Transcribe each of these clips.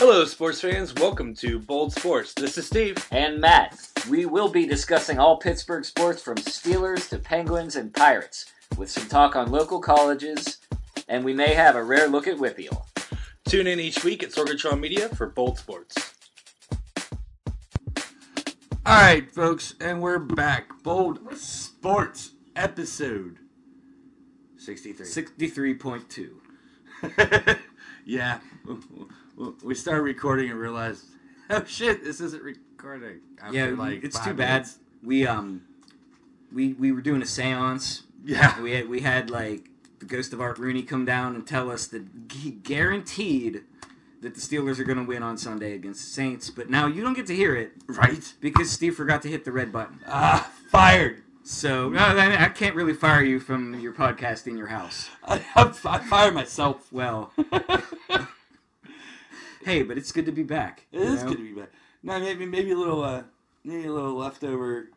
Hello, sports fans. Welcome to Bold Sports. This is Steve. And Matt, we will be discussing all Pittsburgh sports from Steelers to Penguins and Pirates, with some talk on local colleges, and we may have a rare look at WPIAL. Tune in each week at Sorgatron Media for Bold Sports. All right, folks, and we're back. Bold Sports episode 63. 63.2. yeah, we started recording and realized, oh shit, this isn't recording. After Yeah, like it's too bad. We um, we we were doing a séance. Yeah, We had we had like the ghost of Art Rooney come down and tell us that he guaranteed that the Steelers are going to win on Sunday against the Saints. But now you don't get to hear it right. because Steve forgot to hit the red button. Ah, fired. So no, I can't really fire you from your podcast in your house. I, I, I fired myself. Well, hey, but it's good to be back. It is know? good to be back. No, maybe maybe a little uh maybe a little leftover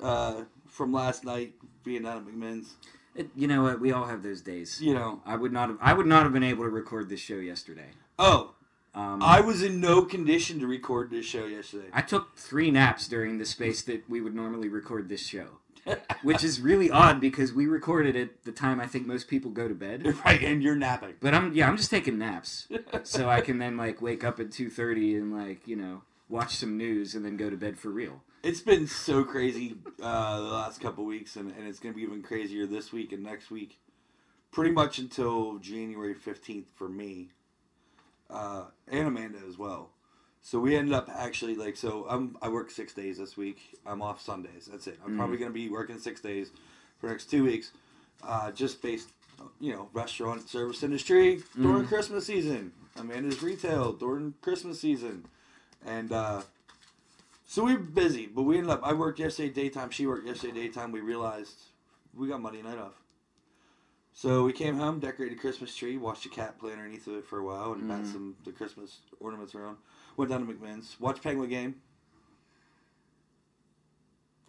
uh from last night being down at McMinn's. It- you know what? We all have those days. You know. I would not have. I would not have been able to record this show yesterday. Oh, Um, I was in no condition to record this show yesterday. I took three naps during the space that we would normally record this show, which is really odd because we recorded at the time I think most people go to bed. right, and you're napping. But I'm yeah, I'm just taking naps so I can then like wake up at two thirty and like you know watch some news and then go to bed for real. It's been so crazy uh, the last couple weeks, and, and it's going to be even crazier this week and next week. Pretty much until January 15th for me, uh, and Amanda as well. So we ended up actually like so. I'm I work six days this week. I'm off Sundays. That's it. I'm Mm. probably going to be working six days for the next two weeks, uh, just based, you know, restaurant service industry during Mm. Christmas season. Amanda's retail during Christmas season, and uh, so we were busy, but we ended up. I worked yesterday daytime. She worked yesterday daytime. We realized we got Monday night off. So we came home, decorated Christmas tree, watched a cat play underneath of it for a while, and Mhm. some the Christmas ornaments around. Went down to McMinn's, watched Penguin game,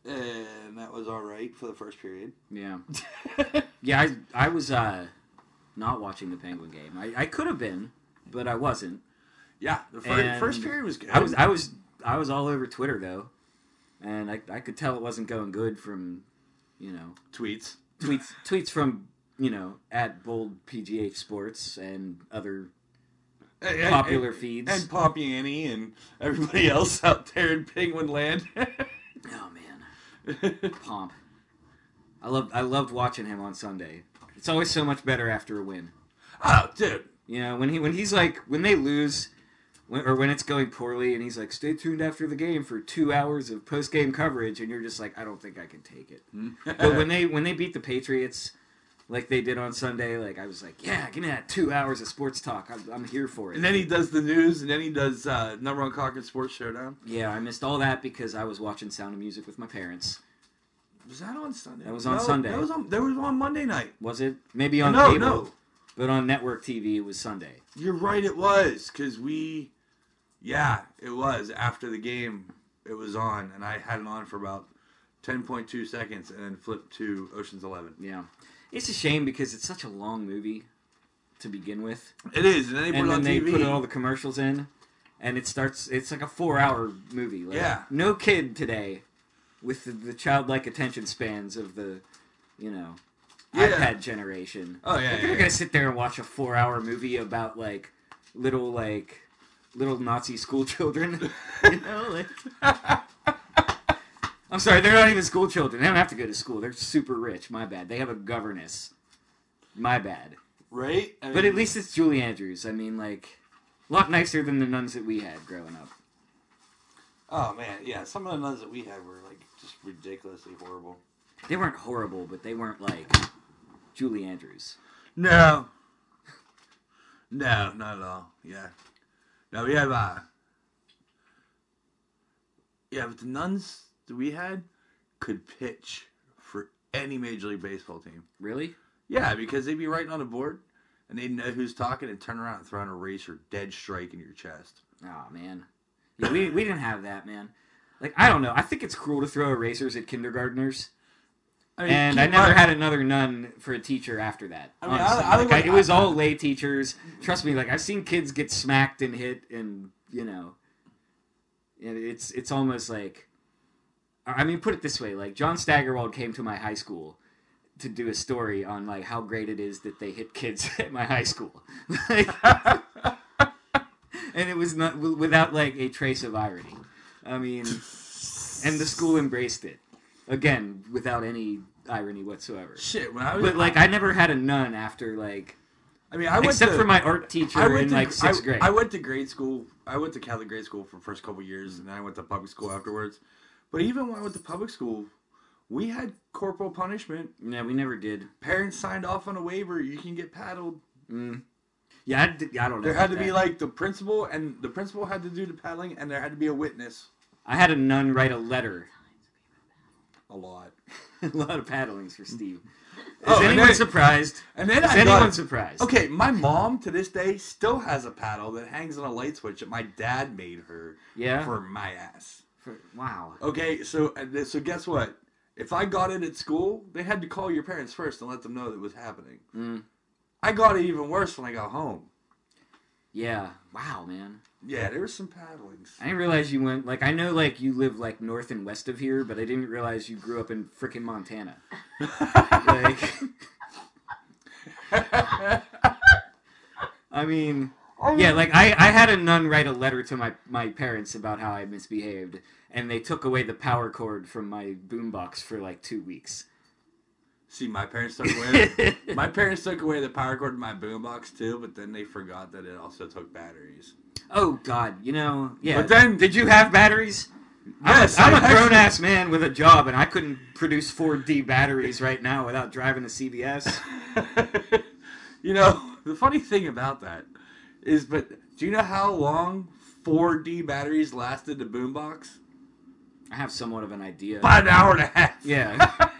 and that was all right for the first period. Yeah, yeah. I I was uh, not watching the Penguin game. I, I could have been, but I wasn't. yeah, the fir- And first period was good. I was I was I was all over Twitter though, and I I could tell it wasn't going good from, you know, tweets. tweets tweets from you know at bold PGH Sports and other And- popular and, feeds. and Pompeani and everybody else out there in Penguin Land. oh man, Pomp. I loved I loved watching him on Sunday. It's always so much better after a win. oh, dude. You know when he when he's like when they lose. When, or when it's going poorly, and he's like, "Stay tuned after the game for two hours of post game coverage," and you're just like, "I don't think I can take it." Hmm. But when they when they beat the Patriots, like they did on Sunday, like I was like, yeah, give me that two hours of sports talk. I'm, I'm here for it. And then he does the news, and then he does uh, number one Concord Sports Showdown. yeah, I missed all that because I was watching Sound of Music with my parents. Was that on Sunday? That was on No, Sunday. That was on. That was on Monday night. Was it maybe on no, cable? no, But on network TV, it was Sunday. you're right. It was because we, yeah, it was after the game. It was on, and I had it on for about ten point two seconds, and then flipped to Ocean's Eleven. Yeah, it's a shame because it's such a long movie to begin with, It is, and then they put and it then on they put all the commercials in, and it starts. It's like a four-hour movie. Like, Yeah. no kid today, with the, the childlike attention spans of the, you know, Yeah. iPad generation. Oh, yeah, Like, yeah, they're yeah. gonna sit there and watch a four-hour movie about like little like little Nazi school children. you know, like. I'm sorry, they're not even school children. They don't have to go to school. They're super rich. My bad. They have a governess. My bad. right? I But at least it's Julie Andrews. I mean, like, a lot nicer than the nuns that we had growing up. oh man, yeah. Some of the nuns that we had were like just ridiculously horrible. They weren't horrible, but they weren't like Julie Andrews. No. No, not at all. Yeah. No, we have uh Yeah, but the nuns that we had could pitch for any major league baseball team. Really? Yeah, because they'd be writing on a board and they'd know who's talking and turn around and throw an eraser dead strike in your chest. Oh man. Yeah, we we didn't have that, man. Like I don't know. I think it's cruel to throw erasers at kindergartners I mean, and I never had another nun for a teacher after that. I mean, honestly. I think Like, what- it was all lay teachers. Trust me, like I've seen kids get smacked and hit, and you know, and it's it's almost like, I mean, put it this way: like John Steigerwald came to my high school to do a story on like how great it is that they hit kids at my high school, like, and it was not without like a trace of irony. I mean, and the school embraced it again without any irony whatsoever. Shit, when I was But like, I never had a nun after like, I mean, I went except to, for my art teacher I went in to, like sixth I, grade. I went to grade school. I went to Catholic grade school for the first couple years, and then I went to public school afterwards. But even when I went to public school, we had corporal punishment. yeah, we never did. Parents signed off on a waiver. You can get paddled. Mm. Yeah, I, did- I don't know. There had to about be like the principal, and the principal had to do the paddling, and there had to be a witness. I had a nun write a letter. A lot. a lot of paddlings for Steve. Is Oh, anyone then- surprised? And then Is I anyone got, surprised? Okay, my mom to this day still has a paddle that hangs on a light switch that my dad made her Yeah. for my ass. For- wow. Okay, so so guess what? If I got it at school, they had to call your parents first and let them know that it was happening. Mm. I got it even worse when I got home. Yeah. Wow, man. Yeah, there was some paddlings. I didn't realize you went like I know like you live like north and west of here, but I didn't realize you grew up in freaking Montana. Like, I mean, yeah, like I, I had a nun write a letter to my, my parents about how I misbehaved, and they took away the power cord from my boombox for like two weeks. See, my parents took away my parents took away the power cord in my boombox too, but then they forgot that it also took batteries. Oh God, you know, yeah. But then- did you have batteries? Yes, I'm, a- I'm a grown ass man with a job, and I couldn't produce 4D batteries right now without driving to CVS. you know, the funny thing about that is, but do you know how long 4D batteries lasted the boombox? I have somewhat of an idea. About an hour and a half. Yeah.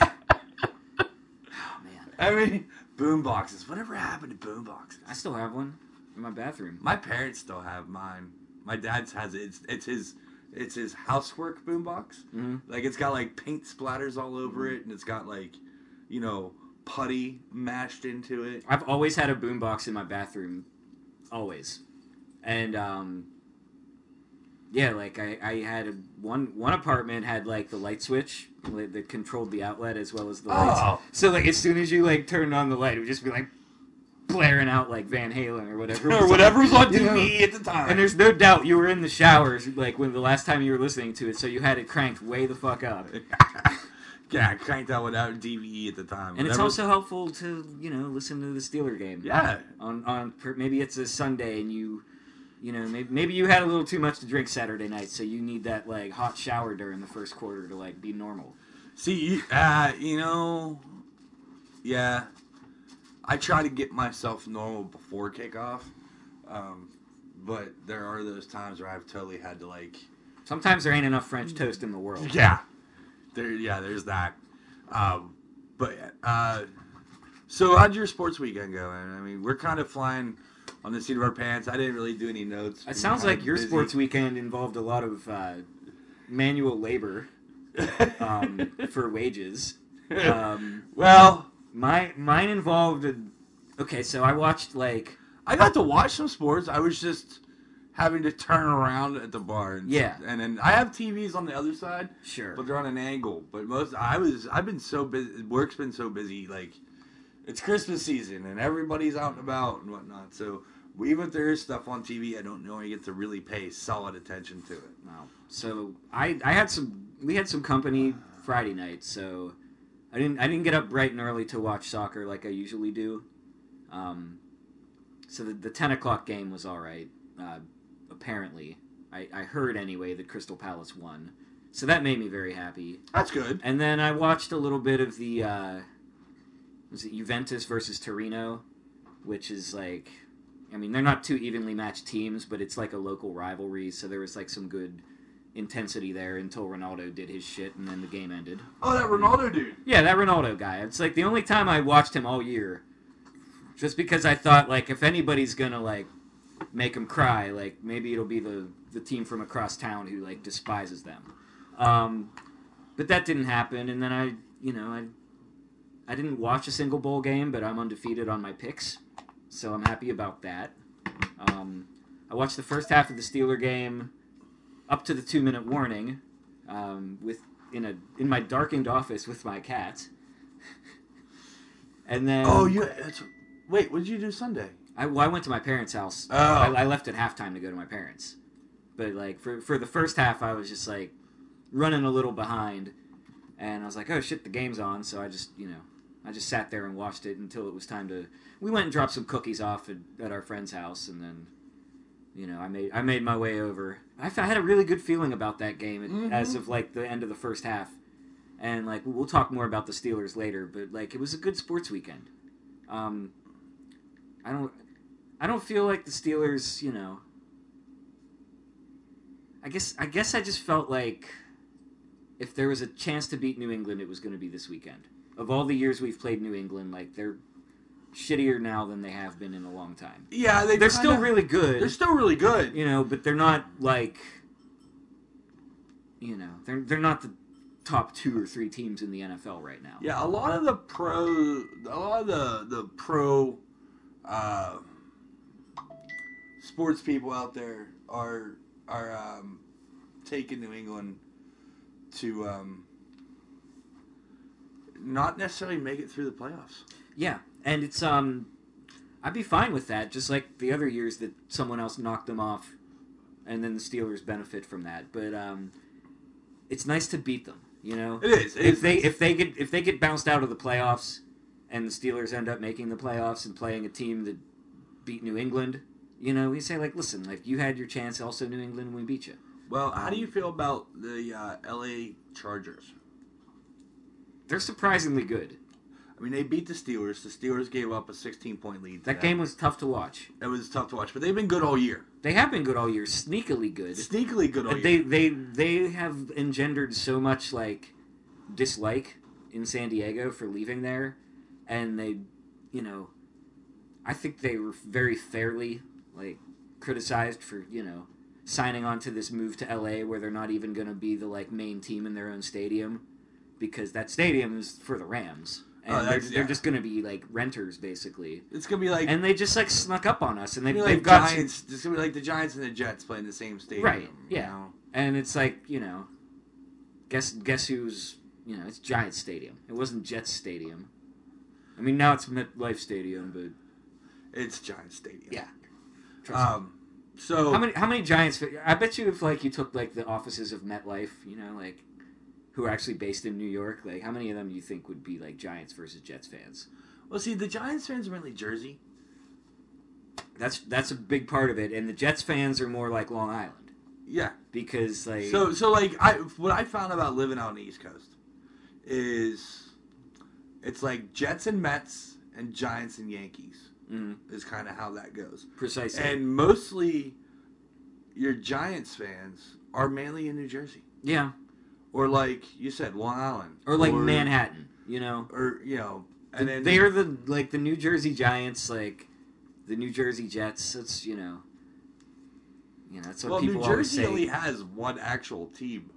oh man, I mean, boomboxes. Whatever happened to boomboxes? I still have one in my bathroom. My parents still have mine. My dad's has it. It's, it's his. It's his housework boombox. Mhm. Like it's got like paint splatters all over it, and it's got like, you know, putty mashed into it. I've always had a boombox in my bathroom, always, and um, yeah, like I, I had a, one one apartment had like the light switch that controlled the outlet as well as the lights. Oh. So like as soon as you like turned on the light, it would just be like blaring out like Van Halen or whatever, was or whatever was on you know? TV at the time. And there's no doubt you were in the showers like when the last time you were listening to it, so you had it cranked way the fuck up. yeah, I cranked out without DVE at the time. And it's also helpful to you know listen to the Steeler game. yeah. on on maybe it's a Sunday and you you know maybe, maybe you had a little too much to drink Saturday night so you need that like hot shower during the first quarter to like be normal. See, you, uh, you know, yeah, I try to get myself normal before kickoff, um, but there are those times where I've totally had to like, Sometimes there ain't enough French toast in the world. yeah, there, yeah, there's that. Um, but uh, so how'd your sports weekend go? I mean, we're kind of flying on the seat of our pants. I didn't really do any notes. It sounds like your sports weekend involved a lot of uh, manual labor um, for wages. Um, well, my mine involved. A, okay, so I watched like I got to watch some sports. I was just having to turn around at the bar. And, Yeah. and then I have TVs on the other side, sure. but they're on an angle. But most I was I've been so busy. Work's been so busy. Like it's Christmas season and everybody's out and about and whatnot. So even if there is stuff on TV, I don't know I get to really pay solid attention to it. Wow. So I I had some we had some company Friday night, so I didn't I didn't get up bright and early to watch soccer like I usually do. Um, so the, the ten o'clock game was all right. Uh, apparently, I, I heard anyway that Crystal Palace won, so that made me very happy. That's good. And then I watched a little bit of the uh, was it Juventus versus Torino, which is like, I mean, they're not two evenly matched teams, but it's like a local rivalry. So there was like some good intensity there until Ronaldo did his shit, and then the game ended. Oh, that Ronaldo dude. Yeah, that Ronaldo guy. It's like the only time I watched him all year, just because I thought like if anybody's gonna like make them cry, like maybe it'll be the the team from across town who like despises them. Um, but that didn't happen, and then I you know, I I didn't watch a single bowl game, but I'm undefeated on my picks, so I'm happy about that. Um, I watched the first half of the Steeler game up to the two minute warning um, with in a in my darkened office with my cat. and then Oh, you. Wait, what did you do Sunday? I, well, I went to my parents' house. Oh. I, I left at halftime to go to my parents. But like for for the first half, I was just like running a little behind, and I was like, "Oh shit, the game's on!" So I just you know I just sat there and watched it until it was time to. We went and dropped some cookies off at, at our friend's house, and then you know I made I made my way over. I, f- I had a really good feeling about that game Mhm. as of like the end of the first half, and like we'll talk more about the Steelers later. But like it was a good sports weekend. Um, I don't. I don't feel like the Steelers, you know. I guess I guess I just felt like if there was a chance to beat New England, it was going to be this weekend. Of all the years we've played New England, like they're shittier now than they have been in a long time. Yeah, they They're still really good, They're still really good. you know, but they're not like you know, they're they're not the top 2 or 3 teams in the NFL right now. Yeah, a lot of the pro, a lot of the the pro, uh, sports people out there are are um, taking New England to um, not necessarily make it through the playoffs. Yeah, and it's um, I'd be fine with that. Just like the other years that someone else knocked them off, and then the Steelers benefit from that. But um, it's nice to beat them. You know, It is. It if is they nice. if they get if they get bounced out of the playoffs, and the Steelers end up making the playoffs and playing a team that beat New England, you know, we say like, listen, like you had your chance. Also, New England, we beat you. well, how do you feel about the uh, L.A. Chargers? They're surprisingly good. I mean, they beat the Steelers. The Steelers gave up a 16 point lead. That them. game was tough to watch. It was tough to watch, but they've been good all year. They have been good all year, sneakily good. Sneakily good all they year. they they have engendered so much like dislike in San Diego for leaving there, and they, you know, I think they were very fairly like criticized for you know signing on to this move to LA where they're not even going to be the like main team in their own stadium because that stadium is for the Rams. Oh, and Oh, they're, that's- they're just going to be like renters basically, It's gonna be like and they just like snuck up on us, and they, It's gonna they've be got like some- Giants. It's gonna be like the Giants and the Jets playing the same stadium. Right, you yeah. know? And it's like, you know, guess guess who's you know, it's Giants Stadium. It wasn't Jets Stadium. I mean now it's MetLife Stadium, but It's Giants Stadium. Yeah. Trust. Um. So how many how many Giants I bet you if like you took like the offices of MetLife, you know, like who are actually based in New York, like how many of them do you think would be like Giants versus Jets fans? well, see, the Giants fans are mainly Jersey. That's that's a big part of it, and the Jets fans are more like Long Island Yeah. because like So so like I what I found about living out on the East Coast is it's like Jets and Mets and Giants and Yankees Mhm, is kind of how that goes. precisely, And mostly your Giants fans are mainly in New Jersey yeah, or like you said Long Island or like Manhattan, you know. or you know and then they are the like the New Jersey Giants, like the New Jersey Jets. That's you know, you know that's what well people New Jersey say. only has one actual team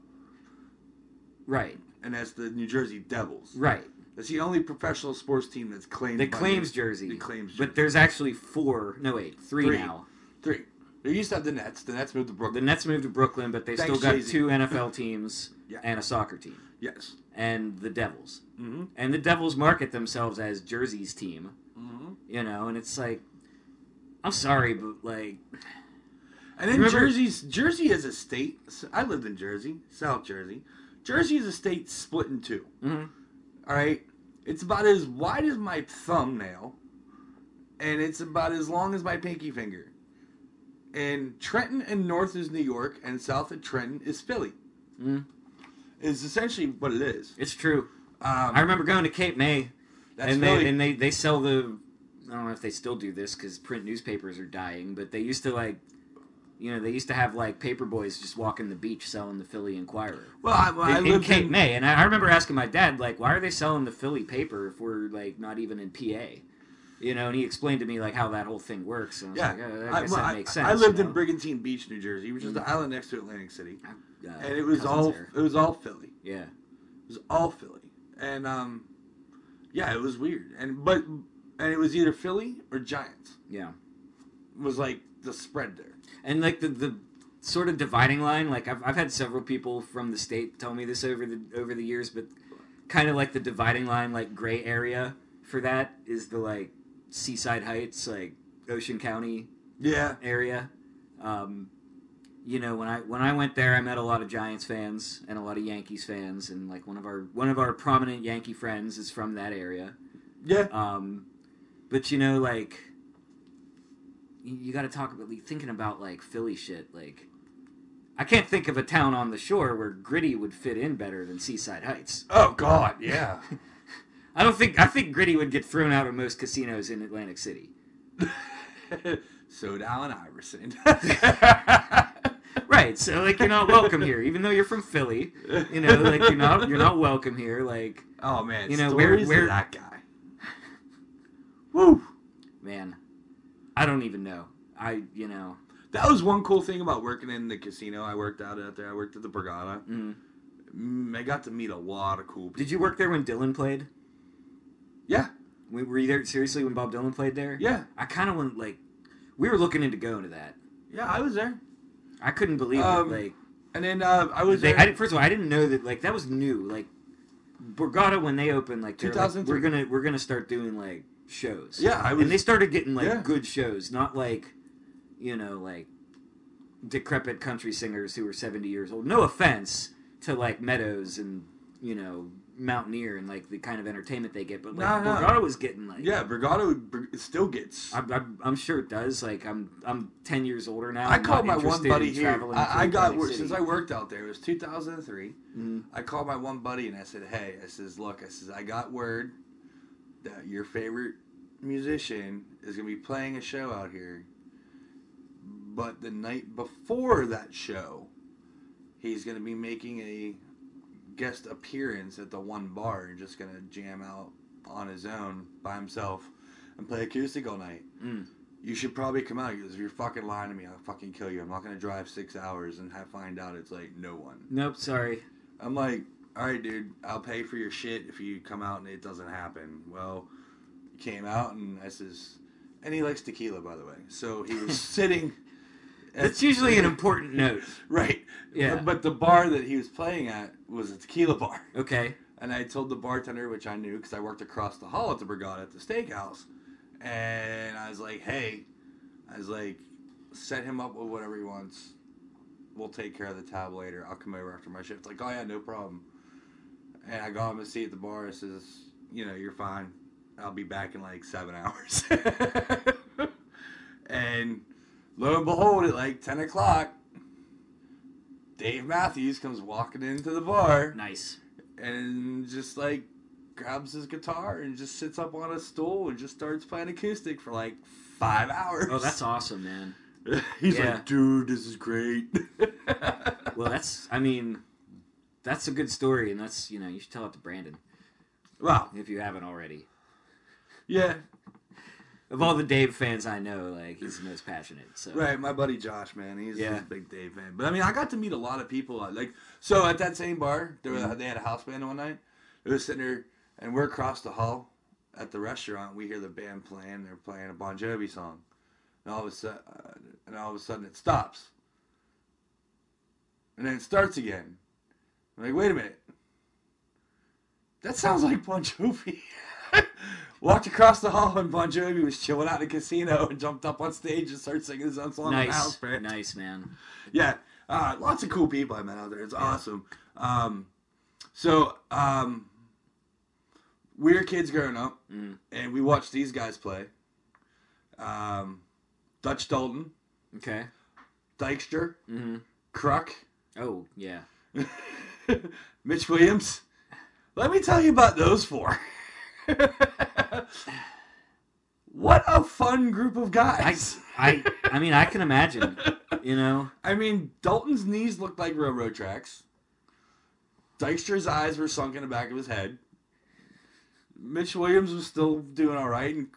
right, and that's the New Jersey Devils. right. That's the only professional sports team that's claimed. That claims New- Jersey, That claims Jersey. but there's actually four. No wait, three, Three. now. three. They used to have the Nets. The Nets moved to Brooklyn. The Nets moved to Brooklyn, but they Thanks, still got Jay-Z. two NFL teams Yeah. and a soccer team, Yes. and the Devils. Mm-hmm. And the Devils market themselves as Jersey's team, Mm-hmm. you know, and it's like, I'm sorry, but like, And then Remember- Jersey's Jersey is a state. I lived in Jersey, South Jersey. Jersey is a state split in two. mhm, All right, it's about as wide as my thumbnail, and it's about as long as my pinky finger. And Trenton and north is New York, and south of Trenton is Philly. mhm. Is essentially what it is. it's true. Um, I remember going to Cape May that's and Philly. they and they they sell the I don't know if they still do this because print newspapers are dying, but they used to like, you know, they used to have like paper boys just walking the beach selling the Philly Inquirer well, I, well, I in, in Cape in May, and I, I remember asking my dad like, why are they selling the Philly paper if we're like not even in PA? You know, and he explained to me like how that whole thing works. And I was Yeah, like, oh, I, I well, that I- makes sense. I lived you in? Brigantine Beach, New Jersey, which is the Mm. island next to Atlantic City, Uh, and it was all there. it was all Philly. yeah. It was all Philly, and um, yeah, it was weird. And but and it was either Philly or Giants. Yeah. it Was like the spread there. And like the the sort of dividing line, like I've I've had several people from the state tell me this over the over the years, but kind of like the dividing line, like gray area for that is the like Seaside Heights, like Ocean County Yeah. area. Um, you know, when I when I went there, I met a lot of Giants fans and a lot of Yankees fans, and like one of our one of our prominent Yankee friends is from that area. Yeah. Um, but you know, like you, got to talk about like, thinking about like Philly shit. Like, I can't think of a town on the shore where Gritty would fit in better than Seaside Heights. Oh God, yeah. I don't think I think Gritty would get thrown out of most casinos in Atlantic City. so Allen Iverson. Right, so like you're not welcome here, even though you're from Philly. You know, like you're not you're not welcome here. Like, oh man, You know, where- where- that guy. Woo. man, I don't even know. I you know, That was one cool thing about working in the casino. I worked out out there. I worked at the Borgata. mm. Mm, I got to meet a lot of cool people. did you work there when Dylan played? Yeah, We- Were you there seriously when Bob Dylan played there? yeah, I kind of went like, we were looking into going to that. yeah. I was there, I couldn't believe Um, it. Like, and then uh, I was they, there. I, first of all, I didn't know that like that was new. Like, Borgata when they opened, like, like we're gonna we're gonna start doing like shows. yeah, I was. and they started getting like Yeah. good shows, not like, you know, like decrepit country singers who were seventy years old. No offense to like Meadows and you know Mountaineer and like the kind of entertainment they get, but like No, no. Borgata was getting like yeah, Borgata Br- still gets. I'm, I'm, I'm sure it does. Like I'm I'm ten years older now. I I'm called my one buddy here. I, I got Atlantic wor- City. since I worked out there. It was 2003. Mhm. I called my one buddy and I said, "Hey, I says, look, I says, I got word that your favorite musician is gonna be playing a show out here, but the night before that show, he's gonna be making a guest appearance at the one bar and just gonna jam out on his own by himself and play acoustic all night." Mm. You should probably come out. because if you're fucking lying to me, I'll fucking kill you. I'm not gonna drive six hours and have, find out it's like no one. Nope, sorry. I'm like, all right, dude, I'll pay for your shit if you come out and it doesn't happen. Well, he came out and I says, and he likes tequila, by the way. So he was sitting. at- That's usually an important note. right. Yeah. But, but the bar that he was playing at was a tequila bar. Okay. And I told the bartender, which I knew because I worked across the hall at the Borgata at the steakhouse. And I was like, hey, I was like, set him up with whatever he wants. We'll take care of the tab later. I'll come over after my shift. Like, oh, yeah, no problem. And I got him a seat at the bar. I says, you know, you're fine. I'll be back in like seven hours. and lo and behold, at like 10 o'clock, Dave Matthews comes walking into the bar Nice. and just like grabs his guitar and just sits up on a stool and just starts playing acoustic for like five hours. Oh, that's awesome, man. He's Yeah. like, dude, this is great. Well, that's. I mean, that's a good story, and that's you know you should tell it to Brandon Well, if you haven't already. Yeah. Of all the Dave fans I know, like he's the most passionate. So Right, my buddy Josh, man, he's, Yeah. he's a big Dave fan. But I mean, I got to meet a lot of people. uh, Like, so at that same bar, there Mm-hmm. they had a house band one night. It was sitting there, and we're across the hall at the restaurant. We hear the band playing. They're playing a Bon Jovi song, and all of a sudden, uh, and all of a sudden, it stops, and then it starts again. I'm like, wait a minute, that sounds like Bon Jovi. Walked across the hall and Bon Jovi was chilling out in the casino and jumped up on stage and started singing his own song the house nice, band. nice man. Yeah, uh, lots of cool people I met out there. It's awesome. Um, so um, we were kids growing up, Mm. and we watched these guys play. Um, Dutch Daulton, Okay. Dykstra, hmm Kruk, Oh yeah. Mitch Williams. Let me tell you about those four. what a fun group of I, guys. I, I mean, I can imagine. You know. I mean, Daulton's knees looked like railroad tracks. Dykstra's eyes were sunk in the back of his head. Mitch Williams was still doing all right, and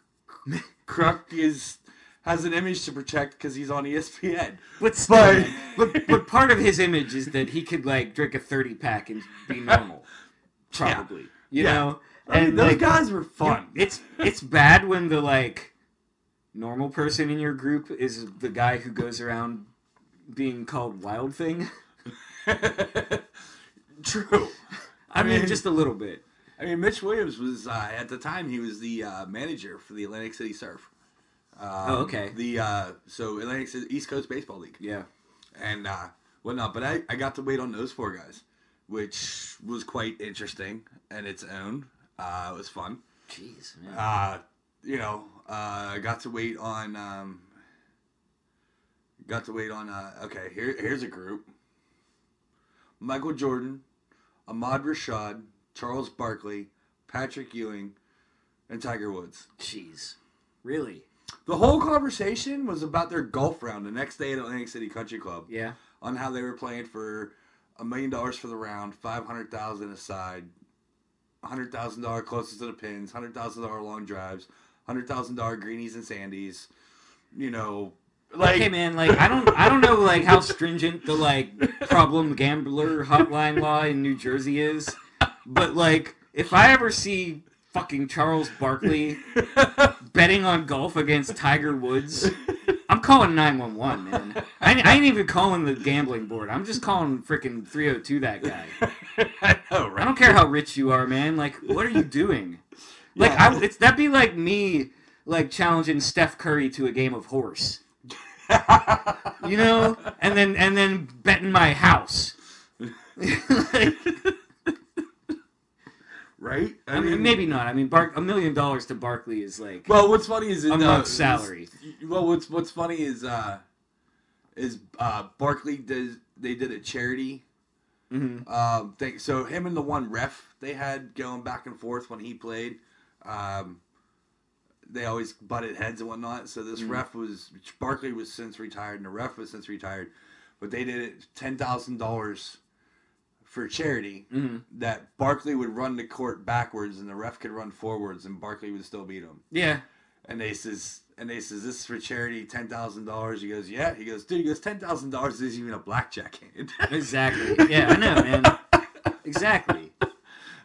Kruk is has an image to protect because he's on ESPN. But still, But- but, but part of his image is that he could like drink a thirty pack and be normal. Probably. You Yeah. know, I mean, and those like, guys were fun. It's it's bad when the like normal person in your group is the guy who goes around being called Wild Thing. True. I, I mean, mean- just a little bit. I mean, Mitch Williams was uh, at the time he was the uh, manager for the Atlantic City Surf. Um, Oh, okay. The uh, so Atlantic City East Coast Baseball League Yeah. and uh, whatnot. But I, I got to wait on those four guys, which was quite interesting in its own. Uh, it was fun. Jeez, man. Uh, you know, uh, I got to wait on. Um, got to wait on. Uh, okay, here here's a group: Michael Jordan, Ahmad Rashad, Charles Barkley, Patrick Ewing, and Tiger Woods. Jeez. Really? The whole conversation was about their golf round the next day at Atlantic City Country Club Yeah. on how they were playing for a million dollars for the round, five hundred thousand aside, hundred thousand dollar closest to the pins, hundred thousand dollar long drives, hundred thousand dollar greenies and sandies. You know, like okay, man. Like, I don't, I don't know, like how stringent the like problem gambler hotline law in New Jersey is, but like, if I ever see fucking Charles Barkley betting on golf against Tiger Woods, I'm calling 911, man. I, ain't- I ain't even calling the gambling board. I'm just calling freaking 302 that guy. I know, I don't care how rich you are, man. Like, what are you doing? Like, Yeah. I, it's that'd be like me, like challenging Steph Curry to a game of horse, you know, and then and then betting my house. Like, right? I mean, maybe not. I mean, Bar- a million dollars to Barkley is like Well, what's funny is a in, month's uh, salary. Well, what's what's funny is uh, is uh, Barkley does they did a charity Mhm. um, thing. So him and the one ref they had going back and forth when he played. Um, they always butted heads and whatnot. So this Mm. ref was Barkley was since retired, and the ref was since retired, but they did it ten thousand dollars for charity. Mhm. That Barkley would run the court backwards, and the ref could run forwards, and Barkley would still beat him. Yeah, And they says, and they says, this is for charity, ten thousand dollars. He goes, yeah. He goes, dude. He goes, ten thousand dollars isn't even a blackjack hand. exactly. Yeah, I know, man. Exactly.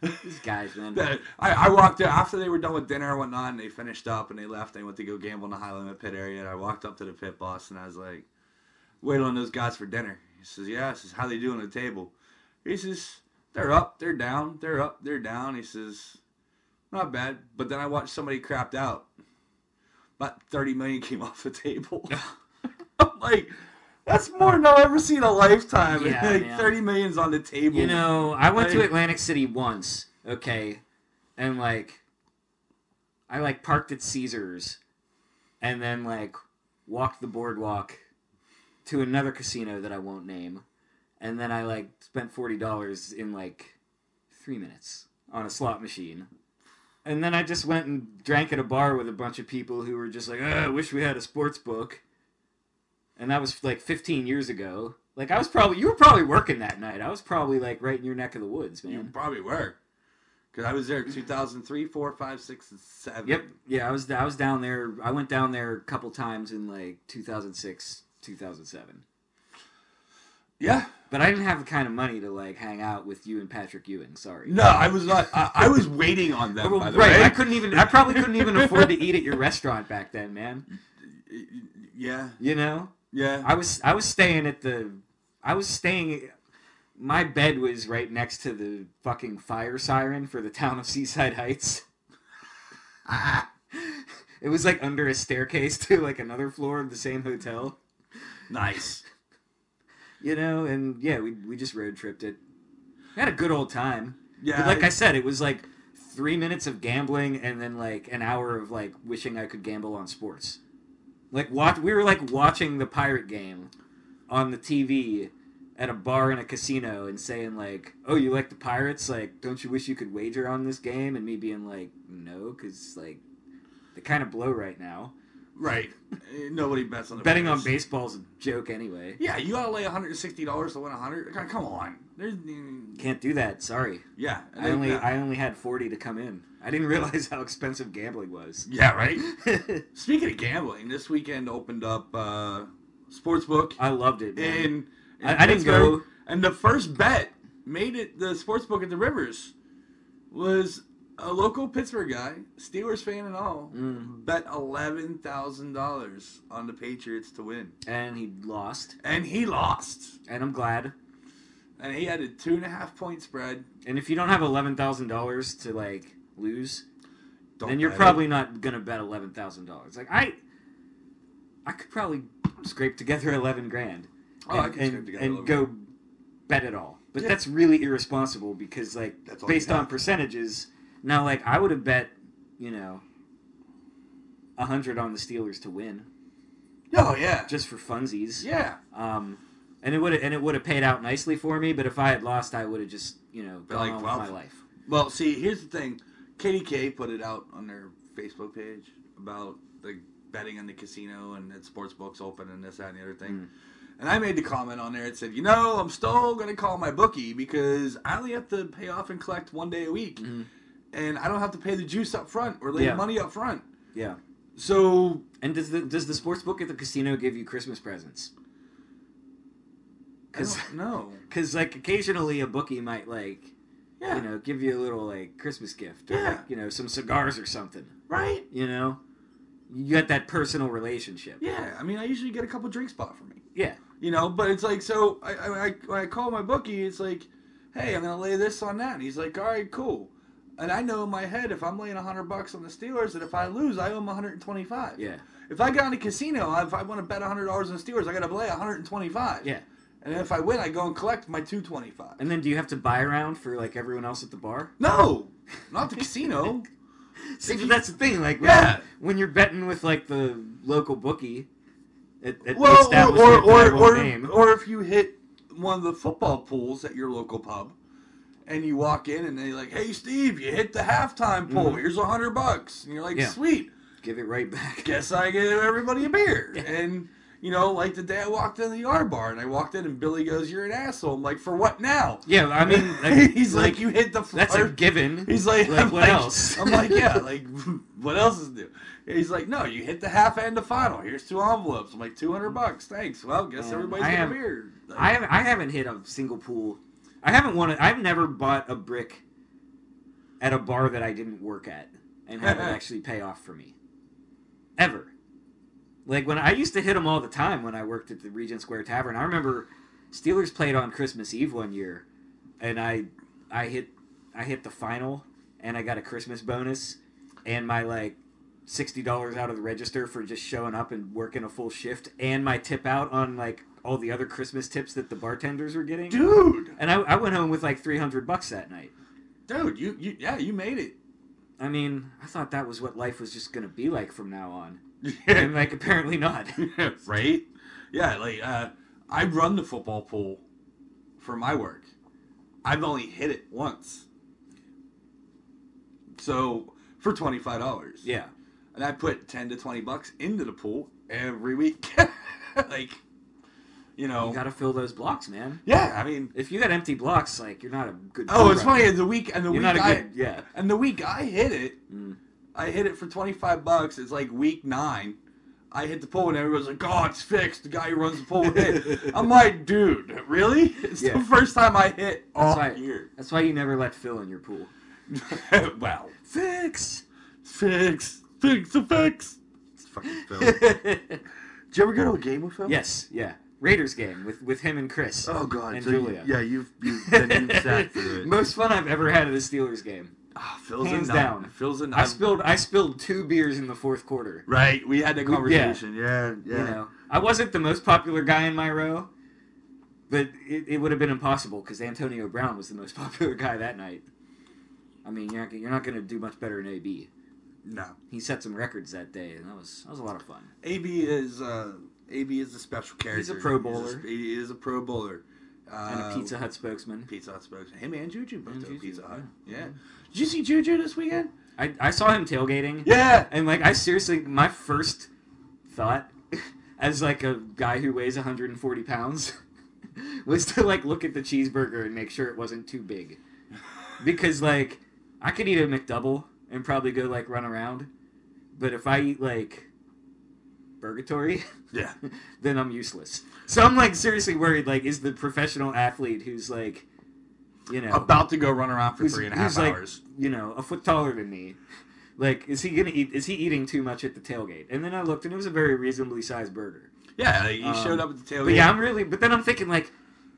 These guys, man. I, I walked there after they were done with dinner and whatnot, and they finished up and they left. They went to go gamble in the high limit pit area. And I walked up to the pit boss and I was like, "Wait on those guys for dinner." He says, "Yeah." I says, "How they doing at the table?" He says, "They're up, they're down, they're up, they're down." He says, "Not bad." But then I watched somebody crapped out. About thirty million came off the table. I'm like, that's more than I've ever seen in a lifetime. Yeah, like man. thirty million's on the table. You know, I went to Atlantic City once, okay, and like, I like parked at Caesars, and then like walked the boardwalk to another casino that I won't name, and then I like spent forty dollars in like three minutes on a slot machine. And then I just went and drank at a bar with a bunch of people who were just like, "Ugh, I wish we had a sports book. And that was like 15 years ago. Like I was probably you were probably working that night. I was probably like right in your neck of the woods, man. You probably were. Because I was there 2003, 4, 5, 6, and 7. Yep. Yeah, I was I was down there. I went down there a couple times in like 2006, 2007. Yeah. But I didn't have the kind of money to like hang out with you and Patrick Ewing. Sorry. No, I was not. I, I was waiting on them, Well, by the right, way. I couldn't even. I probably couldn't even afford to eat at your restaurant back then, man. Yeah. You know, Yeah. I was I was staying at the I was staying my bed was right next to the fucking fire siren for the town of Seaside Heights. it was like under a staircase to like another floor of the same hotel, nice. You know, and yeah, we we just road tripped it. We had a good old time. Yeah. But like I said, it was like three minutes of gambling and then like an hour of like wishing I could gamble on sports. Like watch, we were like watching the pirate game on the TV at a bar in a casino and saying like, "Oh, you like the pirates? Like, don't you wish you could wager on this game?" And me being like, "No, because like they kind of blow right now. Right. Nobody bets on the Betting on Bears. baseball's a joke anyway. Yeah, you gotta lay $160 to win 100 Come- Come on. There's. Can't do that. Sorry, Yeah. I only. I only had forty to come in. I didn't realize how expensive gambling was." Yeah, right? Speaking of gambling, this weekend opened up uh, Sportsbook I loved it. Man. in, in I, I didn't go. And the first bet made it the sportsbook at the Rivers was a local Pittsburgh guy, Steelers fan and all, Mm. bet eleven thousand dollars on the Patriots to win, And he lost. and he lost. And I'm glad. And he had a two and a half point spread. And if you don't have eleven thousand dollars to like lose, Don't then you're bet it. probably not gonna bet eleven thousand dollars. Like I, I could probably scrape together eleven grand Oh, I and, and, scrape together and 11 go bet it all. But Yeah. that's really irresponsible because like based on percentages. Now, like I would have bet, you know, a hundred on the Steelers to win Oh yeah, just for funsies. yeah. Um, and it would and it would have paid out nicely for me. But if I had lost, I would have just you know gone like, on well, with my life. Well, see, here's the thing. KDK put it out on their Facebook page about the betting on the casino and that sports books open and this, that, and the other thing. Mm. And I made the comment on there. It said, you know, I'm still going to call my bookie because I only have to pay off and collect one day a week. Mhm. And I don't have to pay the juice up front or lay Yeah. the money up front. Yeah. So, And does the does the sports book at the casino give you Christmas presents? Because don't because like occasionally a bookie might like Yeah. you know give you a little like Christmas gift or Yeah. like, you know some cigars or something. Right? You know, you got that personal relationship. Yeah. I mean, I usually get a couple drinks bought for me. Yeah. You know, but it's like so. I, I, I when I call my bookie, it's like, hey, I'm gonna lay this on that. And he's like, all right, cool. And I know in my head, if I'm laying hundred bucks on the Steelers, that if I lose, I owe them 125. Yeah. If I get on a casino, if I want to bet hundred dollars on the Steelers, I got to lay 125. Yeah. And if I win, I go and collect my 225. And then do you have to buy around for like everyone else at the bar? No, not the casino. See, you- that's the thing. Like, when, Yeah. when you're betting with like the local bookie, at, at the Well, or establishment or or, or, or if you hit one of the football pools at your local pub, and you walk in and they're like, "Hey, Steve, you hit the halftime pool. Mhm. Here's a hundred bucks." And you're like, Yeah. "Sweet, give it right back. guess I give everybody a beer." Yeah. And you know, like the day I walked in the yard bar and I walked in and Billy goes, "You're an asshole." I'm like, "For what now?" Yeah, I mean, like, he's like, "You hit the." that's a given. He's like, Like, what like- else? I'm like, yeah, like, what else is new? He's like, no, you hit the half and the final. Here's two envelopes. I'm like, 200 bucks. Thanks. Well, guess Man, everybody's I getting have- a beer. Like, I haven't, I haven't hit a single pool. I haven't wanted. I've never bought a brick at a bar that I didn't work at and have it actually pay off for me. Ever. Like when I used to hit them all the time when I worked at the Regent Square Tavern. I remember Steelers played on Christmas Eve one year, and I I hit I hit the final and I got a Christmas bonus and my like sixty dollars out of the register for just showing up and working a full shift and my tip out on like all the other Christmas tips that the bartenders were getting. dude, And I, I went home with like three hundred bucks that night. dude, you, you, yeah, you made it. I mean, I thought that was what life was just gonna be like from now on, and like apparently not. right? Yeah, like, uh, I run the football pool for my work. I've only hit it once. So, for $25. Yeah, and I put ten to twenty bucks into the pool every week. like, you know, you gotta fill those blocks, man. yeah. I mean, If you got empty blocks, like you're not a good. oh, it's runner. funny. The week and the You're week not a I good. Yeah. and the week I hit it, Mm. I hit it for twenty five bucks. It's like week nine. I hit the pool and everyone's like, "Oh, it's fixed." The guy who runs the pool hit. I'm like, dude, really? It's Yeah. the first time I hit all That's why- year. That's why you never let Phil in your pool. wow, Fix. fix, fix, the fix. It's fucking Phil. Did you ever go to a game with Phil? yes. Yeah. Raiders game with with him and Chris. Oh god, And so you- Julia. yeah, you've you've, been, you've sat through it. Most fun I've ever had at a Steelers game. Ah, Phil's Hands a down. Phil's a. I spilled I spilled two beers in the fourth quarter. Right, we had that conversation. Yeah, yeah. You know, I wasn't the most popular guy in my row, but it, it would have been impossible because Antonio Brown was the most popular guy that night. I mean, you're not, you're not going to do much better than AB. No, He set some records that day, and that was that was a lot of fun. AB is uh, AB is a special character. He's a Pro He's Bowler. he is a Pro Bowler. Uh, And a Pizza Hut spokesman. Pizza Hut spokesman. Him and Juju both And Juju, Pizza Hut. yeah. Yeah. Did you see Juju this weekend? I, I saw him tailgating, Yeah. and like I seriously, my first thought, as like a guy who weighs 140 pounds, was to like look at the cheeseburger and make sure it wasn't too big, because like I could eat a McDouble and probably go like run around, but if I eat like purgatory, Yeah. then I'm useless. So I'm like seriously worried. Like, is the professional athlete who's like you know, About to go run around for three and a half like, hours. you know, a foot taller than me. Like, is he gonna eat? Is he eating too much at the tailgate? And then I looked, and it was a very reasonably sized burger. Yeah, like, he Um, showed up at the tailgate. But yeah, I'm really. But then I'm thinking, like,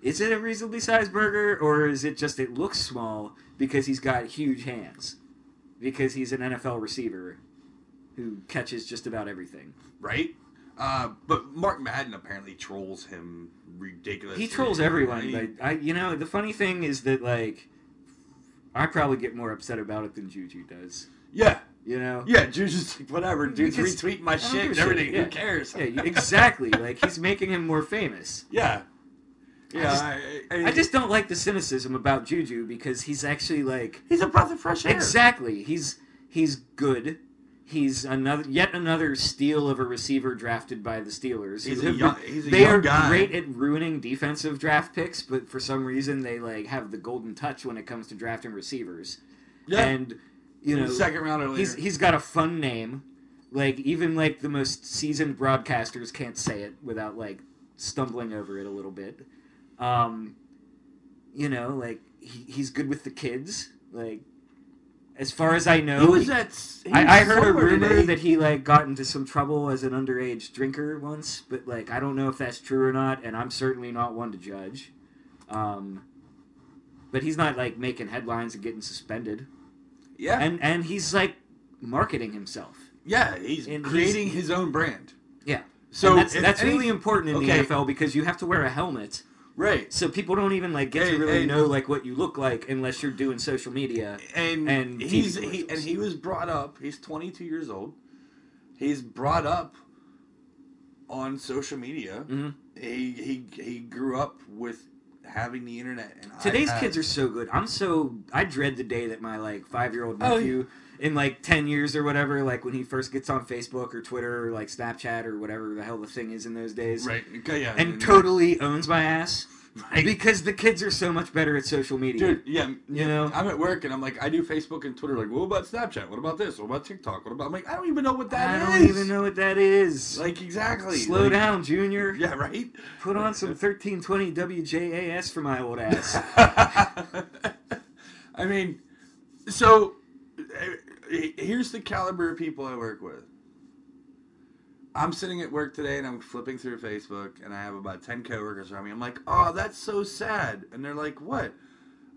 is it a reasonably sized burger, or is it just it looks small because he's got huge hands? Because he's an NFL receiver who catches just about everything. right? Uh, but Mark Madden apparently trolls him ridiculously. He trolls everyone. He- I, you know, the funny thing is that like, I probably get more upset about it than Juju does. yeah, You know. yeah. Juju's like, whatever. Dude's Because retweeting my shit and everything. shit, Who cares? Yeah, exactly. like he's making him more famous. yeah. Yeah, just- I, I- I just don't like the cynicism about Juju because he's actually like he's a breath of fresh air. exactly. He's he's good. He's another yet another steal of a receiver drafted by the Steelers. He's a young- he's a they young are guy. great at ruining defensive draft picks, but for some reason they like have the golden touch when it comes to drafting receivers. Yeah, And you know, second round later. he's he's got a fun name. Like even like the most seasoned broadcasters can't say it without like stumbling over it a little bit. Um, you know, like he, he's good with the kids. Like as far as I know, he was he- at. he I, was I heard a rumor today. that he like got into some trouble as an underage drinker once, but like I don't know if that's true or not, and I'm certainly not one to judge. Um, but he's not like making headlines and getting suspended, yeah, and and he's like marketing himself. yeah, he's and he's- creating his own brand. Yeah. So And that's if that's any- really important in okay. the NFL because you have to wear a helmet, right. so people don't even like get Hey, to really hey. know like what you look like unless you're doing social media. and, and he's he, and he was brought up. He's 22 years old. He's brought up on social media. Mhm. He he he grew up with having the internet. And Today's iPads. kids are so good. I'm so I dread the day that my like five year old Oh, nephew in like ten years or whatever, like when he first gets on Facebook or Twitter or like Snapchat or whatever the hell the thing is in those days, right. Okay, yeah, and totally owns my ass Right. because the kids are so much better at social media. Dude, yeah, You know? I'm at work and I'm like, I do Facebook and Twitter. Like, what about Snapchat? What about this? What about TikTok? What about? I'm like, I don't even know what that is. I don't even know what that is. Like exactly. Slow Like, down, Junior. Yeah, right. Put on some 1320 WJAS for my old ass. I mean, so here's the caliber of people I work with. I'm sitting at work today and I'm flipping through Facebook and I have about 10 coworkers around me. I'm like, oh, that's so sad. And they're like, what?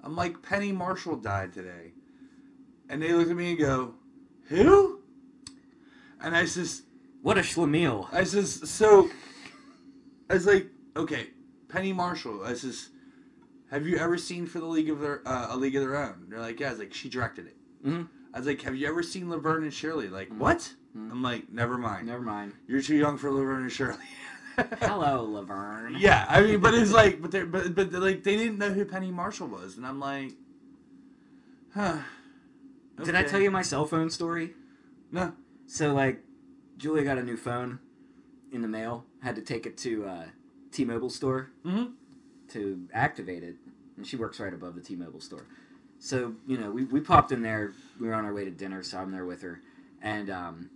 I'm like, Penny Marshall died today. And they look at me and go, who? And I says, What a schlemiel. I says, so, I was like, okay, Penny Marshall. I says, have you ever seen for the League of Their uh, a League of Their Own? They're like, yeah. I was like, she directed it. Mhm. I was like, have you ever seen Laverne and Shirley? Like, what? I'm like, never mind. Never mind. You're too young for Laverne and Shirley. Hello, Laverne. yeah, I mean, but it's like, but they but but like they didn't know who Penny Marshall was, and I'm like, huh. Did I tell you my cell phone story? No. So like, Julia got a new phone in the mail. Had to take it to uh, T-Mobile store Mm-hmm. to activate it, and she works right above the T-Mobile store. So you know, we, we popped in there. We were on our way to dinner, so I'm there with her, and um,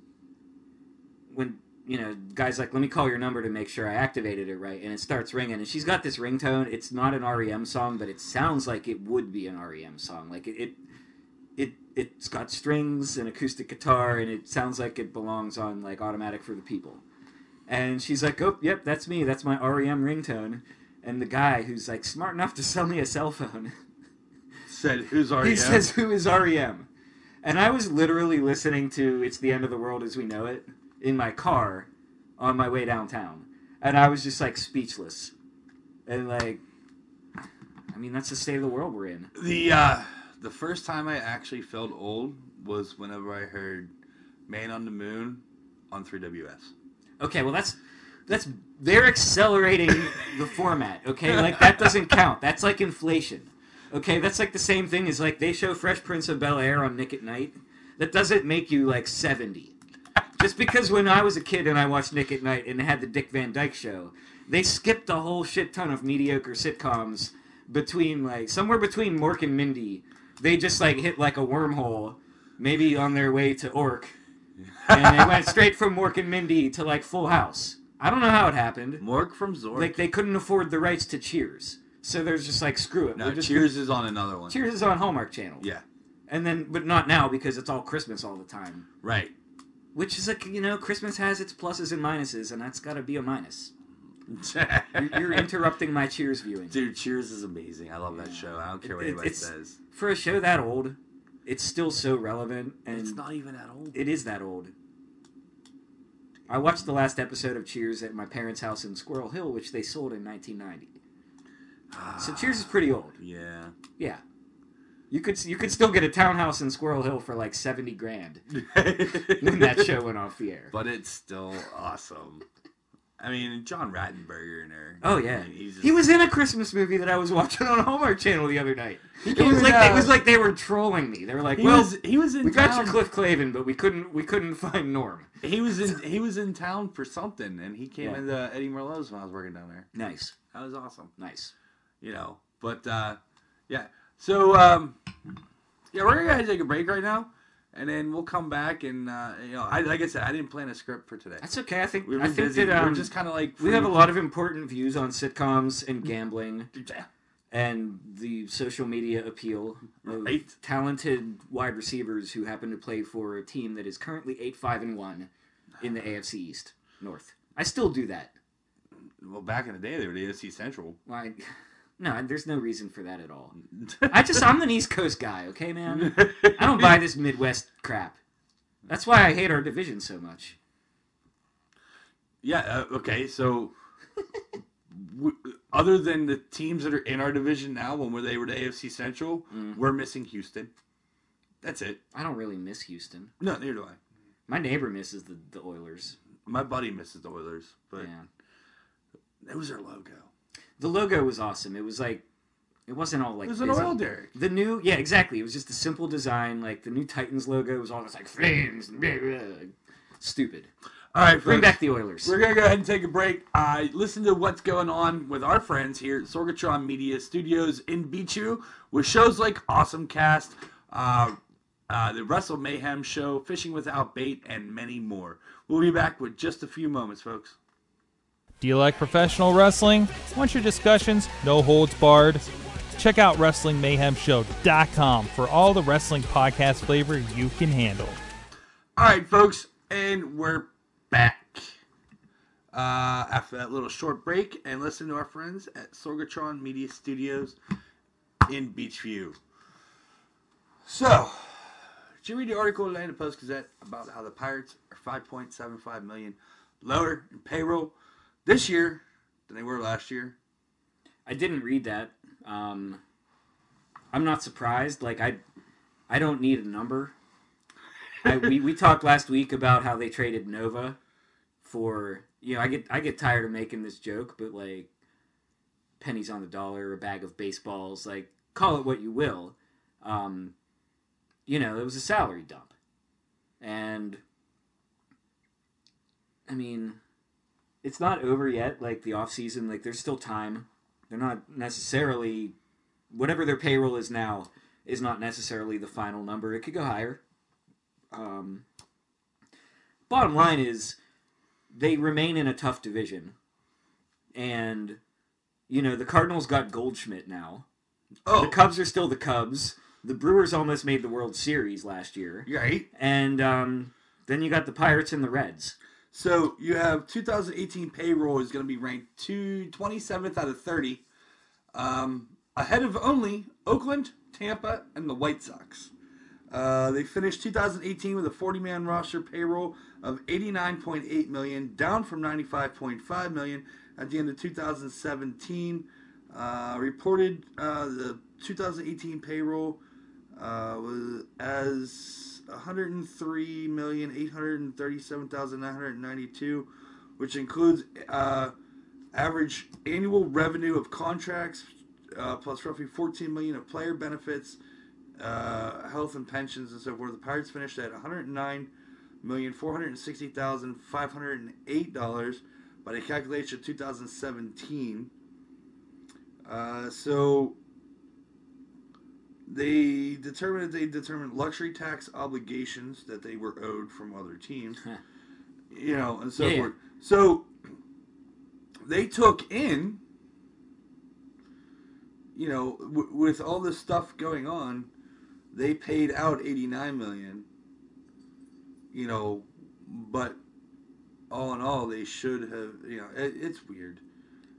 when you know, guys like, let me call your number to make sure I activated it right, and it starts ringing, and she's got this ringtone. It's not an REM song, but it sounds like it would be an REM song. Like it, it, it it's got strings and acoustic guitar, and it sounds like it belongs on like Automatic for the People. And she's like, "Oh, yep, that's me. That's my REM ringtone." And the guy who's like smart enough to sell me a cell phone, Said who's already he says, "Who is REM?" And I was literally listening to "It's the End of the World as We Know It" in my car on my way downtown, and I was just like speechless, and like, I mean, that's the state of the world we're in. The uh, the first time I actually felt old was whenever I heard "Man on the Moon" on 3WS. Okay, well that's that's they're accelerating the format. Okay, like that doesn't count. That's like inflation. Okay, that's like the same thing as like they show Fresh Prince of Bel Air on Nick at Night. That doesn't make you like seventy. Just because when I was a kid and I watched Nick at Night and it had the Dick Van Dyke Show, they skipped a whole shit ton of mediocre sitcoms between like somewhere between Mork and Mindy. They just like hit like a wormhole, maybe on their way to Ork, and they went straight from Mork and Mindy to like Full House. I don't know how it happened. Mork from Zork. Like they couldn't afford the rights to Cheers, So there's just like screw it. No, We're just Cheers is on another one. Cheers is on Hallmark Channel. Yeah. And then, but not now because it's all Christmas all the time. Right. Which is like, you know, Christmas has its pluses and minuses, and that's got to be a minus. You're, you're interrupting my Cheers viewing. Dude, Cheers is amazing. I love that show. I don't care what It- anybody says. For a show that old, it's still so relevant, and It's not even that old. it is that old. I watched the last episode of Cheers at my parents' house in Squirrel Hill, which they sold in 1990. So Cheers is pretty old. Yeah. Yeah. You could you could still get a townhouse in Squirrel Hill for like 70 grand when that show went off the air. But it's still awesome. I mean, John Ratzenberger in there. Oh I yeah, mean, he's just, he was in a Christmas movie that I was watching on Hallmark Channel the other night. It was like uh, it was like they were trolling me. They were like, He "Well, was he was in we got town. your Cliff Clavin, but we couldn't we couldn't find Norm." He was in he was in town for something, and he came Yeah. into Eddie Merlot's when I was working down there. Nice, That was awesome. nice. You know, but uh, yeah. So um, yeah, we're gonna go ahead and take a break right now, and then we'll come back and uh, you know, I, like I said, I didn't plan a script for today. That's okay. I think We were I think busy. that um, we're just kind of like we have a lot of important views on sitcoms and gambling and the social media appeal of Right. talented wide receivers who happen to play for a team that is currently eight five and one in the AFC East North. I still do that. Well, back in the day, they were the AFC Central. Why? No, there's no reason for that at all. I just I'm an East Coast guy, okay, man. I don't buy this Midwest crap. That's why I hate our division so much. Yeah. Uh, okay. So, w- other than the teams that are in our division now, when were they were the AFC Central, Mm. we're missing Houston. That's it. I don't really miss Houston. No, neither do I. My neighbor misses the, the Oilers. My buddy misses the Oilers, but Yeah. it was their logo. The logo was awesome. It was like it wasn't all like It was an busy. oil derrick. The new yeah, exactly. It was just a simple design. Like the new Titans logo was all just like flames. and blah, blah. Stupid. All right, Bring folks. back the Oilers. We're gonna go ahead and take a break. Uh, listen to what's going on with our friends here at Sorgatron Media Studios in Beechview with shows like Awesome Cast, uh, uh, the Wrestle Mayhem Show, Fishing Without Bait, and many more. We'll be back with just a few moments, folks. Do you like professional wrestling? Want your discussions no holds barred? Check out WrestlingMayhemShow.com for all the wrestling podcast flavor you can handle. All right, folks, and we're back uh, after that little short break and listen to our friends at Sorgatron Media Studios in Beechview. So, did you read the article in the Post Gazette about how the Pirates are 5.75 million lower in payroll this year than they were last year? I didn't read that. Um, I'm not surprised. Like I, I don't need a number. I, we we talked last week about how they traded Nova for you know I get I get tired of making this joke, but like pennies on the dollar, a bag of baseballs, like call it what you will. Um, you know, it was a salary dump, and I mean, it's not over yet. Like the off season, like there's still time. They're not necessarily whatever their payroll is now is not necessarily the final number. It could go higher. Um, bottom line is they remain in a tough division, and you know the Cardinals got Goldschmidt now. Oh, The Cubs are still the Cubs. The Brewers almost made the World Series last year, right. and um, then you got the Pirates and the Reds. So you have 2018 payroll is going to be ranked to 27th out of 30, um, ahead of only Oakland, Tampa, and the White Sox. Uh, they finished 2018 with a 40-man roster payroll of 89.8 million, down from 95.5 million at the end of 2017. Uh, reported uh, the 2018 payroll uh, was as 103,837,992, which includes uh, average annual revenue of contracts uh, plus roughly 14 million of player benefits, uh, health and pensions and so forth. The Pirates finished at 109 million four hundred sixty thousand five hundred eight dollars by the calculation of 2017. Uh, so they determined they determined luxury tax obligations that they were owed from other teams, you know, and so Yeah. forth. So they took in you know, w- with all this stuff going on, they paid out 89 million. You know, but all in all, they should have. You know, it, it's weird.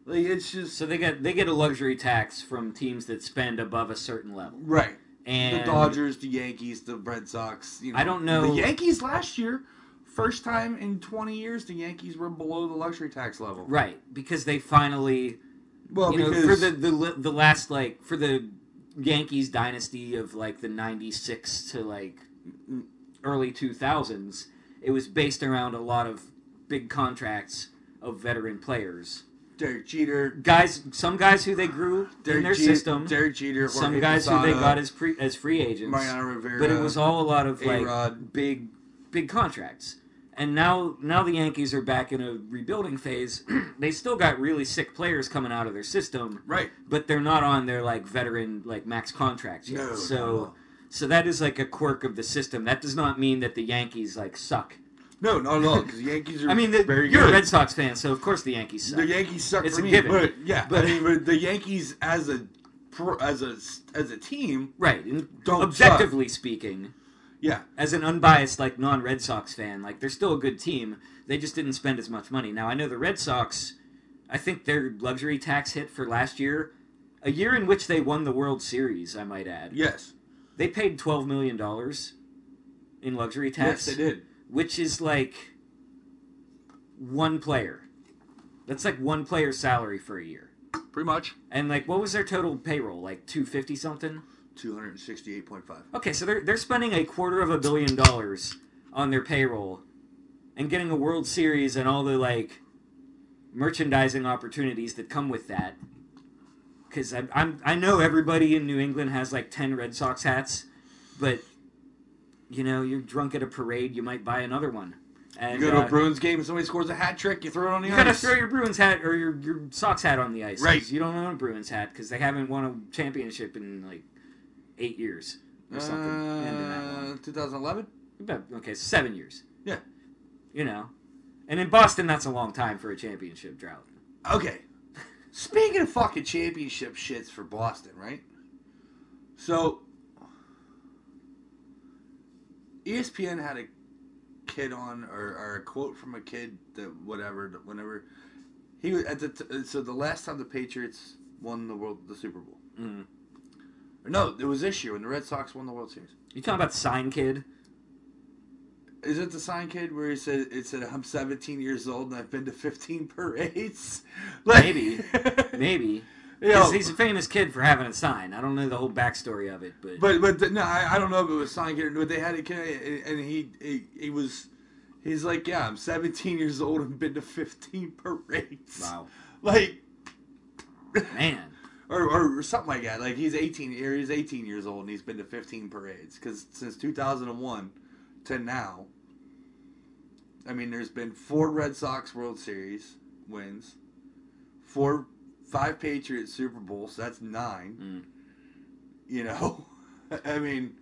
Like it's just So they get they get a luxury tax from teams that spend above a certain level. right. And the Dodgers, the Yankees, the Red Sox. You know, I don't know- the Yankees last year. First time in 20 years, the Yankees were below the luxury tax level. Right, because they finally Well, you know, because for the, the the last like for the Yankees dynasty of like the '96 to like early 2000s, it was based around a lot of big contracts of veteran players, Derek Jeter, guys. Some guys who they grew Derek in their Jeter, system. Derek Jeter, some guys who they got as pre- as free agents. Mariano Rivera. but it was all a lot of like A-Rod. big big contracts and now now the yankees are back in a rebuilding phase they still got really sick players coming out of their system right. but they're not on their like veteran like max contracts yet No, so all. so that is like a quirk of the system that does not mean that the yankees like suck No, not at all. Because the Yankees are. i mean the, very you're good. a red sox fan so of course the yankees suck The Yankees suck It's for a me, given. but yeah, But- I mean, but the Yankees as a pro- as a as a team, right Don't objectively speaking yeah, as an unbiased like non-Red Sox fan, like they're still a good team. They just didn't spend as much money. Now I know the Red Sox. I think their luxury tax hit for last year, a year in which they won the World Series. I might add, yes, they paid twelve million dollars in luxury tax, yes, they did. Which is like one player. That's like one player's salary for a year. Pretty much And like, what was their total payroll? Like two fifty something. two hundred sixty-eight point five. Okay, so they're they're spending a quarter of a billion dollars on their payroll and getting a World Series and all the like merchandising opportunities that come with that. Because I'm, I'm I know everybody in New England has like ten Red Sox hats, but you know you're drunk at a parade, you might buy another one. And You go to uh, a Bruins game and somebody scores a hat trick, you throw it on the you ice. You gotta throw your Bruins hat or your, your Sox hat on the ice. Right. You don't own a Bruins hat because they haven't won a championship in like eight years or something. Ending that long. Uh, 2011. About, okay, seven years. Yeah. You know. And in Boston, that's a long time for a championship drought. Okay. Speaking of fucking championship shits for Boston, right? So, ESPN had a kid on, or, or a quote from a kid that whatever, that whenever he was at the t- so the last time the Patriots won the world the Super Bowl. Mm. Or no, it was this year when the Red Sox won the World Series. You talking about Sign Kid? Is it the sign kid where he said it said I'm 17 years old and I've been to 15 parades? Like, Maybe. Maybe. Know, he's a famous kid for having a sign. I don't know the whole backstory of it, but, But but the, no, I, I don't know if it was sign kid, but they had a kid, and he, he he was he's like, yeah, I'm 17 years old and been to 15 parades. wow, Like man. or, or something like that. Like he's 18 or he's 18 years old and he's been to 15 parades because since 2001 to now, I mean, there's been four Red Sox World Series wins, four, five Patriots Super Bowls. That's nine. Mm. You know, I mean,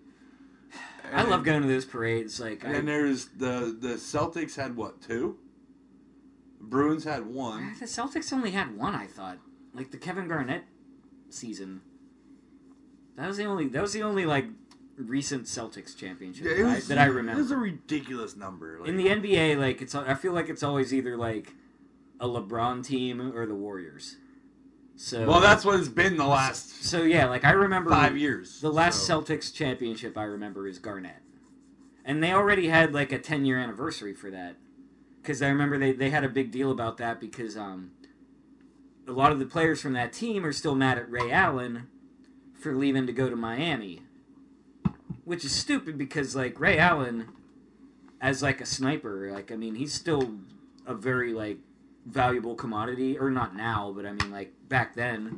I love going to those parades. Like, And I, there's the the Celtics had what two? Bruins had one. the Celtics only had one. I thought, like the Kevin Garnett season. That was the only. That was the only like recent Celtics championship Yeah, that, I, was, that I It was a ridiculous number. Like, In the NBA, like it's, I feel like it's always either like a LeBron team or the Warriors. So well, that's what it's been the last so yeah. Like I remember five years. The last so. Celtics championship I remember is Garnett, and they already had like a ten year anniversary for that. Because I remember they, they had a big deal about that because um, a lot of the players from that team are still mad at Ray Allen for leaving to go to Miami, which is stupid because like Ray Allen, as like a sniper, like I mean he's still a very like valuable commodity, or not now, but I mean like back then,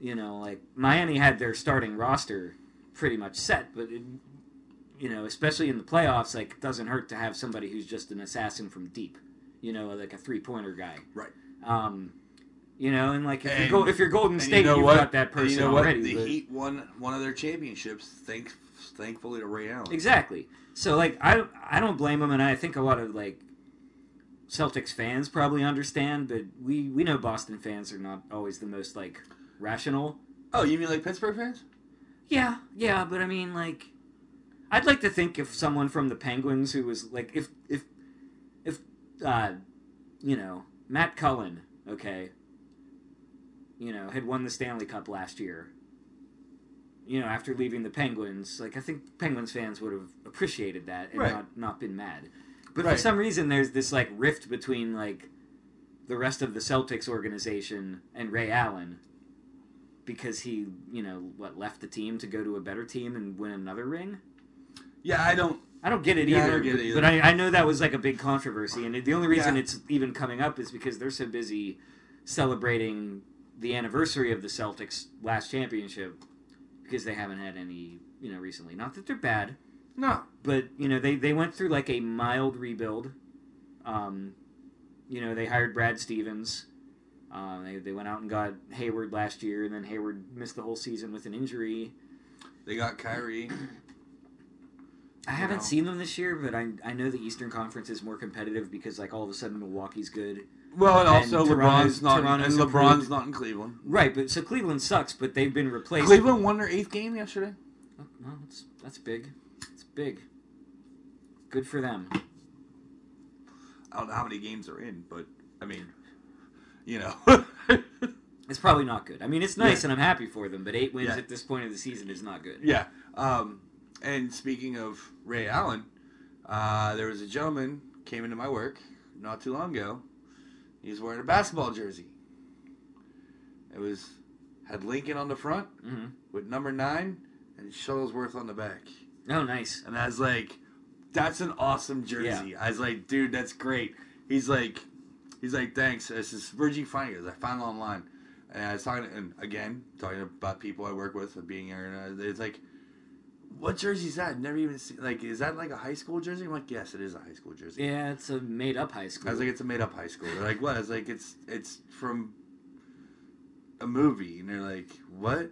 you know, like Miami had their starting roster pretty much set, but it, you know, especially in the playoffs, like it doesn't hurt to have somebody who's just an assassin from deep, you know, like a three pointer guy, Right. Um, you know, and like if And- you're go, if you're Golden State, you know what? got that person you know what? already. The but- Heat won one of their championships. thanks, thankfully to Ray Allen. Exactly. So like I I don't blame them, and I think a lot of like Celtics fans probably understand, but we we know Boston fans are not always the most like rational. Oh, you mean like Pittsburgh fans? Yeah, yeah, but I mean, like, I'd like to think if someone from the Penguins who was like, if if if uh, you know, Matt Cullen, okay, you know, had won the Stanley Cup last year. You know, after leaving the Penguins, like I think Penguins fans would have appreciated that and Right. not not been mad. But Right. for some reason, there's this like rift between like the rest of the Celtics organization and Ray Allen because he, you know, what left the team to go to a better team and win another ring. Yeah, I don't. I don't get it Yeah, I either. don't get it but- either. But I, I know that was like a big controversy, and the only reason Yeah. it's even coming up is because they're so busy celebrating the anniversary of the Celtics' last championship because they haven't had any, you know, recently. Not that they're bad, No. but you know they they went through like a mild rebuild. Um, you know they hired Brad Stevens. Uh, they they went out and got Hayward last year, and then Hayward missed the whole season with an injury. They got Kyrie. I haven't know. seen them this year, but I I know the Eastern Conference is more competitive because like all of a sudden Milwaukee's good. Well, and And also Toronto's- LeBron's not, Toronto's and LeBron's improved. not in Cleveland. Right, but so Cleveland sucks, but they've been replaced. Cleveland won their eighth game yesterday. Oh, well, that's that's big. Big. Good for them. I don't know how many games they're in, but I mean, you know, It's probably not good. I mean, it's nice Yeah. and I'm happy for them, but eight wins Yeah. at this point of the season is not good. yeah. Um, and speaking of Ray Allen, uh, there was a gentleman came into my work not too long ago. He was wearing a basketball jersey. It was had Lincoln on the front hmm with number nine and Shuttlesworth on the back. Oh, nice. And I was like, that's an awesome jersey. I was like, dude, that's great. He's like, he's like, thanks. This is where'd you find it? I found it online. And I was talking, and again, talking about people I work with, and being here, and uh, it's like, what jersey is that? Never even seen. Like, is that like a high school jersey? I'm like, yes, it is a high school jersey. Yeah, it's a made-up high school. I was like, it's a made up high school. They're like, what? I was like, it's it's from a movie, and they're like, what?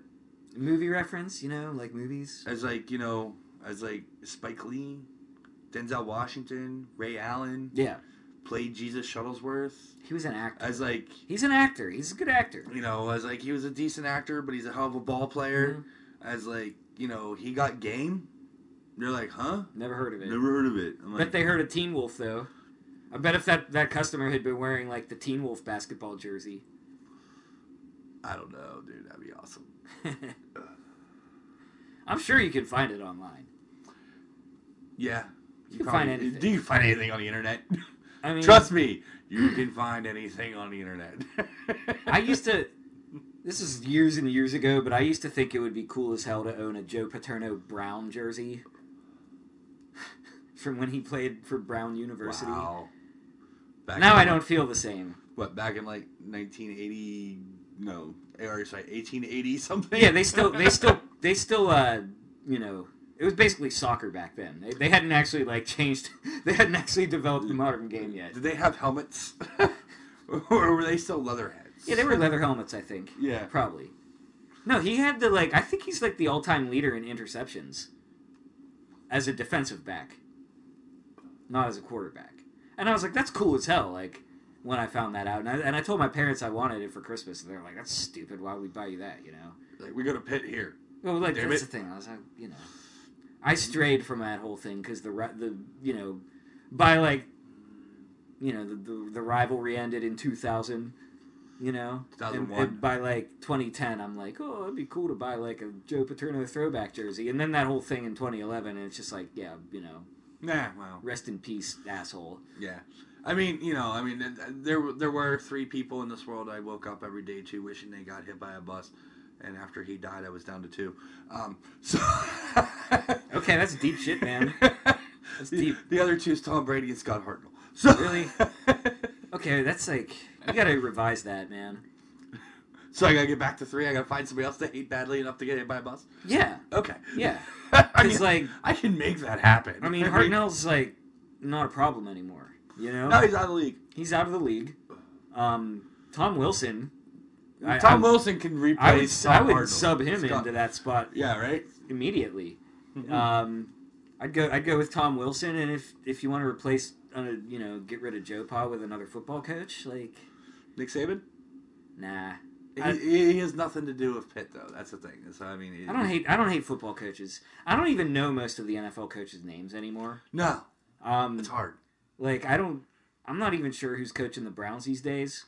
movie reference, you know, like movies. I was like, you know, I was like Spike Lee, Denzel Washington, Ray Allen Yeah, played Jesus Shuttlesworth. he was an actor. I was like, He's an actor. He's a good actor. you know, I was like, he was a decent actor, but he's a hell of a ball player. Mm-hmm. I was like, you know, he got game. They're like, huh? Never heard of it. Never heard of it. I'm like, Bet they heard of Teen Wolf though. I bet if that, that customer had been wearing like the Teen Wolf basketball jersey. I don't know, dude. That'd be awesome. I'm sure you can find it online. Yeah. You can find anything. Do you find anything on the internet? I mean, Trust me, you can find anything on the internet. I used to. This is years and years ago, but I used to think it would be cool as hell to own a Joe Paterno Brown jersey from when he played for Brown University. Wow. Back Now I don't feel the same. What back in like 1980? No, or sorry, 1880 something. Yeah, they still, they still, they still, uh, you know, it was basically soccer back then. They, they hadn't actually like changed. They hadn't actually developed the modern game yet. Did they have helmets, or were they still leatherheads? Yeah, they were leather helmets, I think. Yeah. Probably. No, he had the like. I think he's like the all-time leader in interceptions as a defensive back, not as a quarterback. And I was like, that's cool as hell. Like when I found that out, and I, and I told my parents I wanted it for Christmas, and they're like, that's stupid. Why would we buy you that? You know. Like we go to pit here. Well, like Damn that's it. the thing. I was like, you know, I strayed from that whole thing because the the you know, by like, you know, the the, the rivalry ended in two thousand. You know, and, 2001. and by like 2010, I'm like, oh, it'd be cool to buy like a Joe Paterno throwback jersey, and then that whole thing in 2011, and it's just like, yeah, you know, Nah, well, rest in peace, asshole. yeah. I mean, you know, I mean, th- th- there there were three people in this world I woke up every day to wishing they got hit by a bus, and after he died, I was down to two. Um, so Okay, that's deep shit, man. That's the, deep. the other two is Tom Brady and Scott Hartnell. So Really? Okay, that's like you gotta revise that, man. so I gotta get back to three. I gotta find somebody else to hate badly enough to get hit by a bus. Yeah, Okay. yeah. I mean, like I can make that happen. I mean, Hartnell's like not a problem anymore. You know, No, he's out of the league. he's out of the league. Um, Tom Wilson. I- Tom I- Wilson can replace. I would, Scott I would Hartnell. sub him Scott- into that spot Yeah, right. immediately. Mhm. Um, I'd go. I'd go with Tom Wilson, and if if you want to replace, uh, you know, get rid of Joe Pa with another football coach, like, Nick Saban. nah. he, I- he has nothing to do with Pitt though. That's the thing. So I mean, I don't hate I don't hate football coaches. I don't even know most of the NFL coaches' names anymore. No, Um, it's hard. like I don't. I'm not even sure who's coaching the Browns these days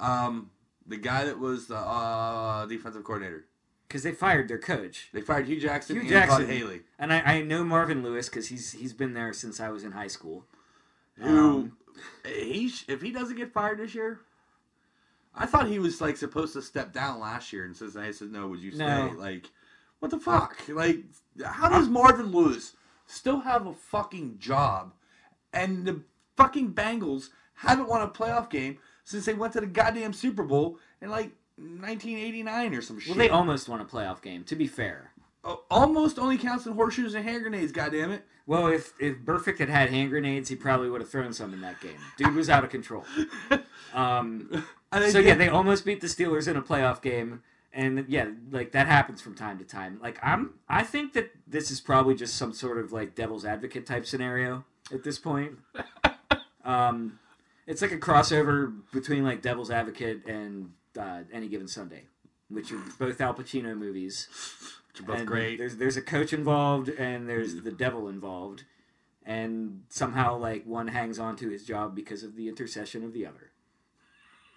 Um, the guy that was the uh, defensive coordinator. because they fired their coach. They fired Hue Jackson Hue and Jackson. Todd Haley, And I, I know Marvin Lewis because he's he's been there since I was in high school. who Um, he if he doesn't get fired this year. I thought he was like supposed to step down last year, and Cincinnati said, "No, would you stay?" No. Like, what the fuck? Like, how does Marvin Lewis still have a fucking job, and the fucking Bengals haven't won a playoff game since they went to the goddamn Super Bowl in like 1989 or some shit? well, they almost won a playoff game. To be fair. O- almost only counts in horseshoes and hand grenades. Goddamn it! Well, if if Burfict had had hand grenades, he probably would have thrown some in that game. Dude was out of control. Um, so yeah, they almost beat the Steelers in a playoff game, and yeah, like that happens from time to time. Like I'm, I think that this is probably just some sort of like devil's advocate type scenario at this point. um, it's like a crossover between like Devil's Advocate and uh, Any Given Sunday, which are both Al Pacino movies. Which are both And great. There's there's a coach involved and there's the devil involved, and somehow like one hangs on to his job because of the intercession of the other.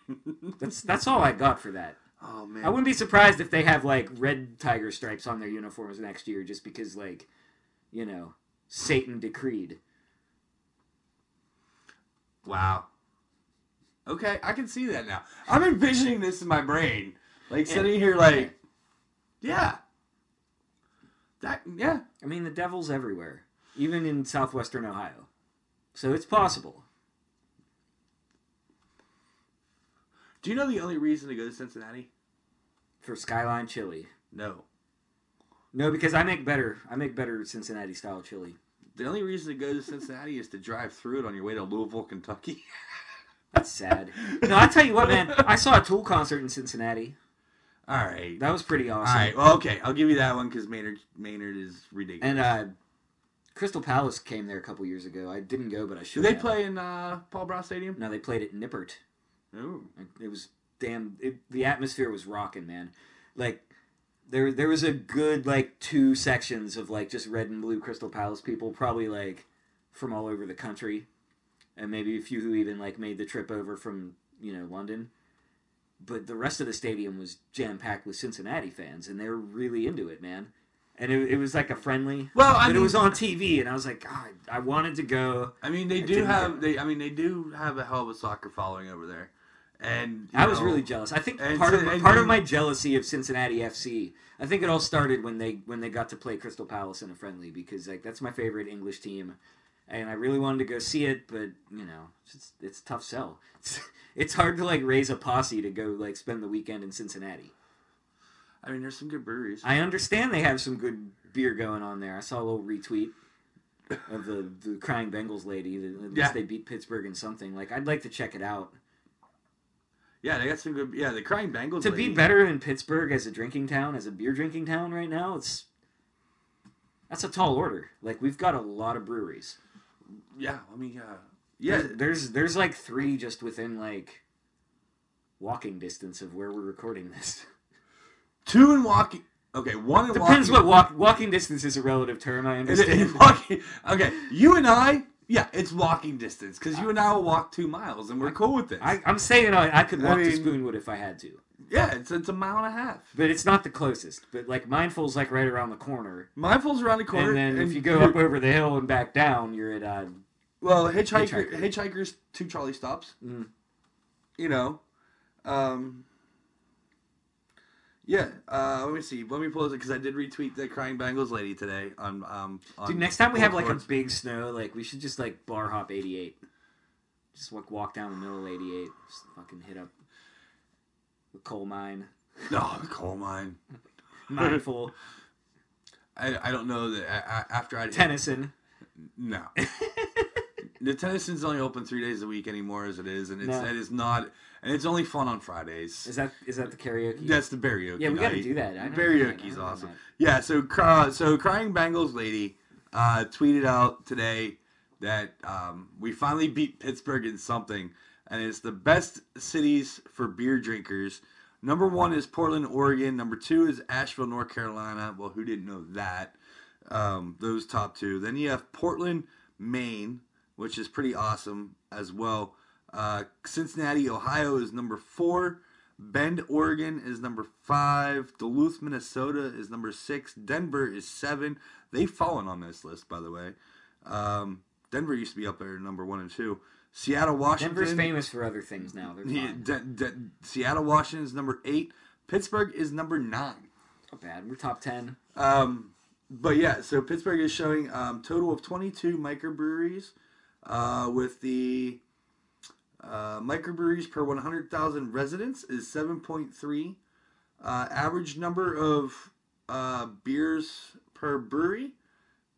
that's that's all I got for that. Oh man, I wouldn't be surprised if they have like red tiger stripes on their uniforms next year, just because like, you know, Satan decreed. Wow. Okay, I can see that now. I'm envisioning this in my brain, like sitting here, like, yeah, that, yeah. I mean, the devil's everywhere, even in southwestern Ohio, so it's possible. Do you know the only reason to go to Cincinnati? For Skyline chili. No. No, because I make better. I make better Cincinnati style chili. The only reason to go to Cincinnati is to drive through it on your way to Louisville, Kentucky. That's sad. no, I tell you what, man. I saw a Tool concert in Cincinnati. All right. That was pretty awesome. right. Well, okay. I'll give you that one because Maynard Maynard is ridiculous. And uh, Crystal Palace came there a couple years ago. I didn't go, but I should. they have. play in uh, Paul Brown Stadium? No, they played at Nippert. Ooh. It was damn. It, the atmosphere was rocking, man. Like there, there was a good like two sections of like just red and blue Crystal Palace people, probably like from all over the country, and maybe a few who even like made the trip over from you know London. But the rest of the stadium was jam packed with Cincinnati fans, and they were really into it, man. And it, it was like a friendly. Well, I but mean, it was on TV, and I was like, God, I wanted to go. I mean, they I do have go. they. I mean, they do have a hell of a soccer following over there, and I was really jealous. I think part of part of my jealousy of Cincinnati FC. I think it all started when they when they got to play Crystal Palace in a friendly because like that's my favorite English team, and I really wanted to go see it, but you know it's it's a tough sell. It's, it's hard to like raise a posse to go like spend the weekend in Cincinnati. I mean, there's some good breweries. I understand they have some good beer going on there. I saw a little retweet of the the crying Bengals lady. At least Yeah. they beat Pittsburgh in something. Like I'd like to check it out. yeah, they got some good. Yeah, the Crying Bengals. to be better than Pittsburgh as a drinking town, as a beer drinking town right now, it's that's a tall order. Like we've got a lot of breweries. Yeah, let me. Uh, yeah, There's, there's there's like three just within like walking distance of where we're recording this. two in walking. Okay, one in Depends walking. what walk walking distance is a relative term. I Is it- understand. walking. Okay, you and I. Yeah, it's walking distance because you and I will walk two miles, and we're cool with this. I, I'm saying I, I could I walk to mean- Spoonwood if I had to, yeah, it's it's a mile and a half. but it's not the closest. But like Mindful's like right around the corner, Mindful's around the corner, and then if you go up over the hill and back down, you're at uh, Well, hitchhiker, Hitchhiker. hitchhikers, two trolley stops. Mm. You know, um, yeah. Uh, let me see. Let me pull it because I did retweet the crying Bengals lady today on. Um, on Dude, next time we have like a big snow, like we should just like bar hop 88. Just like walk down the middle of 88. Just fucking hit up the coal mine. no the coal mine. Mindful. I, I don't know that I, I, after I Tennyson. no. the Tennyson's only open three days a week anymore, as it is, and it's No. it is not, and it's only fun on Fridays. Is that is that the karaoke? That's the karaoke. yeah, we got to do that. I know, Karaoke's awesome. Yeah, so cry, so crying Bengals lady uh, tweeted out today that um, we finally beat Pittsburgh in something, and it's the best cities for beer drinkers Number one is Portland, Oregon. Number two is Asheville, North Carolina. Well, who didn't know that? Um, those top two. Then you have Portland, Maine, which is pretty awesome as well. Uh, Cincinnati, Ohio is number four. Bend, Oregon is number five. Duluth, Minnesota is number six. Denver is seven. They've fallen on this list, by the way. Um, Denver used to be up there, number one and two. Seattle, Washington. Denver's famous for other things now. They're Yeah. De- De- Seattle, Washington is number eight. Pittsburgh is number nine. Not bad. We're top ten. Um, but yeah, so Pittsburgh is showing um, total of 22 microbreweries, uh, with the uh, microbreweries per 100,000 residents is 7.3. Uh, average number of uh, beers per brewery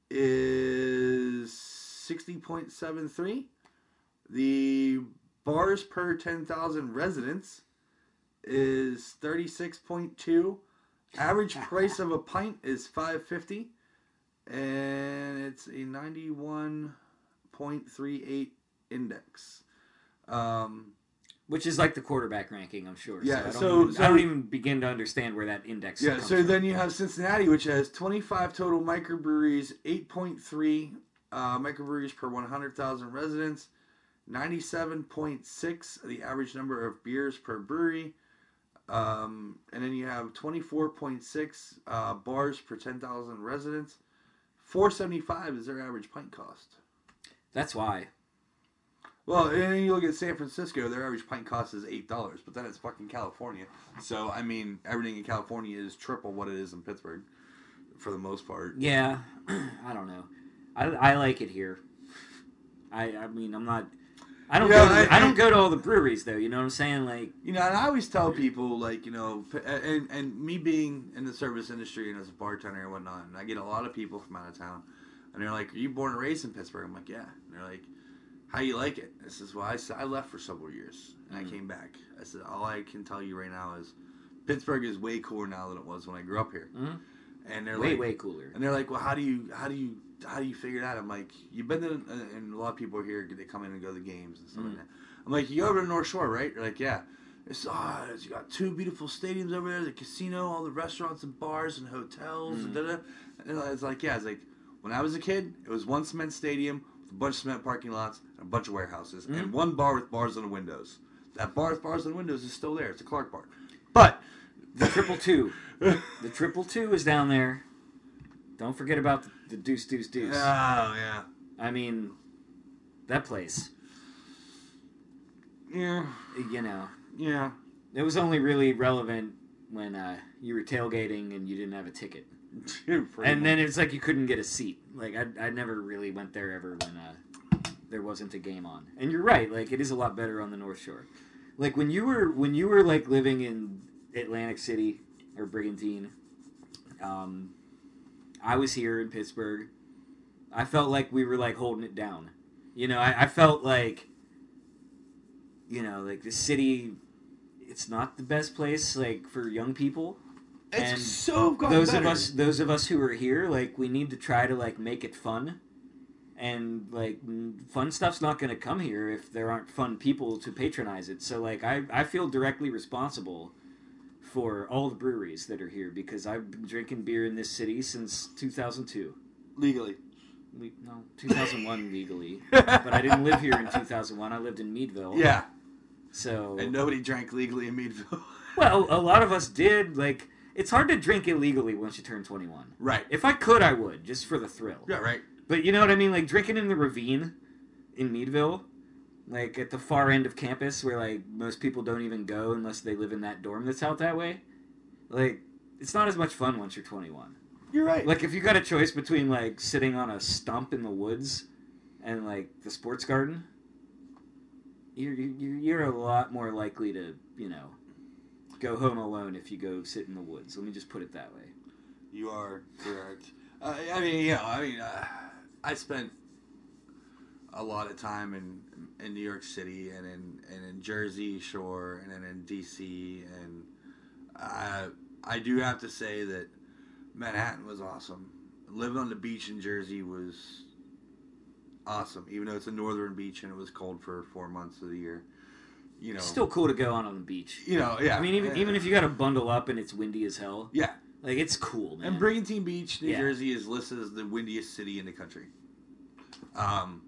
is 60.73. The bars per 10,000 residents is 36.2. Average price of a pint is 5.50 and it's a 91.38 index. Um, Which is like the quarterback ranking, I'm sure. Yeah, So I don't, so- even, so- I don't even begin to understand where that index. yeah, so from. then you have Cincinnati, which has 25 total microbreweries, 8.3 uh, microbreweries per 100,000 residents, 97.6 the average number of beers per brewery, um, and then you have 24.6 uh, bars per 10,000 residents. 475 is their average pint cost. That's why. Well, and you look at San Francisco, their average pint cost is eight dollars, but then it's fucking California. So I mean, everything in California is triple what it is in Pittsburgh, for the most part. Yeah, I don't know. I, I like it here. I I mean I'm not. I don't Yeah, go. To, I- I, don't go to all the breweries though. You know what I'm saying? Like You know, and I always tell people like you know, and and me being in the service industry and as a bartender and whatnot, and I get a lot of people from out of town, and they're like, "Are you born and raised in Pittsburgh?" I'm like, "Yeah." And they're like, "How you like it?" This is why I said I left for several years and I came back. I said, "All I can tell you right now is Pittsburgh is way cooler now than it was when I grew up here." Mhm. And they're way like, way cooler. And they're like, "Well, how do you how do you how do you figure it Out? I'm like, "You've been to and a lot of people are here. They come in and go to the games and stuff like that." I'm like, "You go over to North Shore, right?" They're like, "Yeah." It's ah, it's you got two beautiful stadiums over there, the casino, all the restaurants and bars and hotels and da. And it's like, yeah, it's like when I was a kid, it was one cement stadium a bunch of cement parking lots and a bunch of warehouses and one bar with bars on the windows. That bar with bars on the windows is still there. It's a Clark bar, but The triple two. the triple two is down there. Don't forget about the, the deuce deuce deuce. oh yeah, I mean, that place. yeah, You know, yeah. it was only really relevant when uh, you were tailgating and you didn't have a ticket. And then it's like you couldn't get a seat. Like I, I never really went there ever when uh, there wasn't a game on. And you're right. Like it is a lot better on the North Shore. Like when you were when you were like living in Atlantic City or Brigantine, um, I was here in Pittsburgh. I felt like we were like holding it down. You know, I, I felt like, you know, like the city. It's not the best place like for young people It's and so those better. of us those of us who are here like we need to try to like make it fun. And like fun stuff's not going to come here if there aren't fun people to patronize it. So like I, I feel directly responsible for all the breweries that are here because i've been drinking beer in this city since 2002 legally. Le- no 2001 legally. But i didn't live here in 2001 i lived in meadville. Yeah, so and nobody drank legally in Meadville. well a lot of us did like it's hard to drink illegally once you turn 21 right. If I could, I would, just for the thrill. Yeah, right. But you know what I mean? Like drinking in the ravine in Meadville, like at the far end of campus where like most people don't even go unless they live in that dorm that's out that way. Like it's not as much fun once you're 21. You're right. Like if you got a choice between like sitting on a stump in the woods and like the sports garden, you're you're, you're a lot more likely to you know go home alone if you go sit in the woods. Let me just put it that way. You are correct. Uh, I mean, yeah, I mean, uh, I spent a lot of time in in New York City and in and in Jersey Shore and then in DC, and I I do have to say that Manhattan was awesome. Living on the beach in Jersey was awesome, even though it's a northern beach and it was cold for four months of the year. You know, it's Still cool to go on on the beach. you know, yeah. I mean, even yeah. even if you got to bundle up and it's windy as hell, yeah. like it's cool, man. And Brigantine Beach, New Yeah. Jersey, is listed as the windiest city in the country, um,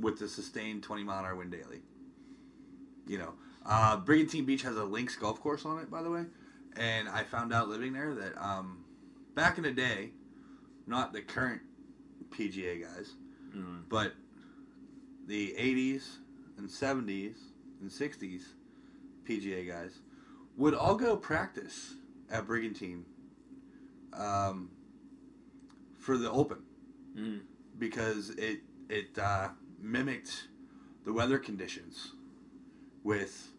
with the sustained 20 mile an hour wind daily. You know, uh, Brigantine Beach has a links golf course on it, by the way, and I found out living there that um, back in the day, not the current PGA guys, Mm. but the 80s and 70s and 60s PGA guys would all go practice at Brigantine um, for the Open Mm. because it it uh, mimicked the weather conditions with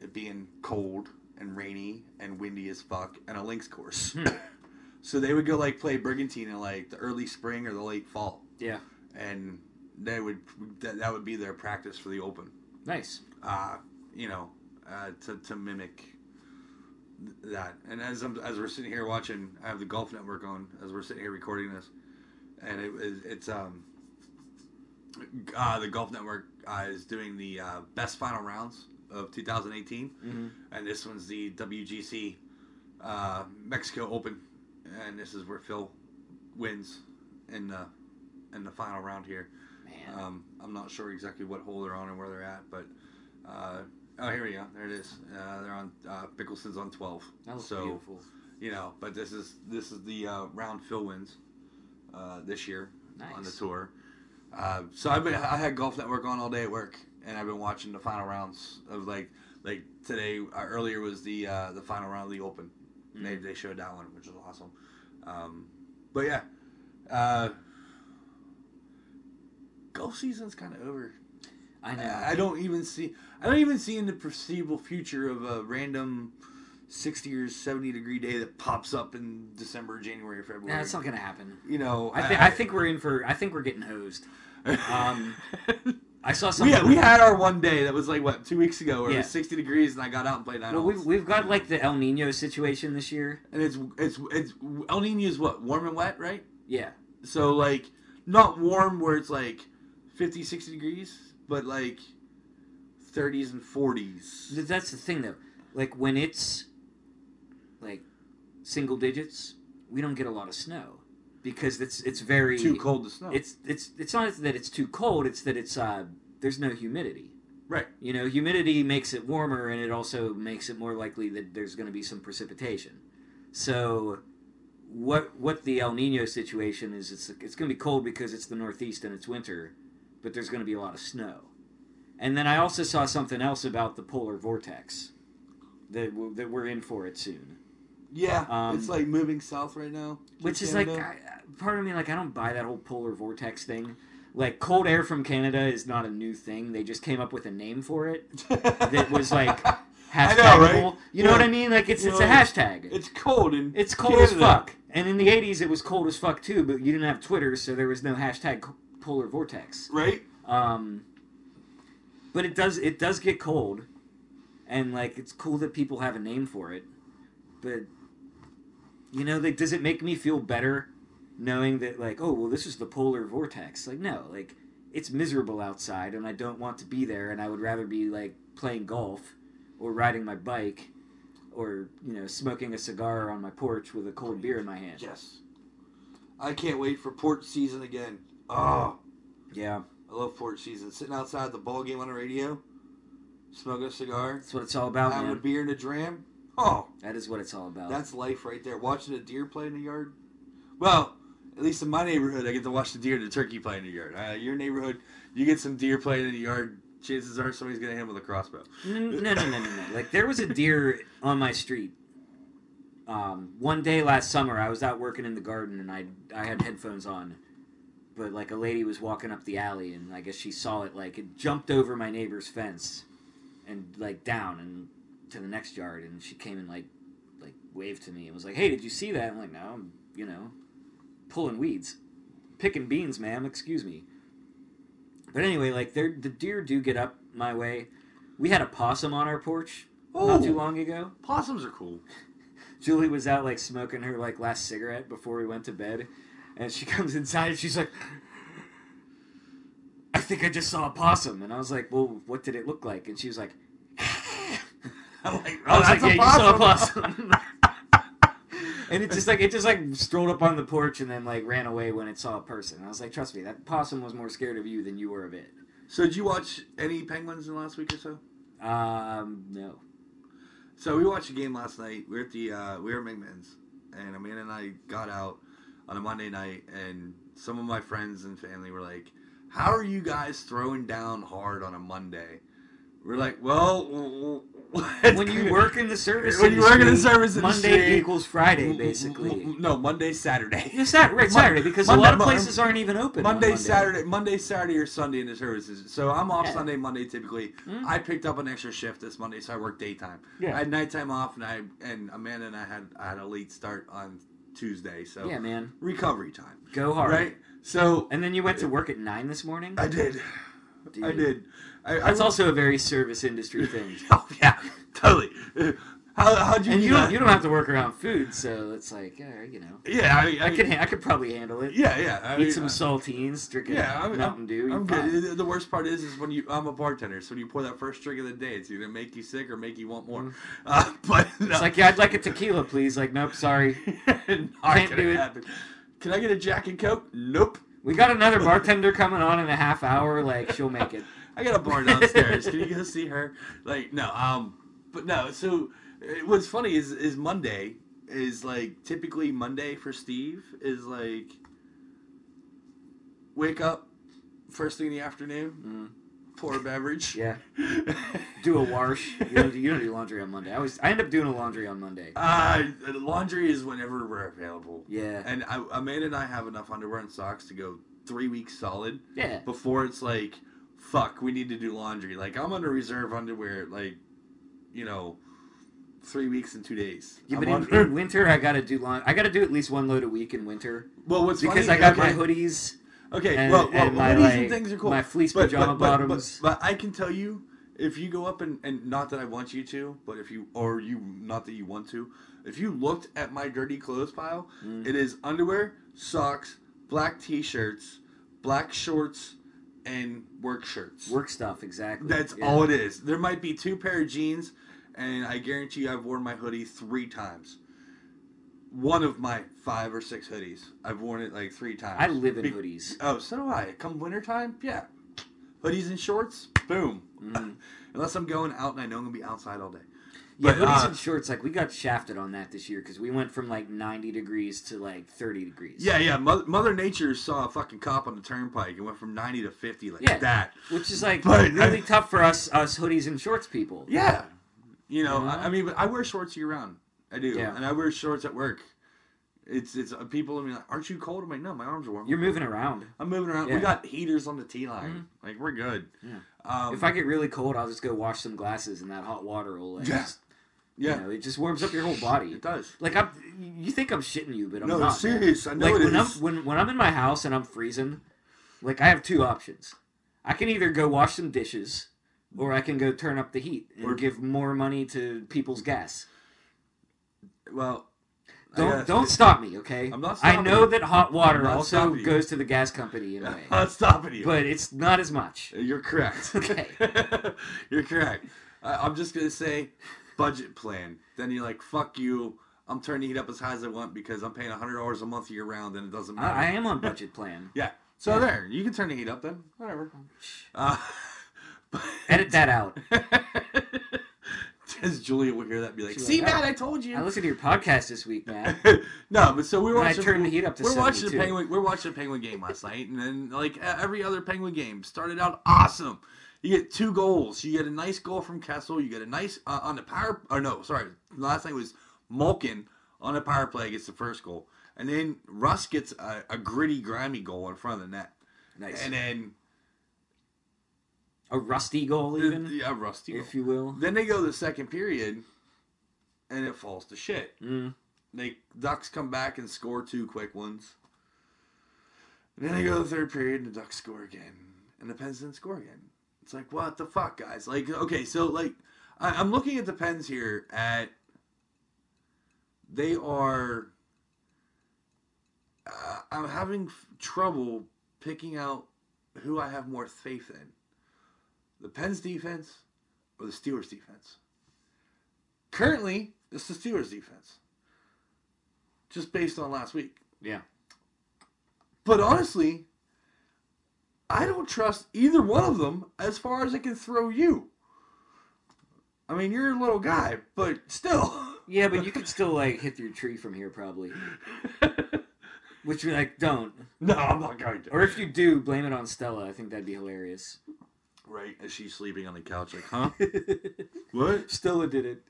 it being cold and rainy and windy as fuck and a links course. Hmm. so they would go like play Brigantine in like the early spring or the late fall Yeah, and they would that, that would be their practice for the open nice. uh, you know uh, to, to mimic that. And as I'm, as we're sitting here watching I have the golf network on as we're sitting here recording this. And it it's um uh, the golf network uh, is doing the uh, best final rounds of 2018 hmm and this one's the WGC uh, Mexico Open, and this is where Phil wins in the in the final round here. Man, Um, I'm not sure exactly what hole they're on and where they're at, but uh, oh, here we go. There it is. Uh, they're on uh, on 12. that looks so beautiful. you know, but this is this is the uh, round Phil wins uh, this year Nice. on the tour. Uh, so I've been I had Golf Network on all day at work, and I've been watching the final rounds of like like today uh, earlier was the uh, the final round of the Open. Mm. They they showed that one, which was awesome. Um, but yeah, uh, golf season's kind of over. I know. I, I don't even see I don't even see in the foreseeable future of a random. 60 or 70 degree day that pops up in December, January, or February. Nah, it's not gonna happen. you know, I, th- I think we're in for. I think we're getting hosed. Um, I saw we, something. had, we had our one day that was like what two weeks ago where it was 60 degrees and I got out and played nine well, we've, we've got like the El Nino situation this year. and it's it's it's El Nino is what warm and wet, right? Yeah, So like not warm where it's like 50, 60 degrees, but like 30s and 40s. Th- that's the thing though. Like when it's like single digits, we don't get a lot of snow because it's it's very Too cold to snow. It's it's it's not that it's too cold. It's that it's uh there's no humidity. right. You know, humidity makes it warmer, and it also makes it more likely that there's going to be some precipitation. So, what what the El Nino situation is? It's it's going to be cold because it's the Northeast and it's winter, but there's going to be a lot of snow. And then I also saw something else about the polar vortex that w- that we're in for it soon. Yeah, Um, it's like moving south right now. Which is like, I, part of me like I don't buy that whole polar vortex thing. Like cold air from Canada is not a new thing. They just came up with a name for it that was like I hashtagable. know, right? You know Yeah. what I mean? Like it's You it's know, a hashtag. It's cold and It's cold as fuck. And in the '80s, it was cold as fuck too. But you didn't have Twitter, so there was no hashtag polar vortex. right? Um, but it does it does get cold, and like it's cool that people have a name for it. But you know, like, does it make me feel better knowing that like, oh well, this is the polar vortex? Like, no, like it's miserable outside, and I don't want to be there, and I would rather be like playing golf or riding my bike. Or you know, smoking a cigar on my porch with a cold beer in my hand. Yes. I can't wait for port season again. Oh, Yeah, I love port season. Sitting outside the ball game on the radio, smoking a cigar, that's what it's all about, having a beer in a dram. Oh, That is what it's all about. that's life right there. Watching a deer play in the yard. Well, at least in my neighborhood, I get to watch the deer and the turkey play in the yard. Uh, your neighborhood, you get some deer playing in the yard. Chances are somebody's gonna hit him with a crossbow. No, no, no, no, no. Like there was a deer on my street. Um, one day last summer, I was out working in the garden and I I had headphones on, but like a lady was walking up the alley and I guess she saw it. Like it jumped over my neighbor's fence, and like down and to the next yard. And she came and like like waved to me and was like, "Hey, did you see that?" I'm like, "No, I'm you know pulling weeds, picking beans, ma'am. Excuse me." But anyway, like the deer do get up my way. We had a possum on our porch not too Oh. long ago. Possums are cool. Julie was out like smoking her like last cigarette before we went to bed, and she comes inside and she's like, "I think I just saw a possum," and I was like, "Well, what did it look like?" And she was like, I'm like, I oh, was like, yeah, a you saw a possum. and it just like it just like strolled up on the porch and then like ran away when it saw a person. And I was like, trust me, that possum was more scared of you than you were of it. So did you watch any Penguins in the last week or so? Um, no. So we watched a game last night. We are at the uh, we were at McMahon's, and Amanda and I got out on a Monday night, and some of my friends and family were like, "How are you guys throwing down hard on a Monday?" We're like, "Well, When you work in the service, When you work in the service Monday equals Friday, basically. no Monday, Saturday." Yeah, Sat- right, Saturday, because Monday- a lot of places aren't even open. on Monday, Saturday, Monday, Saturday, or Sunday in the services. So I'm off Yeah. Sunday, Monday typically. Mm. I picked up an extra shift this Monday, so I work daytime. Yeah. I had nighttime off, and I and Amanda and I had I had a late start on Tuesday, so Yeah, man, recovery time, go hard. right? So And then you went to work at nine this morning. I did, Dude, I did. I, That's I, also a very service industry thing. Oh yeah, totally. How how'd you? And do you that? don't you don't have to work around food, so it's like, yeah, you know, Yeah, I, I, I could I could probably handle it. Yeah, yeah. I Eat mean, some I- saltines, drink a Yeah, I'm, Mountain Dew. I'm good. The- worst part is, is when you. I'm a bartender, so when you pour that first drink of the day, it's either make you sick or make you want more. Uh, but no, Mm. It's like, yeah, I'd like a tequila, please. Like, nope, sorry. Can't do it. happen. Can I get a Jack and Coke? Nope. We got another bartender coming on in a half hour. Like, she'll make it. I got a bar downstairs. Can you go see her? Like, no. Um, but no. So uh, what's funny is is Monday is like typically Monday for Steve is like wake up first thing in the afternoon, pour a beverage. Yeah. Do a wash. You don't, do- you don't do laundry on Monday. I always I end up doing a laundry on Monday. Uh, laundry is whenever we're available. Yeah. And I, Amanda and I have enough underwear and socks to go three weeks solid Yeah. before it's like, fuck, we need to do laundry. Like I'm under reserve underwear, like, you know, three weeks and two days. Yeah, but in, in winter I gotta do laundry. I gotta do at least one load a week in winter well, what's because funny, I got okay, my hoodies. Okay, and- well, well and my, hoodies like, and things are cool. my fleece But- pajama but- but- bottoms. But, I can tell you, if you go up and, and not that I want you to, but if you or you not that you want to, if you looked at my dirty clothes pile, Mm. it is underwear, socks, black t-shirts, black shorts, and work shirts. Work stuff, exactly. That's Yeah. all it is. There might be two pair of jeans, and I guarantee you, I've worn my hoodie three times. One of my five or six hoodies, I've worn it like three times. I live in Be- hoodies. Oh, so do I. Come wintertime, yeah. Hoodies and shorts, boom. Mhm. Unless I'm going out and I know I'm gonna be outside all day. Yeah, But, hoodies uh, and shorts. Like we got shafted on that this year because we went from like 90 degrees to like 30 degrees. Yeah, yeah. Mother, Mother Nature saw a fucking cop on the turnpike and went from 90 to 50 like Yeah. that. which is like But really I- tough for us us hoodies and shorts people. Yeah. You know, You know? I, I mean, but I wear shorts year round. I do, Yeah. and I wear shorts at work. It's it's uh, people. I mean, like, aren't you cold? I'm like, no, my arms are warm. You're moving around. I'm moving around. Yeah. We got heaters on the T line. Like we're good. Yeah. Um, if I get really cold, I'll just go wash some glasses, and that hot water will like, Yeah. yeah, you know, it just warms up your whole body. it does. Like I'm, you think I'm shitting you, but I'm no, not. man. serious. I know like it when I'm when when I'm in my house and I'm freezing, like I have two options. I can either go wash some dishes, or I can go turn up the heat and Or- give more money to people's gas. well, Don't don't stop me, okay? I'm not I know you. that hot water also goes to the gas company in a I'm way, not stopping you. but it's not as much. You're correct. Okay. You're correct. I'm just gonna say, budget plan. Then you're like, fuck you. I'm turning the heat up as high as I want because I'm paying hundred dollars a month year round, and it doesn't matter. I, I am on budget plan. Yeah. So Yeah. there, you can turn the heat up then. Whatever. Uh, but- Edit that out. Because Julia will hear that and be like, She's "See, like, Matt, "Oh, I told you." I listened to your podcast this week, man. no, but so we were And I watching. turned the heat up to we're watching the penguin. We're watching a penguin game last night, and then like every other penguin game started out awesome. You get two goals. You get a nice goal from Kessel. You get a nice uh, on the power. Or no, sorry. Last night was Malkin on the power play gets the first goal, and then Rust gets a, a gritty, grimy goal in front of the net, Nice. and then A rusty goal, even, yeah, Rusty. if you will. Then they go to the second period, and it falls to shit. Mm. They Ducks come back and score two quick ones. And then they go to the third period and the Ducks score again, and the Pens didn't score again. It's like what the fuck, guys? Like okay, so like I, I'm looking at the Pens here at they are. Uh, I'm having f- trouble picking out who I have more faith in. The Pens defense or the Steelers defense. Currently, it's the Steelers defense. Just based on last week. Yeah. But honestly, I don't trust either one of them as far as I can throw you. I mean, you're a little guy, but still. Yeah, but you could still like hit your tree from here probably. Which you like don't. no, I'm not going to. Or if you do, blame it on Stella. I think that'd be hilarious. Right? Is she's sleeping on the couch? Like, huh? what? Stella did it.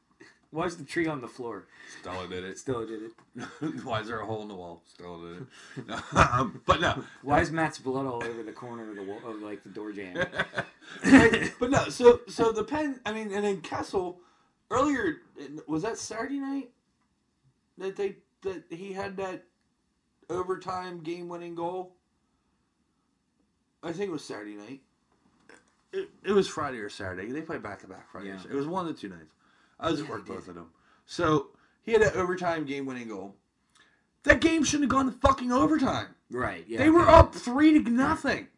Why is the tree on the floor? Stella did it. Stella did it. Why is there a hole in the wall? Stella did it. um, but no. Why is Matt's blood all over the corner of the wall, of like the door jamb? Right, but no, so so the pen. I mean, and then Kessel earlier was that Saturday night that they that he had that overtime game winning goal. I think it was Saturday night. It, it was Friday or Saturday. They played back to back Fridays. Yeah. It was one of the two nights. I was at work both of them. So he had an overtime game winning goal. That game shouldn't have gone to fucking overtime. Right. Yeah. they were okay. up three to nothing.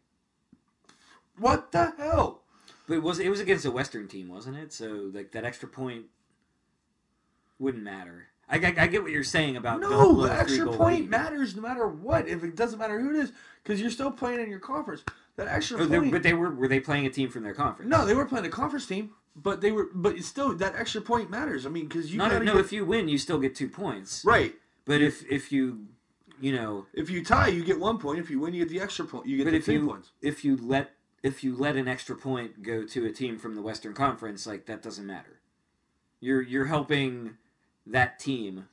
What the hell? But it was it was against a Western team, wasn't it? So like that extra point wouldn't matter. I, I, I get what you're saying about No, the extra point lead. matters no matter what. If it doesn't matter who it is, because you're still playing in your conference. That extra Oh, point. but they were were they playing a team from their conference? no, they were playing a conference team, but they were. But it's still, that extra point matters. I mean, because you no, no, gotta no. get- If you win, you still get two points. right. But if if you you know, If you tie, you get one point. If you win, you get the extra point. You get the if two you points. if you let if you let an extra point go to a team from the Western Conference, like that doesn't matter. You're you're helping that team.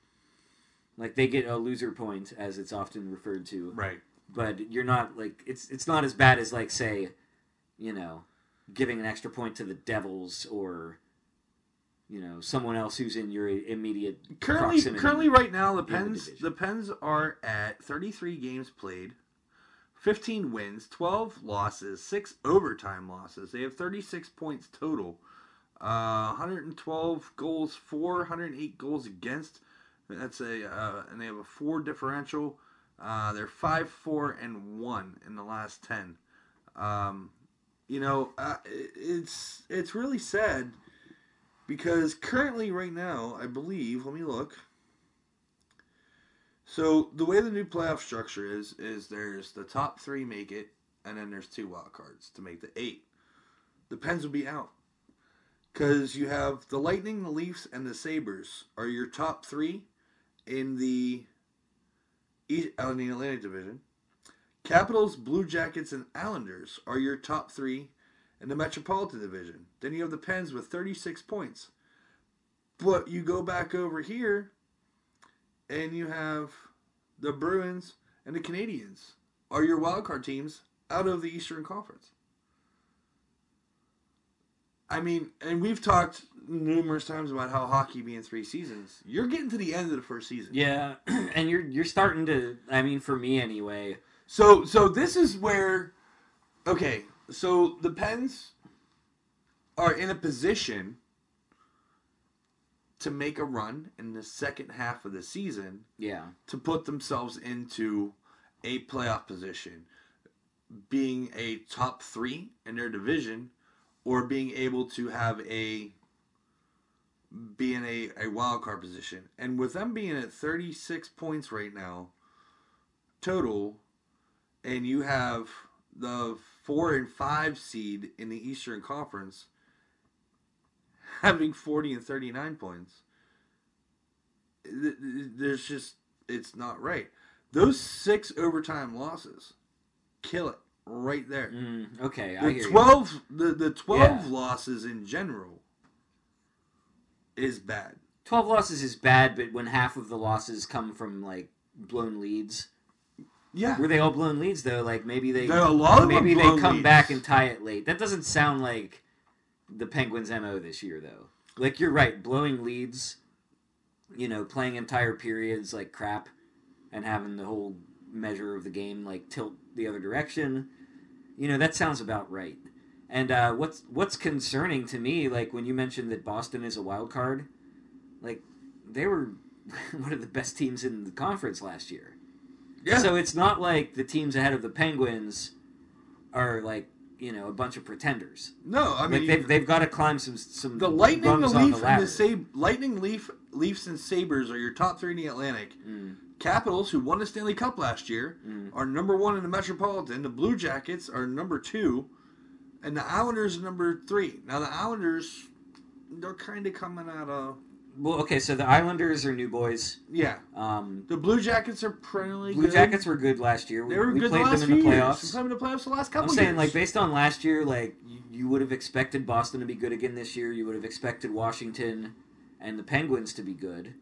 Like they get a loser point, as it's often referred to. Right. But you're not like it's it's not as bad as like say, you know, giving an extra point to the Devils or you know someone else who's in your immediate Currently, proximity. currently, right now, the in the Pens the Pens are at 33 games played, 15 wins, 12 losses, six overtime losses. They have 36 points total, uh, 112 goals for, 108 goals against. That's a uh, and they have a four differential. Uh, they're five, four, and one in the last 10. Um, you know, uh, it's it's really sad because currently right now i believe let me look. So the way the new playoff structure is is there's the top three make it and then there's two wild cards to make the eight. The pens will be out. Because you have the lightning the leafs and the sabres are your top three in the In the atlantic division capitals blue jackets and islanders are your top three in the Metropolitan Division. Then you have the Pens with 36 points. But you go back over here and you have the Bruins and the Canadiens are your wildcard teams out of the Eastern Conference. I mean, and we've talked numerous times about how hockey being three seasons. You're getting to the end of the first season. yeah, and you're you're starting to. I mean, for me anyway. So so this is where okay, so the Pens are in a position to make a run in the second half of the season Yeah, to put themselves into a playoff position, being a top 3 in their division or being able to have a be in a, a wild card position. And with them being at 36 points right now total and you have the four and five seed in the Eastern Conference having 40 and 39 points, th- th- there's just, it's not right. Those six overtime losses kill it right there. mm, okay, I The hear 12, the, the 12 Yeah. losses in general is bad. Twelve losses is bad, but when half of the losses come from like blown leads, Yeah. were they all blown leads though? Like maybe they There are a lot of maybe they come leads. back and tie it late. That doesn't sound like the Penguins' mo this year, though. Like you're right, blowing leads, you know, playing entire periods like crap, and having the whole measure of the game like tilt the other direction. You know, that sounds about right. And uh, what's what's concerning to me, like when you mentioned that Boston is a wild card, like they were one of the best teams in the conference last year. Yeah. So it's not like the teams ahead of the Penguins are like you know a bunch of pretenders. No, I mean like they've, they've got to climb some some the Lightning, the Leaf, the and the Sab- Lightning, Leaf, Leafs, and Sabres are your top three in the Atlantic. Mm. Capitals, who won the Stanley Cup last year, Mm. are number one in the Metropolitan. The Blue Jackets are number two, and the Islanders are number three. Now the Islanders, they're kind of coming out of Well, okay, so the Islanders are new boys. yeah. Um, The Blue Jackets are perennially Blue good. Jackets were good last year. They were we good played the last them in the few years. playoffs. We played them in the playoffs the last couple. I'm saying, years. like, based on last year, like, you, you would have expected Boston to be good again this year. You would have expected Washington and the Penguins to be good,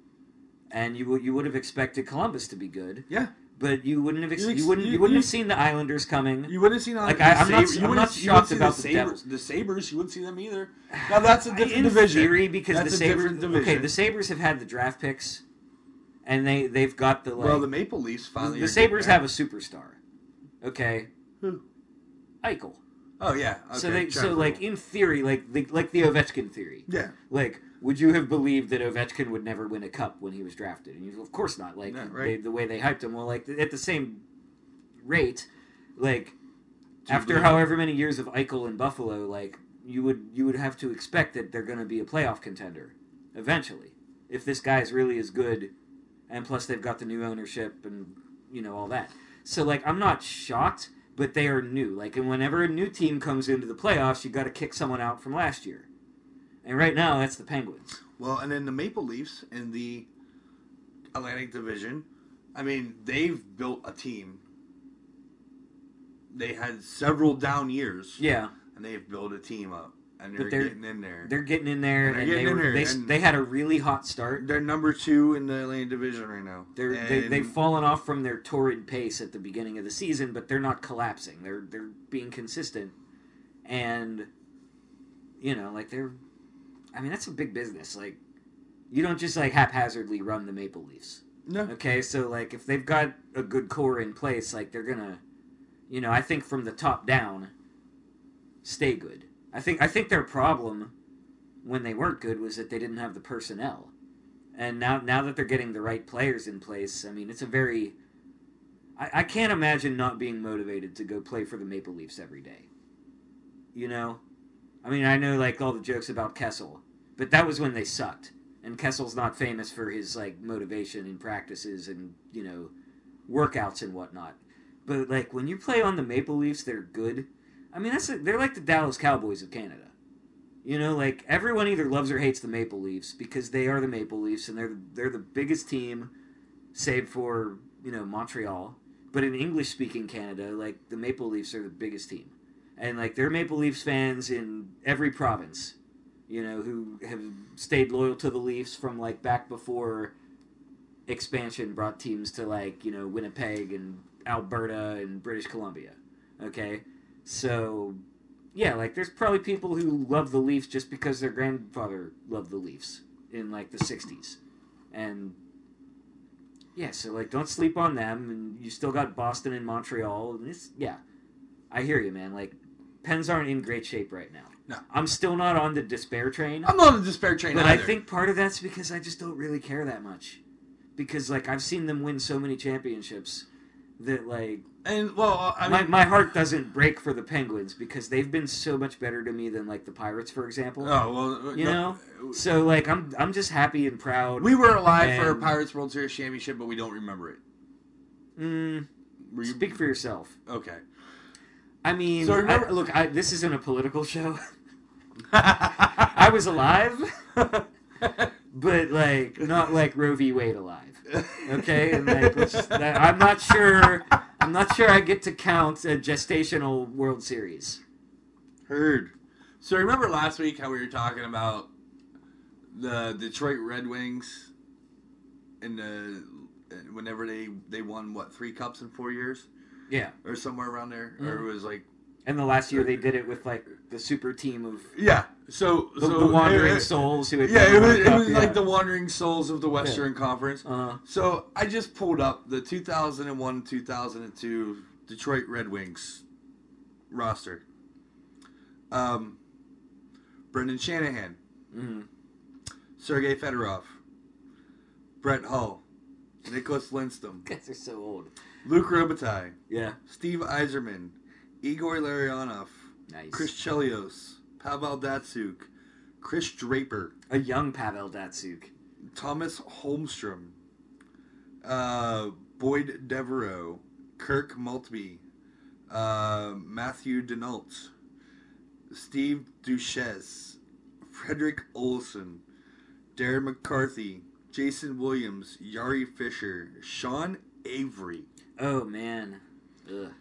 and you would you would have expected Columbus to be good. Yeah. But you wouldn't have ex- You you, wouldn't you- you, wouldn't you- have seen the Islanders coming. You wouldn't have seen Like, the I- I'm not- you I'm not shocked about the the Sabres. The Sabres, you wouldn't see them either. Now that's a different in division. theory, because That's the a Sabres. Okay, the Sabres have had the draft picks, and they they've got the like. well, the Maple Leafs finally. the Sabres have a superstar. Okay. Who? Eichel. Oh yeah. so they so like in theory, like the, like the Ovechkin theory. yeah. Like, would you have believed that Ovechkin would never win a cup when he was drafted? And you, of course not. Like Yeah, right. they, the way they hyped him. Well, like at the same rate, like after however many years of Eichel in Buffalo, like you would you would have to expect that they're going to be a playoff contender eventually if this guy is really as good, and plus they've got the new ownership and you know all that. So like I'm not shocked, but they are new. Like and whenever a new team comes into the playoffs, you got to kick someone out from last year. And right now that's the Penguins. Well, and then the Maple Leafs in the Atlantic Division. I mean, they've built a team. They had several down years, Yeah, and they've built a team up, and they're, they're- getting in there. they're getting in there, And they're and, they, in were, there, they, they had a really hot start. They're number two in the Atlantic Division right now. They're, they, they've fallen off from their torrid pace at the beginning of the season, but they're not collapsing. They're they're being consistent, and you know, like they're. I mean, that's a big business. Like, you don't just like haphazardly run the Maple Leafs. no. Okay, so like if they've got a good core in place, like they're gonna, you know, I think from the top down, stay good. I think I think their problem when they weren't good was that they didn't have the personnel, and now now that they're getting the right players in place, I mean it's a very. I, I can't imagine not being motivated to go play for the Maple Leafs every day. You know, I mean I know like all the jokes about Kessel, but that was when they sucked and Kessel's not famous for his like motivation in practices and you know workouts and whatnot. But like when you play on the Maple Leafs, they're good. I mean, that's they're like the Dallas Cowboys of Canada. You know, like everyone either loves or hates the Maple Leafs because they are the Maple Leafs and they're they're the biggest team, save for you know Montreal. But in English speaking Canada, like the Maple Leafs are the biggest team, and like there are Maple Leafs fans in every province you know, who have stayed loyal to the Leafs from like back before expansion brought teams to like, you know, Winnipeg and Alberta and British Columbia. Okay? So, yeah, like there's probably people who love the Leafs just because their grandfather loved the Leafs in like the 60s. And yeah, so like don't sleep on them and you still got Boston and Montreal and it's yeah. I hear you, man. Like Pens aren't in great shape right now. No. I'm still not on the despair train. I'm not on the despair train But I think part of that's because I just don't really care that much. Because like I've seen them win so many championships that like and well, I my, mean, my heart doesn't break for the Penguins because they've been so much better to me than like the Pirates, for example. oh well, you no, know? So like I'm I'm just happy and proud. we were alive for a Pirates World Series championship, but we don't remember it. mm, you speak for yourself. okay? I mean, So remember- I, look, I, this isn't a political show. I was alive, but like not like Roe v. Wade alive. Okay, and like just, that, I'm not sure. I'm not sure I get to count a gestational World Series. Heard. So remember last week how we were talking about the Detroit Red Wings and the whenever they they won what three cups in four years Yeah, or somewhere around there, or Mm-hmm. it was like and the last year they did it with like the super team of yeah. So the, so the Wandering it- it- Souls who had Yeah, it was, it was yeah. like the wandering souls of the Western Conference. Uh, So I just pulled up the 2001 2002 Detroit Red Wings roster. Um, Brendan Shanahan, mhm. Sergei Fedorov, Brett Hull, Nicholas Lindstrom, guys are so old. Luc Robitaille, Yeah, Steve Yzerman, Igor Larionov, Nice. Chris Chelios, Pavel Datsyuk, Chris Draper, a young Pavel Datsyuk. Thomas Holmstrom, uh, Boyd Devereaux, Kirk Maltby, uh, Matthew Denault, Steve Duchesse, Frederick Olson, Darren McCarty, Jason Williams, Jiri Fischer, Sean Avery. Oh man. Ugh.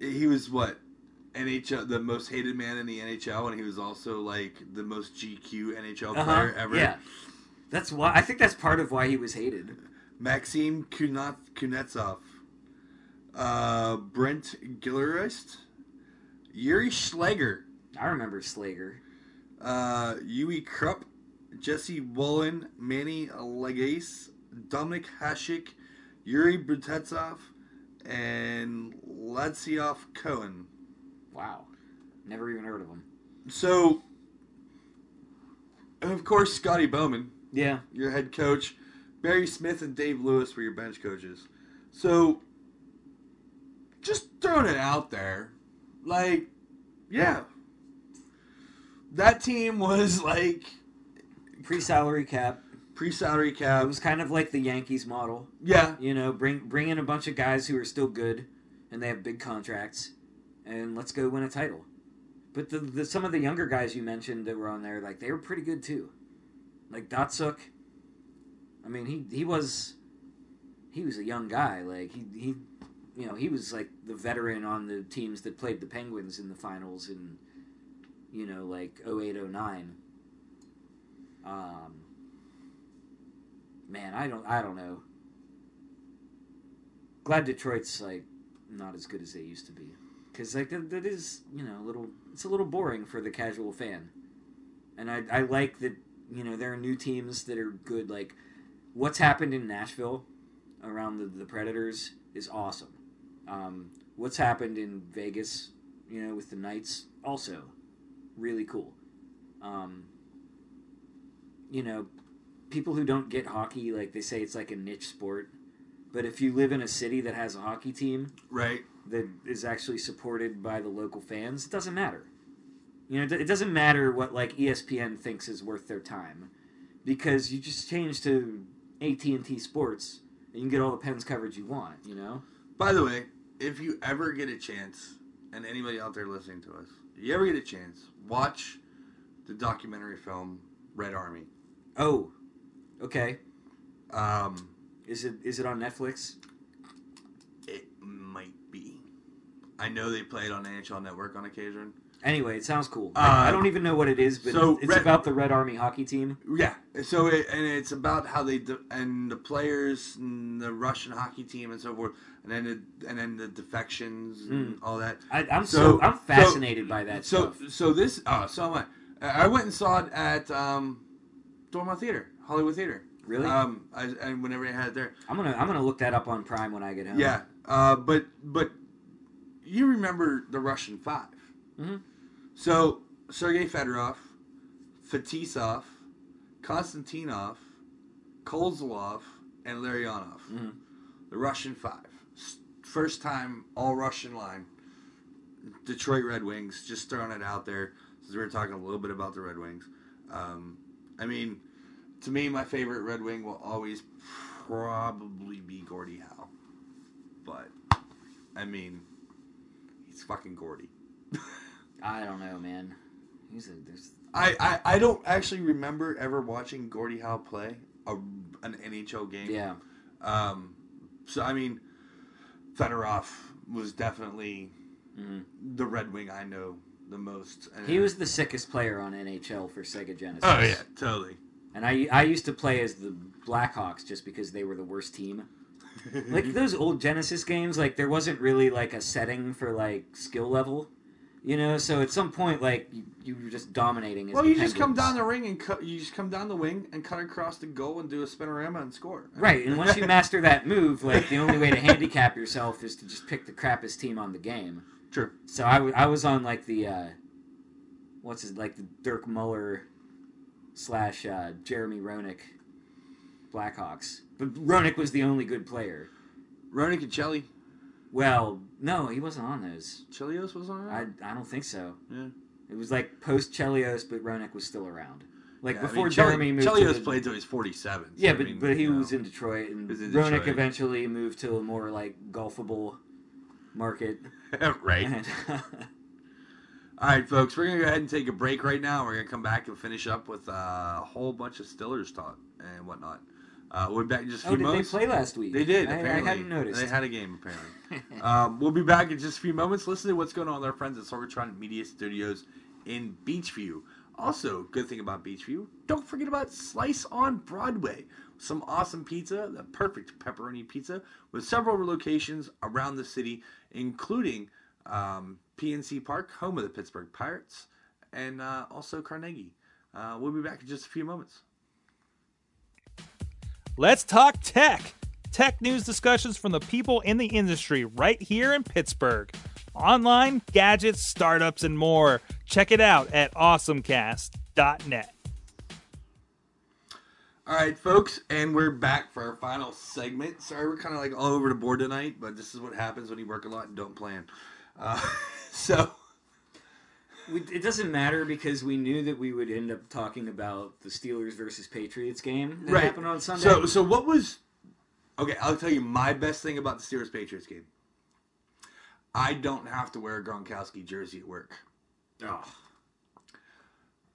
He was what? NHL, the most hated man in the NHL, and he was also like the most GQ NHL Uh-huh. player ever. Yeah. That's why I think that's part of why he was hated. Maxim Kuznetsov, uh, Brent Gilchrist, Yuri Schleger, I remember Slager. uh, Uwe Krupp, Jesse Wallin, Manny Legace, Dominik Hasek, Yuri Brutetsov, and Latsiov Cohen. Wow. Never even heard of him. So, of course, Scotty Bowman, Yeah. your head coach. Barry Smith and Dave Lewis were your bench coaches. So, just throwing it out there, like, yeah, that team was like Pre-salary cap. Pre-salary cap. It was kind of like the Yankees model. Yeah, You know, bring bring in a bunch of guys who are still good and they have big contracts, and let's go win a title. But the, the some of the younger guys you mentioned that were on there, like they were pretty good too. Like Datsyuk. I mean, he he was he was a young guy. Like he he you know he was like the veteran on the teams that played the Penguins in the finals in you know like 08, 09. Um, man, I don't I don't know. Glad Detroit's like not as good as they used to be, because like that, that is you know a little it's a little boring for the casual fan, and I I like that you know there are new teams that are good. Like what's happened in Nashville around the the Predators is awesome. Um, what's happened in Vegas, you know, with the Knights also really cool. Um, you know, people who don't get hockey, like they say it's like a niche sport. But if you live in a city that has a hockey team right. that is actually supported by the local fans, it doesn't matter. You know, it doesn't matter what like ESPN thinks is worth their time, because you just change to AT and T Sports and you can get all the Pens coverage you want. You know. By the way, if you ever get a chance, and anybody out there listening to us, you ever get a chance, watch the documentary film Red Army. Oh, okay. Um, Is it is it on Netflix? it might be. I know they play it on NHL Network on occasion. Anyway, it sounds cool. Uh, I don't even know what it is, but so it's Red- about the Red Army hockey team. Yeah. So it, and it's about how they de- and the players and the Russian hockey team and so forth, and then the, and then the defections and all that. I, I'm So- so, I'm fascinated by that So stuff. so this oh so am I. I went and saw it at um, Dormont Theater, Hollywood Theater. Really? Um, I, and whenever I had it there. I'm gonna I'm gonna look that up on Prime when I get home. Yeah. Uh, but but you remember the Russian 5 Mhm. So Sergei Fedorov, Fetisov, Konstantinov, Kozlov, and Larionov. Mhm. The Russian Five, first time all Russian line. Detroit Red Wings, just throwing it out there since we were talking a little bit about the Red Wings. Um, I mean, to me, my favorite Red Wing will always probably be Gordie Howe. But, I mean, he's fucking Gordie. I don't know, man. He's a, there's I, I, I don't actually remember ever watching Gordie Howe play a, an NHL game. yeah. Um, so I mean, Fedorov was definitely Mhm. the Red Wing I know the most. And- He was the sickest player on NHL for Sega Genesis. Oh yeah, totally. And I I used to play as the Blackhawks just because they were the worst team. Like those old Genesis games, like there wasn't really like a setting for like skill level. You know, so at some point, like you, you were just dominating. As well, you just come down the ring and cut. You just come down the wing and cut across the goal and do a spinorama and score. Right, and once you master that move, like the only way to handicap yourself is to just pick the crappiest team on the game. True. So I, w- I was on like the uh, what's it like the Dirk Muller slash uh, Jeremy Roenick Blackhawks, but Roenick was the only good player. Roenick and Cacelli. Well, no, he wasn't on those. Chelios was on. I? I don't think so. Yeah. It was like post Chelios, but Roenick was still around. Like Yeah, I before mean, Cheli- Jeremy moved. Chelios to the, played till he's 47. so, Yeah, I but mean, but he you know. was in Detroit, and was in Roenick Detroit. eventually moved to a more like golfable market. right. And, All right, folks, we're gonna go ahead and take a break right now. We're gonna come back and finish up with uh, a whole bunch of Stillers talk and whatnot. Uh, we'll be back in just a oh, few did they play last week? They did. I, I apparently, hadn't noticed. They had a game apparently. um, we'll be back in just a few moments. Listen to what's going on with our friends at Sorgatron Media Studios in Beechview. Also, good thing about Beechview, don't forget about Slice on Broadway. Some awesome pizza, the perfect pepperoni pizza, with several locations around the city, including um, PNC Park, home of the Pittsburgh Pirates, and uh, also Carnegie. Uh, we'll be back in just a few moments. Let's talk tech. Tech news discussions from the people in the industry right here in Pittsburgh. Online, gadgets, startups, and more. Check it out at awesomecast.net. All right, folks, and we're back for our final segment. Sorry, we're kind of like all over the board tonight, but this is what happens when you work a lot and don't plan. Uh, so, We, it doesn't matter because we knew that we would end up talking about the Steelers versus Patriots game that right. happened on Sunday. So, so what was? Okay, I'll tell you my best thing about the Steelers Patriots game. I don't have to wear a Gronkowski jersey at work. Oh,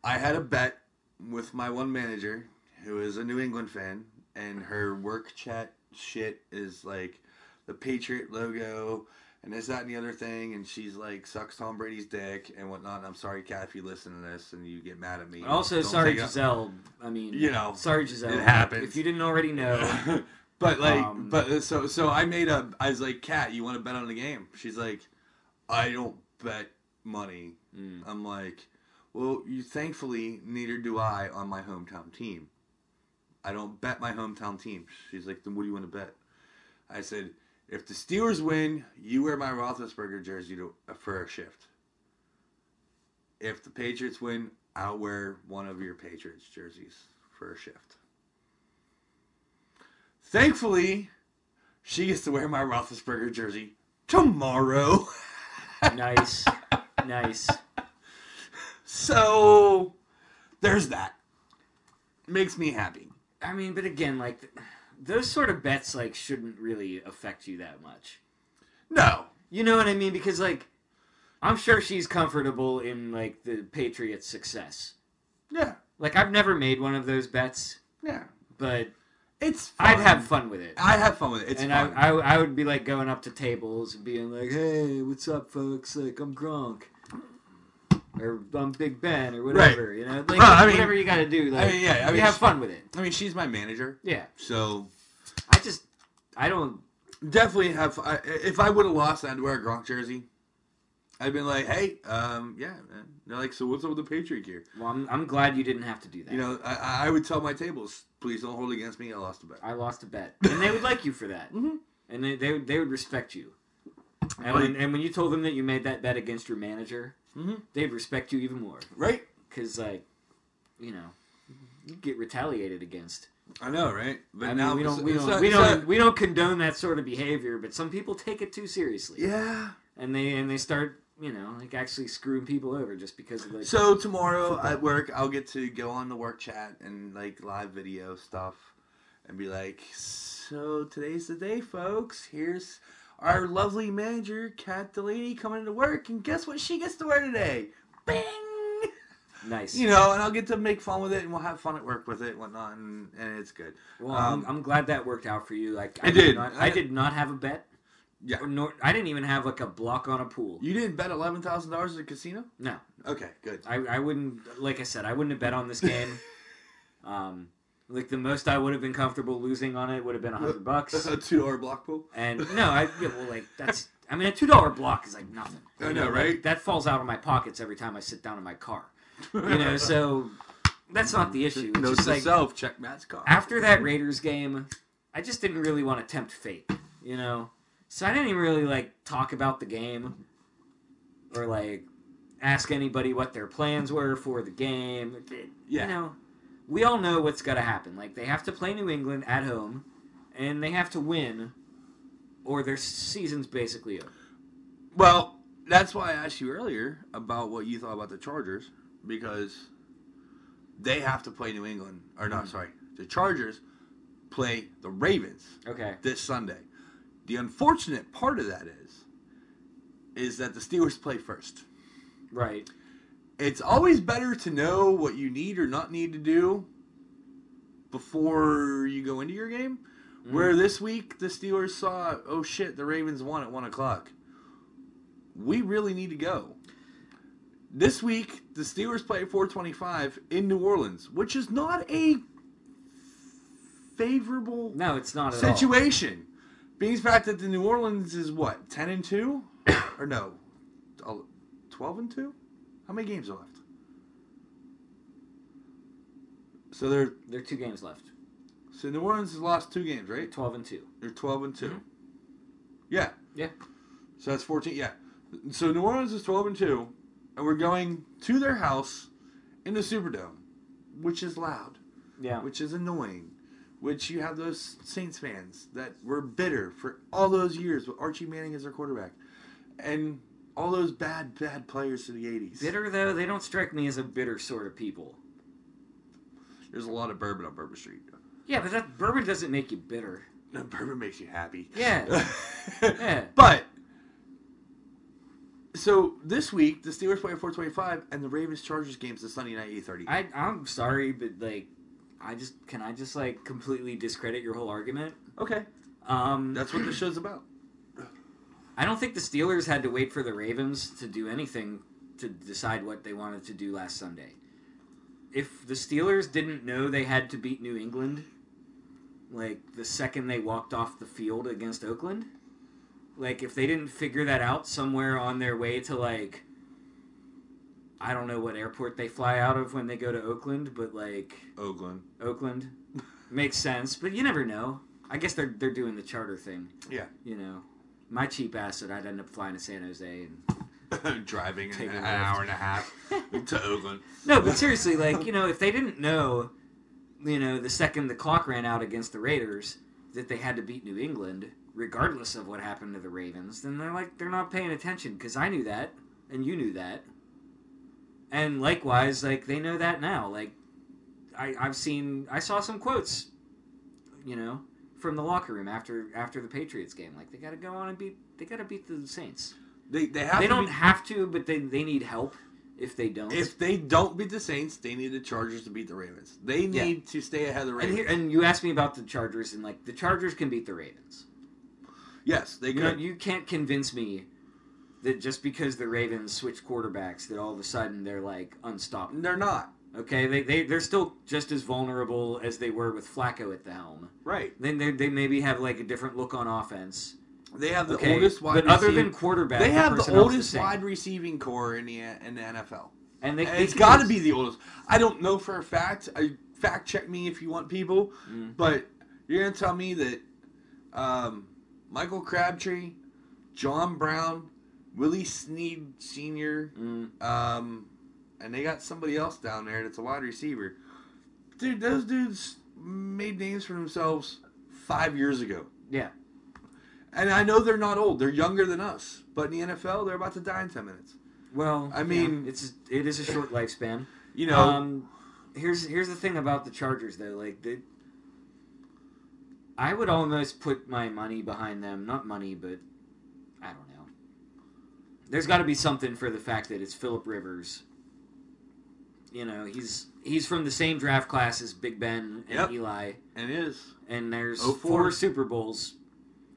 I had a bet with my one manager who is a New England fan, and her work chat shit is like the Patriot logo and this, that, and the other thing. And she's like, sucks Tom Brady's dick and whatnot. And I'm sorry, Kat, if you listen to this and you get mad at me. also, sorry, Gisele. I mean, You know, sorry, Gisele. it happens. If you didn't already know, but like, Um, but uh, so so I made a. I was like, Kat, you want to bet on the game? She's like, I don't bet money. Mm. I'm like, well, you thankfully neither do I on my hometown team. I don't bet my hometown team. She's like, then what do you want to bet? I said, if the Steelers win, you wear my Roethlisberger jersey to, uh, for a shift. If the Patriots win, I'll wear one of your Patriots jerseys for a shift. Thankfully, she gets to wear my Roethlisberger jersey tomorrow. nice, nice. So there's that. Makes me happy. I mean, but again, like th- those sort of bets, like shouldn't really affect you that much. No. You know what I mean? Because like, I'm sure she's comfortable in like the Patriots' success. Yeah. Like, I've never made one of those bets, Yeah. but It's fun. I'd have fun with it. I'd have fun with it. It's and fun. I, I, I would be like going up to tables and being like, "Hey, what's up, folks? Like, I'm Gronk, or I'm Big Ben, or whatever. You know, like Well, I mean- whatever you got to do. Like, I mean, yeah, I mean, have fun with it. I mean, she's my manager, Yeah, so I just, I don't. definitely have. I, if I would have lost, I'd wear a Gronk jersey. I'd been like, hey, um, yeah, man. They're like, so what's up with the Patriot gear? Well, I'm, I'm glad you didn't have to do that. You know, I, I would tell my tables, please don't hold against me. I lost a bet. I lost a bet, and they would like you for that, Mhm. and they, they would they would respect you. And, Like- when, and when you told them that you made that bet against your manager, Mhm. they'd respect you even more Right? because, like, you know, you get retaliated against. I know, right? But I mean, now we don't we don't not- we don't not- we don't condone that sort of behavior, but some people take it too seriously, yeah. and they and they start you know like actually screwing people over just because of like So tomorrow at work, I'll get to go on the work chat and like live video stuff, and be like, "So today's the day, folks. Here's our lovely manager, Kat Delaney, coming to work, and guess what she gets to wear today? Bing! nice. You know, and I'll get to make fun with it, and we'll have fun at work with it, and whatnot, and, and it's good. well, um, I'm, I'm glad that worked out for you. Like It did. Not, I- I did not have a bet. Yeah. Nor, I didn't even have like a block on a pool. You didn't bet eleven thousand dollars at a casino? No, Okay, good. I, I wouldn't. Like I said, I wouldn't have bet on this game. um, like the most I would have been comfortable losing on it would have been a hundred bucks. a two dollar block pool. And no, I yeah, well like that's. I mean, a two dollar block is like nothing. I know, like, right? that falls out of my pockets every time I sit down in my car. You know, so that's not the issue. It's Note just like self: check Matt's car. after that Raiders game, I just didn't really want to tempt fate, you know. So I didn't even really like talk about the game or like ask anybody what their plans were for the game. It- Yeah. You know, we all know what's got to happen. Like they have to play New England at home, and they have to win or their season's basically over. Well, that's why I asked you earlier about what you thought about the Chargers because they have to play New England. Or no, mm-hmm. sorry, the Chargers play the Ravens Okay. this Sunday. The unfortunate part of that is, is that the Steelers play first. Right. It's always better to know what you need or not need to do before you go into your game. Mm-hmm. Where this week the Steelers saw, oh shit, the Ravens won at one o'clock. We really need to go. This week the Steelers play at 425 in New Orleans, which is not a favorable No, it's not at all. situation. Being the fact that the New Orleans is what ten and two, or no, twelve and two. How many games are left? So they're There are two games left. so New Orleans has lost two games, right? Twelve and two. They're twelve and 2 Mhm. Yeah. Yeah. So that's fourteen. Yeah. So New Orleans is twelve and two, and we're going to their house in the Superdome, which is loud. Yeah. which is annoying. Which you have those Saints fans that were bitter for all those years with Archie Manning as their quarterback, and all those bad, bad players of the '80s. Bitter though, they don't strike me as a bitter sort of people. There's a lot of bourbon on Bourbon Street. Yeah, but that bourbon doesn't make you bitter. No, bourbon makes you happy. Yeah. Yeah. But so this week the Steelers play at 425, and the Ravens Chargers game's the Sunday night 8:30. I I'm sorry, but like, I just can I just like completely discredit your whole argument. Okay, Um, that's what the show's about. I don't think the Steelers had to wait for the Ravens to do anything to decide what they wanted to do last Sunday. If the Steelers didn't know they had to beat New England, like the second they walked off the field against Oakland, like if they didn't figure that out somewhere on their way to like I don't know what airport they fly out of when they go to Oakland, but like Oakland. Oakland makes sense, but you never know. I guess they're they're doing the charter thing. Yeah. You know, my cheap ass that I'd end up flying to San Jose and Driving an, an hour and a half to Oakland. no, but seriously, like you know, if they didn't know, you know, the second the clock ran out against the Raiders that they had to beat New England, regardless of what happened to the Ravens, then they're like they're not paying attention because I knew that and you knew that, and likewise, like they know that now. Like I I've seen I saw some quotes, you know, from the locker room after after the Patriots game. Like they got to go on and beat they got to beat the Saints. They they have They don't have to, but they they need help if they don't. If they don't beat the Saints, they need the Chargers to beat the Ravens. They Yeah. need to stay ahead of the And Ravens. here, and you asked me about the Chargers, and like the Chargers can beat the Ravens. yes, they You know, you can't convince me that just because the Ravens switch quarterbacks, that all of a sudden they're like unstoppable. They're not Okay, they they they're still just as vulnerable as they were with Flacco at the helm. right. Then they they maybe have like a different look on offense. They have the Okay, oldest wide. but other than quarterback, they have the oldest same. wide receiving core in the in the NFL. and they, it's got to be the oldest. I don't know for a fact. I fact check me if you want people, Mm. but you're gonna tell me that um, Michael Crabtree, John Brown, Willie Snead Senior, Mm. um, and they got somebody else down there that's a wide receiver. Dude, those dudes made names for themselves five years ago. Yeah. And I know they're not old; they're younger than us. But in the NFL, they're about to die in ten minutes. Well, I yeah, mean- it's it is a short lifespan. You know, Um, here's here's the thing about the Chargers though, like the, I would almost put my money behind them. Not money, but I don't know. There's got to be something for the fact that it's Philip Rivers. You know, he's he's from the same draft class as Big Ben and Yep. Eli, and is. and there's oh, four Super Bowls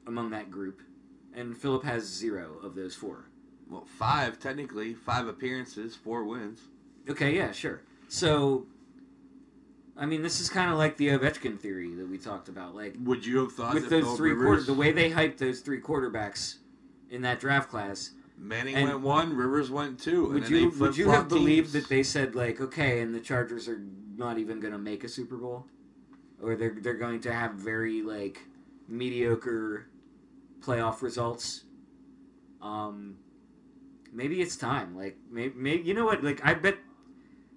among that group, and Philip has zero of those four. Well, five technically, five appearances, four wins. Okay, yeah, sure. So, I mean, this is kind of like the Ovechkin theory that we talked about. Like Would you have thought with that those Phillip three Rivers, quarter, the way they hyped those three quarterbacks in that draft class, Manning and- went one, Rivers went two, would you would you have believed that they said like, okay, and the Chargers are not even going to make a Super Bowl, or they're they're going to have very like mediocre playoff results? Um, maybe it's time. Like, maybe, maybe you know what? Like, I bet.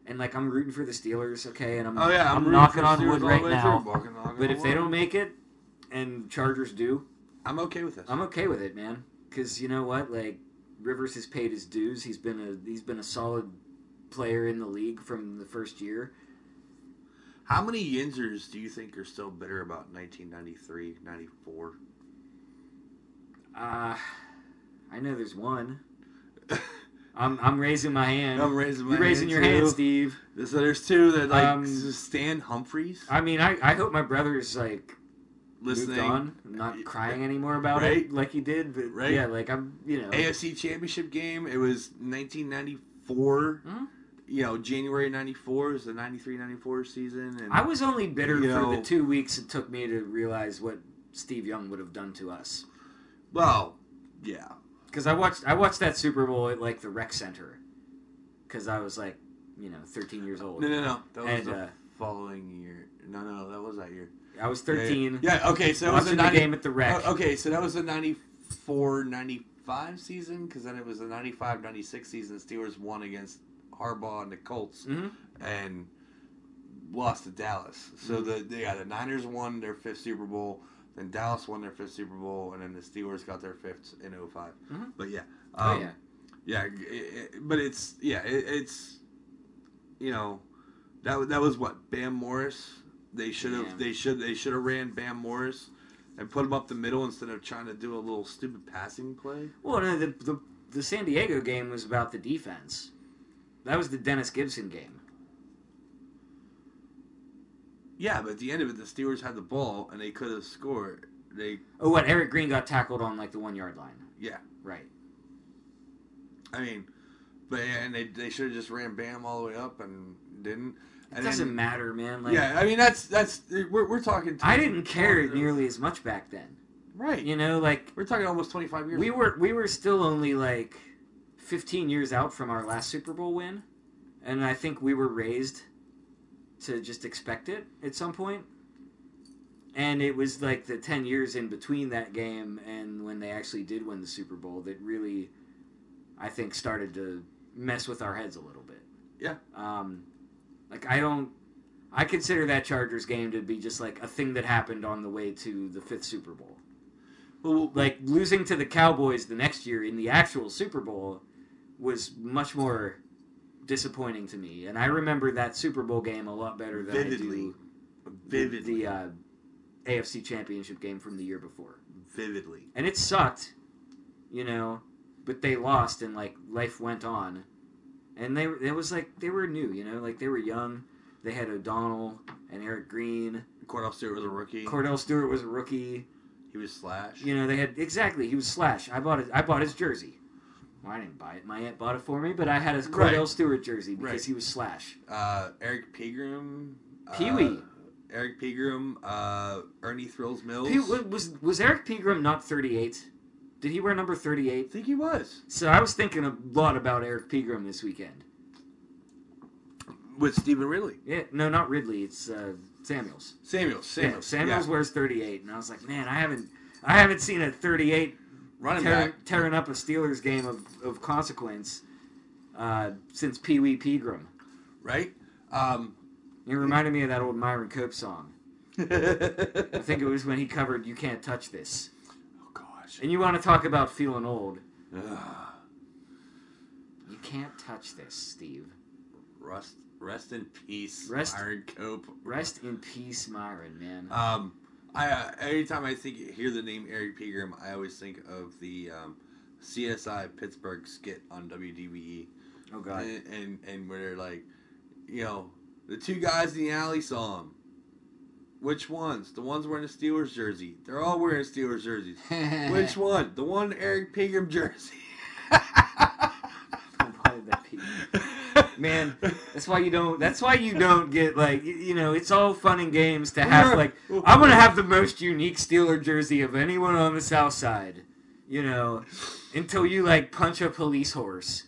And like I'm rooting for the Steelers, okay, and I'm Oh yeah, I'm, I'm knocking on Steelers wood right now. through. But if they don't make it, and Chargers do, I'm okay with this. I'm okay with it, man. Because you know what, like Rivers has paid his dues. He's been a he's been a solid player in the league from the first year. How many Yinzers do you think are still bitter about 1993, 94? Uh, I know there's one. I'm I'm raising my hand. I'm raising my You're raising hand, your hand. Steve. So there's two that like Um, Stan Humphries I mean, I, I hope my brother's like listening. moved on, not crying anymore about Right. it like he did. But Right. yeah, like I'm, you know, AFC Championship game. It was 1994. Mhm. You know, January '94 is the 93-94 season, and I was only bitter for know- the two weeks it took me to realize what Steve Young would have done to us. well, yeah, Because I watched I watched that Super Bowl at like the rec center. Because I was like, you know, 13 years old. no, no, no, that was And, the uh, following year. No, no, that was that year. I was 13. Yeah, yeah, okay, so that was the 90, game at the rec. Oh, okay, so that was the 94 95 season because then it was the 95 96 season. The Steelers won against Harbaugh and the Colts Mhm. and lost to Dallas. So Mm-hmm. the yeah, the Niners won their fifth Super Bowl, then Dallas won their fifth Super Bowl, and then the Steelers got their fifth in 5 Mhm. But yeah, Oh um, yeah. yeah, it, it, but it's yeah, it, it's you know that that was what Bam Morris. They should have they should they should have ran Bam Morris and put him up the middle instead of trying to do a little stupid passing play. Well, no, the, the the San Diego game was about the defense. That was the Dennis Gibson game. Yeah, but at the end of it, the Steelers had the ball and they could have scored. They Oh, what? Eric Green got tackled on like the one yard line. yeah, Right. I mean, but yeah, and they they should have just ran Bam all the way up and didn't. It And doesn't then- matter, man. Like, yeah, I mean that's that's we're we're talking. I didn't care nearly as much back then. Right. You know, like We're talking almost twenty five years. we ago. were we were still only like 15 years out from our last Super Bowl win, and I think we were raised to just expect it at some point. And it was like the 10 years in between that game and when they actually did win the Super Bowl that really, I think, started to mess with our heads a little bit. Yeah. Um, like I don't, I consider that Chargers game to be just like a thing that happened on the way to the fifth Super Bowl Well, like losing to the Cowboys the next year in the actual Super Bowl was much more disappointing to me. And I remember that Super Bowl game a lot better than Vividly. I do vividly, the uh, AFC Championship game from the year before. vividly. And it sucked, you know, but they lost and like life went on. And they it was like they were new, you know, like they were young. They had O'Donnell and Eric Green. Kordell Stewart was a rookie. Kordell Stewart was a rookie. he was slash. You know, they had exactly. He was Slash. I bought it. I bought his jersey. Well, I didn't buy it. My aunt bought it for me, but I had a Kordell Right. Stewart jersey because Right. he was Slash. Uh, Eric Pegram. Pee-wee. Uh, Eric Pegram. Uh, Ernie Thrills Mills. Was was Eric Pegram not thirty eight? Did he wear number 38? I think he was So I was thinking a lot about Eric Pegram this weekend. with Stevan Ridley. Yeah, no, not Ridley. It's uh, Samuels. Samuels. Yeah, Samuels. Samuels yeah. wears thirty eight, and I was like, man, I haven't, I haven't seen a thirty eight running tearing, back. tearing up a Steelers game of, of consequence uh, since Pee Wee Pegram. Right. Um, It reminded me of that old Myron Cope song. I think it was when he covered "You Can't Touch This." Gosh. And you want to talk about feeling old? Ugh. You can't touch this, Steve. Rest. Rest in peace. Rest- Myron Cope. Rest in peace, Myron, man. Um, I uh, every time I think hear the name Eric Pegram, I always think of the um, CSI Pittsburgh skit on WDVE, oh God. and, and and where they're like, you know, the two guys in the alley saw him. Which ones? The ones wearing the Steelers jersey. They're all wearing Steelers jerseys. Which one? The one Eric Pegram jersey. Why did that pee? Man, that's why you don't. That's why you don't get like you know. It's all fun and games to have like. I'm gonna have the most unique Steeler jersey of anyone on the South Side. You know, until you like punch a police horse,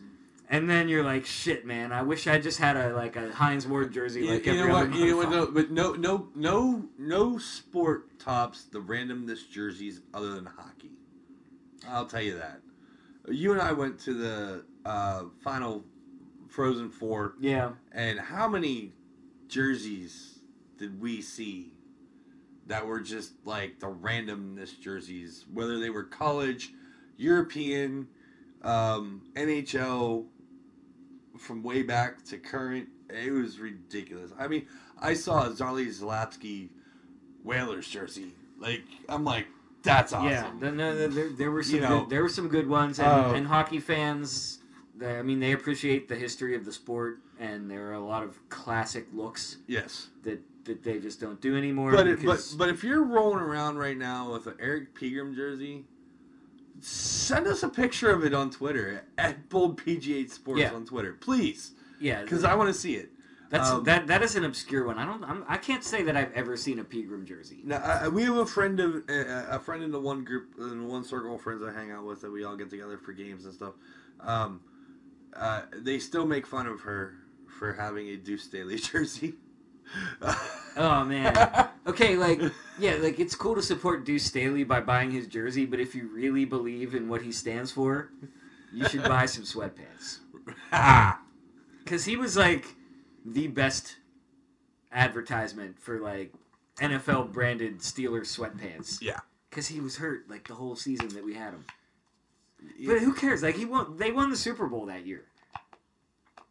and then you're like, shit, man. I wish I just had a like a Hines Ward jersey You, like you know what? You know what? No, but no, no, no, no sport tops the randomness jerseys other than hockey. I'll tell you that. You and I went to the uh, final Frozen Four, Yeah. and how many jerseys did we see that were just like the randomness jerseys, whether they were college, European, um, NHL, from way back to current. It was ridiculous. I mean, I saw a Zarley Zalapski Whalers jersey. Like, I'm like, that's awesome. Yeah, the, no, the, there, there were some You know- good, there were some good ones, and, Oh. and hockey fans. They, I mean, they appreciate the history of the sport, and there are a lot of classic looks Yes. that, that they just don't do anymore. But, it, but but if you're rolling around right now with an Eric Pegram jersey, send us a picture of it on Twitter at Bold PGA Sports Yeah. on Twitter, please, yeah, because I want to see it. that's um, that that is an obscure one. I don't. I'm, I can't say that I've ever seen a Pegram jersey. Now I, we have a friend of uh, a friend in the one group in one circle of friends I hang out with that we all get together for games and stuff. Um, uh, they still make fun of her for having a Deuce Staley jersey. Oh man. Okay, like yeah, like it's cool to support Deuce Staley by buying his jersey, but if you really believe in what he stands for, you should buy some sweatpants. Because he was like the best advertisement for like NFL branded Steelers sweatpants. Yeah. Because he was hurt like the whole season that we had him. But who cares? Like he won. They won the Super Bowl that year.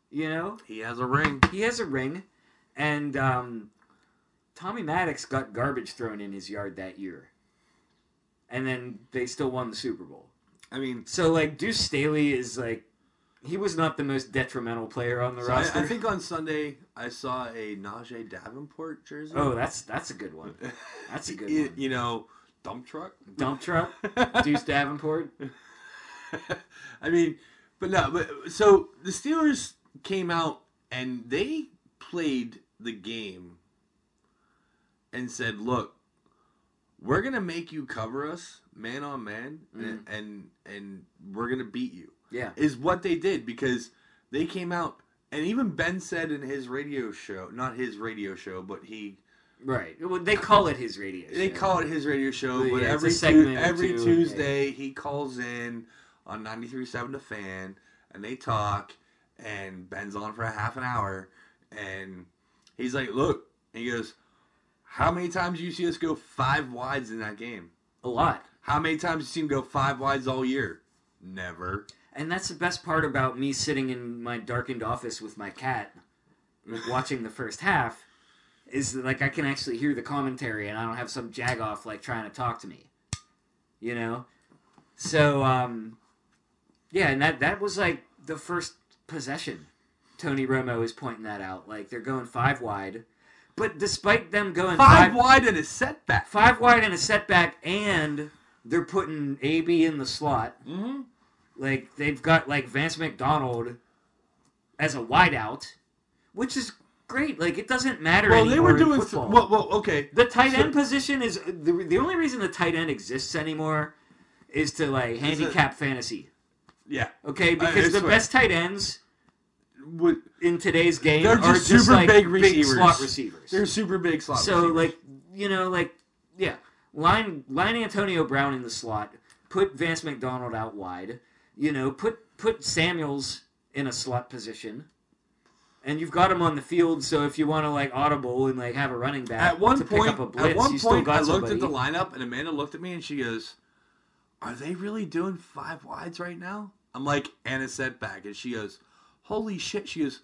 You know, he has a ring. he has a ring, and um, Tommy Maddox got garbage thrown in his yard that year, and then they still won the Super Bowl. I mean, So like Deuce Staley is like, he was not the most detrimental player on the so roster. I think on Sunday I saw a Najeh Davenport jersey. oh, that's that's a good one. That's a good you, one. you know, dump truck. Dump truck, Deuce Davenport. I mean, but no, but so the Steelers came out and they played the game and said, "Look, we're gonna make you cover us man on man, and, mm-hmm. and and we're gonna beat you." Yeah, Is what they did because they came out and even Ben said in his radio show, not his radio show, but he right. Well, they call it his radio. they call it his radio show, Yeah, but a every tu- every two, Tuesday he calls in on 93.7 The Fan, and they talk, and Ben's on for a half an hour, and he's like, look, and he goes, how many times do you see us go five wides in that game? a lot. How many times you see him go five wides all year? Never. And that's the best part about me sitting in my darkened office with my cat, watching the first half, is that like I can actually hear the commentary and I don't have some jagoff like trying to talk to me. You know? So um yeah, and that that was like the first possession. Tony Romo is pointing that out. Like they're going five wide. But despite them going Five five, wide and a setback. five wide and a setback and they're putting AB in the slot. Mm-hmm. Like they've got like Vance McDonald as a wideout, which is great. Like it doesn't matter. Well, they were in doing. football. well, well, okay. the tight so- end position is the, the only reason the tight end exists anymore is to like handicap fantasy. Yeah. Okay, I because the best tight ends in today's game They're are just just super like big receivers. slot receivers. they're super big slot. Receivers. So receivers. like you know like yeah line line Antonio Brown in the slot, put Vance McDonald out wide, you know put put Samuels in a slot position, and you've got him on the field. So if you want to like audible and like have a running back At one to point, pick up a blitz, at one you still point, got I looked somebody. at the lineup, and Amanda looked at me, and she goes, "Are they really doing five wides right now?" I'm like, "And a setback," and she goes, "Holy shit!" She goes,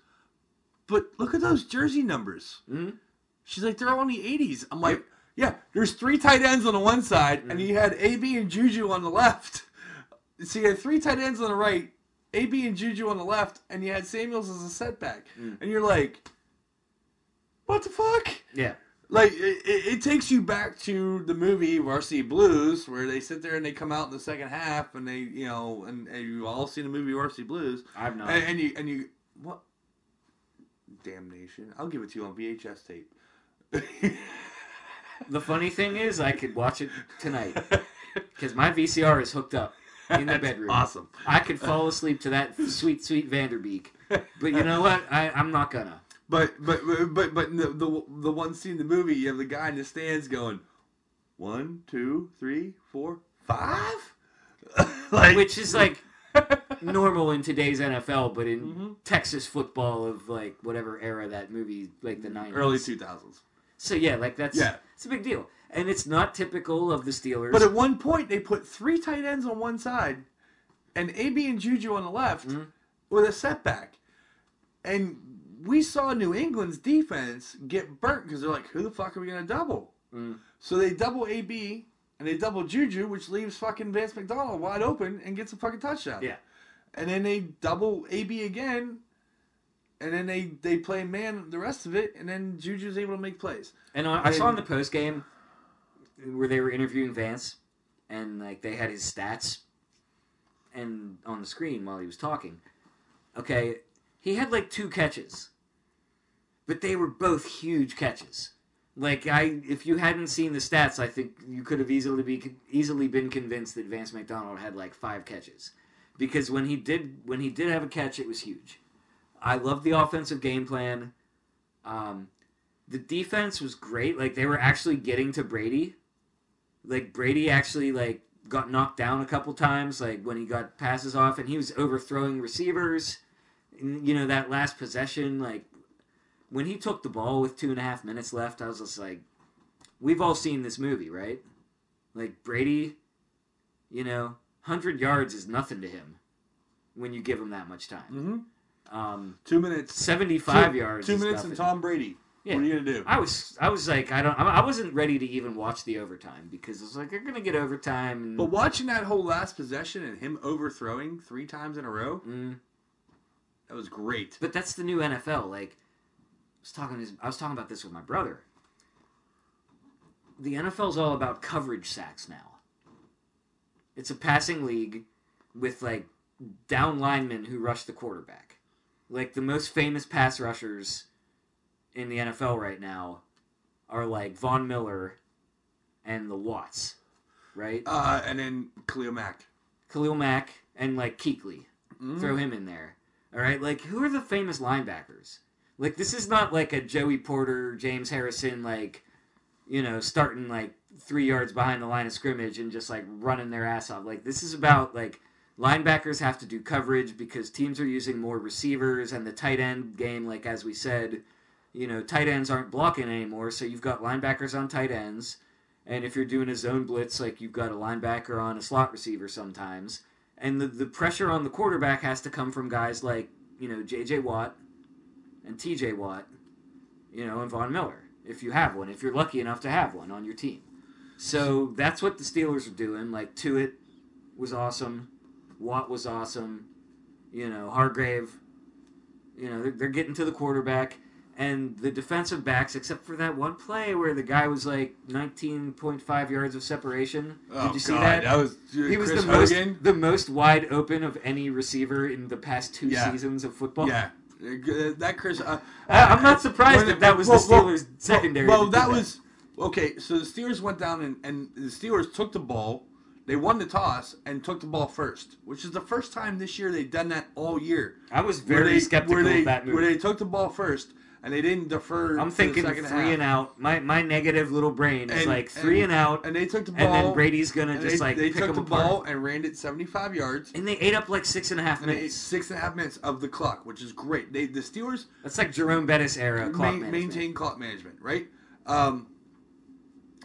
"But look at those jersey numbers." Mhm. She's like, "They're all in the 80s." I'm like, "Yeah, there's three tight ends on the one side, and you had AB and Juju on the left. So you had three tight ends on the right." AB and Juju on the left, and you had Samuels as a setback, and you're like, "What the fuck?" yeah. Like it, it, takes you back to the movie Varsity Blues, where they sit there and they come out in the second half, and they, you know, and, and you all seen the movie Varsity Blues, I've not. and, and you and you what? Damnation! I'll give it to you on VHS tape. the funny thing is, I could watch it tonight because my VCR is hooked up in the bedroom. Awesome. I could fall asleep to that sweet, sweet Van Der Beek. But you know what? I, I'm not gonna. But but but but, the, the the one scene in the movie, you have the guy in the stands going, one, two, three, four, five, like which is like normal in today's NFL, but in Mm-hmm. Texas football of like whatever era that movie, like the nineties, early two thousands. So yeah, like that's Yeah. it's a big deal, and it's not typical of the Steelers. But at one point, they put three tight ends on one side, and AB and Juju on the left Mm-hmm. with a setback. And we saw New England's defense get burnt because they're like, "Who the fuck are we gonna double?" Mm. So they double AB and they double Juju, which leaves fucking Vance McDonald wide open and gets a fucking touchdown. Yeah. And then they double AB again, and then they they play man the rest of it, and then Juju's able to make plays. And I, I saw in the post game where they were interviewing Vance, and like they had his stats, and on the screen while he was talking. Okay, he had like two catches, but they were both huge catches. Like I, if you hadn't seen the stats, I think you could have easily be easily been convinced that Vance McDonald had like five catches, because when he did when he did have a catch, it was huge. I love the offensive game plan. Um, the defense was great. Like they were actually getting to Brady. Like Brady actually like got knocked down a couple times. Like when he got passes off, and he was overthrowing receivers. And, you know that last possession, like when he took the ball with two and a half minutes left, I was just like, we've all seen this movie, right? Like Brady, you know, hundred yards is nothing to him when you give him that much time. Mm-hmm. Um, Two minutes. seventy-five two, yards. Two minutes and Tom Brady. Yeah. What are you gonna do? I was I was like I don't I wasn't ready to even watch the overtime because I was like they're gonna get overtime. And, But watching that whole last possession and him overthrowing three times in a row, Mm. that was great. but that's the new NFL. Like was talking this, I was talking about this with my brother. The NFL's all about coverage sacks now. It's a passing league with like down linemen who rush the quarterback. Like the most famous pass rushers in the NFL right now are like Von Miller and the Watts, right? Uh, and then Khalil Mack. Khalil Mack and like Kuechly. Mm. Throw him in there. All right, like who are the famous linebackers? Like this is not like a Joey Porter, James Harrison, like you know, starting like three yards behind the line of scrimmage and just like running their ass off. Like this is about like linebackers have to do coverage because teams are using more receivers and the tight end game. Like as we said, you know, tight ends aren't blocking anymore, so you've got linebackers on tight ends. And if you're doing a zone blitz, like you've got a linebacker on a slot receiver sometimes. And the, the pressure on the quarterback has to come from guys like, you know, J.J. Watt and T.J. Watt, you know, and Von Miller, if you have one, if you're lucky enough to have one on your team. So that's what the Steelers are doing. Like, Tuitt was awesome. Watt was awesome. You know, Hargrave, you know, they're, they're getting to the quarterback. And the defensive backs, except for that one play where the guy was like 19.5 yards of separation. Oh Did you see God, that? that was He was Chris the most the most wide open of any receiver in the past two Yeah. seasons of football. Yeah, Uh, that Chris. Uh, I- I'm not surprised that that was well, the well, Steelers' secondary. Well, do that was okay. So the Steelers went down and, and the Steelers took the ball. They won the toss and took the ball first, which is the first time this year they've done that all year. I was very they, skeptical they, of that move. Where they took the ball first and they didn't defer. I'm thinking three half. and out. My my negative little brain is And- like three and, and- out, and they took the ball. and then Brady's gonna just they, like they pick took the apart. ball and ran it 75 yards. And they ate up like six and a half And they ate minutes. six and a half minutes of the clock, which is great. They the Steelers That's like Jerome Bettis era clock ma- management. maintain clock management, right? Um,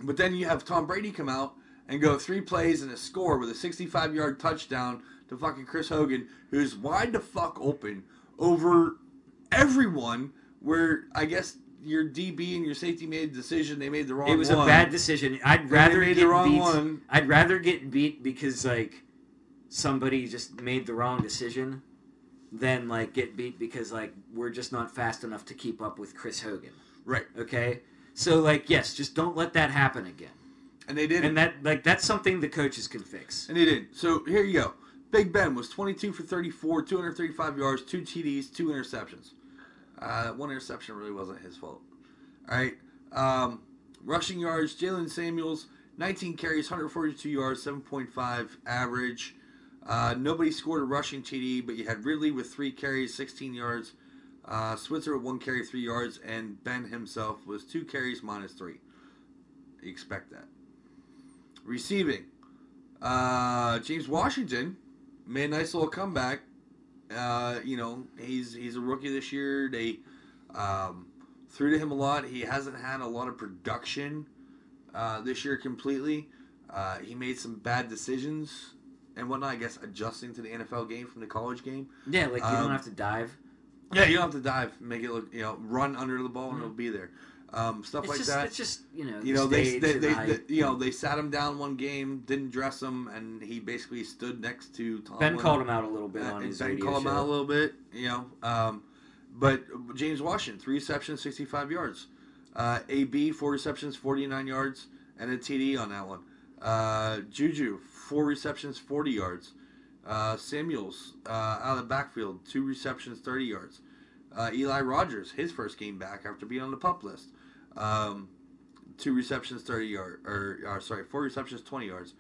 but then you have Tom Brady come out and go three plays and a score with a 65 yard touchdown to fucking Chris Hogan, who's wide the fuck open over everyone. Where I guess your DB and your safety made a decision, they made the wrong. It was one. a bad decision. I'd rather get the wrong beat. one. I'd rather get beat because like somebody just made the wrong decision than like get beat because like we're just not fast enough to keep up with Chris Hogan. right, Okay? So like yes, just don't let that happen again. and they did. And that like that's something the coaches can fix. And they didn't. So here you go. Big Ben was 22 for 34, 235 yards, two TDs, two interceptions. Uh, one interception really wasn't his fault. All right. Um, rushing yards, Jaylen Samuels, 19 carries, 142 yards, 7.5 average. Uh, nobody scored a rushing TD, but you had Ridley with three carries, 16 yards. Uh, Switzer with one carry, three yards, and Ben himself was two carries minus three. You expect that. Receiving, uh, James Washington made a nice little comeback. Uh, you know, he's he's a rookie this year. They um, threw to him a lot. He hasn't had a lot of production uh, this year completely. Uh, he made some bad decisions and whatnot. I guess adjusting to the NFL game from the college game. Yeah, like you Um, don't have to dive. Yeah, you don't have to dive, make it look, you know, run under the ball and it'll be there. Um, stuff It's like just, that. it's just you know, you know they, they, they, they- you know they sat him down one game, didn't dress him, and he basically stood next to Tom. Ben called him out a little bit Uh, on his ben called him out a little bit, you know. Um, but James Washington, three receptions, 65 yards. Uh, AB, four receptions, 49 yards, and a TD on that one. Uh, Juju, four receptions, 40 yards. Uh, Samuels, uh, out of the backfield, two receptions, 30 yards. Uh, Eli Rogers, his first game back after being on the pup list. Um, two receptions, 30 yards, or, or sorry, four receptions, 20 yards.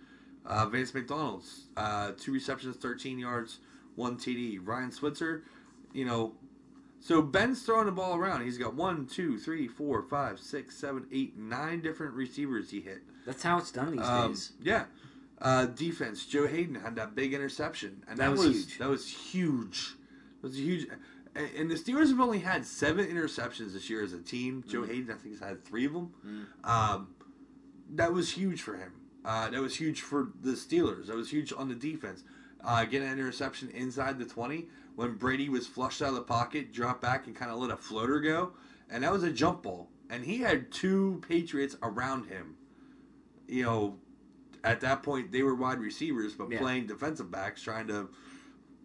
Uh, Vance McDonald's, uh, two receptions, 13 yards, one TD. Ryan Switzer, you know, so Ben's throwing the ball around. He's got one, two, three, four, five, six, seven, eight, nine different receivers he hit. That's how it's done these Um, days. yeah. Uh, defense. Joe Haden had that big interception, and that, That was was, huge. That was huge. That was huge. And the Steelers have only had seven interceptions this year as a team. Joe Mm. Haden, I think, has had three of them. Um, that was huge for him. Uh, that was huge for the Steelers. That was huge on the defense. Uh, getting an interception inside the 20 when Brady was flushed out of the pocket, dropped back, and kind of let a floater go. And that was a jump ball. And he had two Patriots around him. You know, at that point, they were wide receivers, but Yeah. playing defensive backs, trying to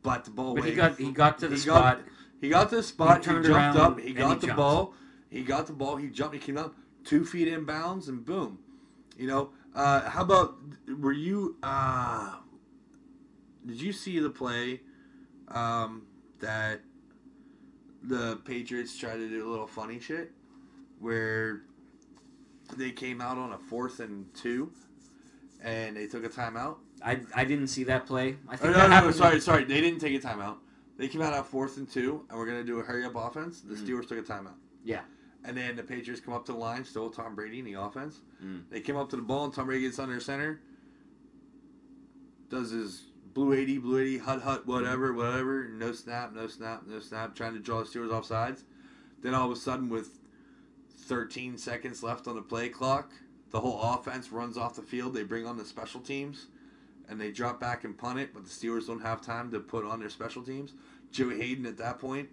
butt the ball But away. he got he got to the He spot. got- He got to the spot. He, turned jumped around up. He got he the jumped. ball. He got the ball. He jumped. He came up two feet in bounds, and boom. You know. Uh, how about? Were you? Uh, did you see the play um, that the Patriots tried to do a little funny shit, where they came out on a fourth and two, and they took a timeout. I I didn't see that play. I Oh, think no, no, no, sorry, sorry. They didn't take a timeout. They came out at fourth and two, and we're gonna do a hurry up offense. The Mm. Steelers took a timeout. Yeah. And then the Patriots come up to the line, still Tom Brady in the offense. Mm. They came up to the ball, and Tom Brady gets under center. Does his blue eighty, blue eighty, hut hut, whatever, whatever. No snap, no snap, no snap. Trying to draw the Steelers off sides. Then all of a sudden, with 13 seconds left on the play clock, the whole offense runs off the field. They bring on the special teams and they drop back and punt it, but the Steelers don't have time to put on their special teams. Joe Haden at that point,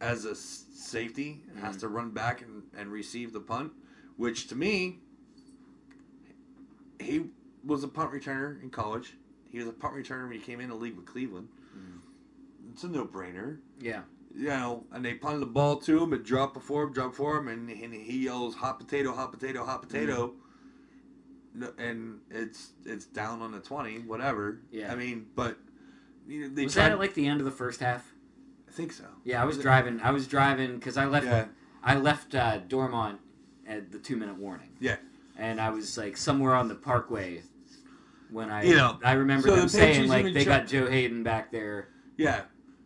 as a safety, has mm. to run back and, and receive the punt, which to me, he was a punt returner in college. He was a punt returner when he came in the league with Cleveland. Mm. It's a no brainer Yeah. you know, and they punted the ball to him, it dropped before him, dropped for him, and, and he yells "hot potato, hot potato, hot potato," No- and it's it's down on the twenty, whatever. Yeah. I mean, but you know, they Was tried. that at like the end of the first half? I think so. Yeah, I was driving. I was driving because I left. Yeah. I left uh, Dormont at the two minute warning. Yeah. And I was like somewhere on the Parkway when I. You know, I remember so them the saying like they try- got Joe Haden back there. Yeah.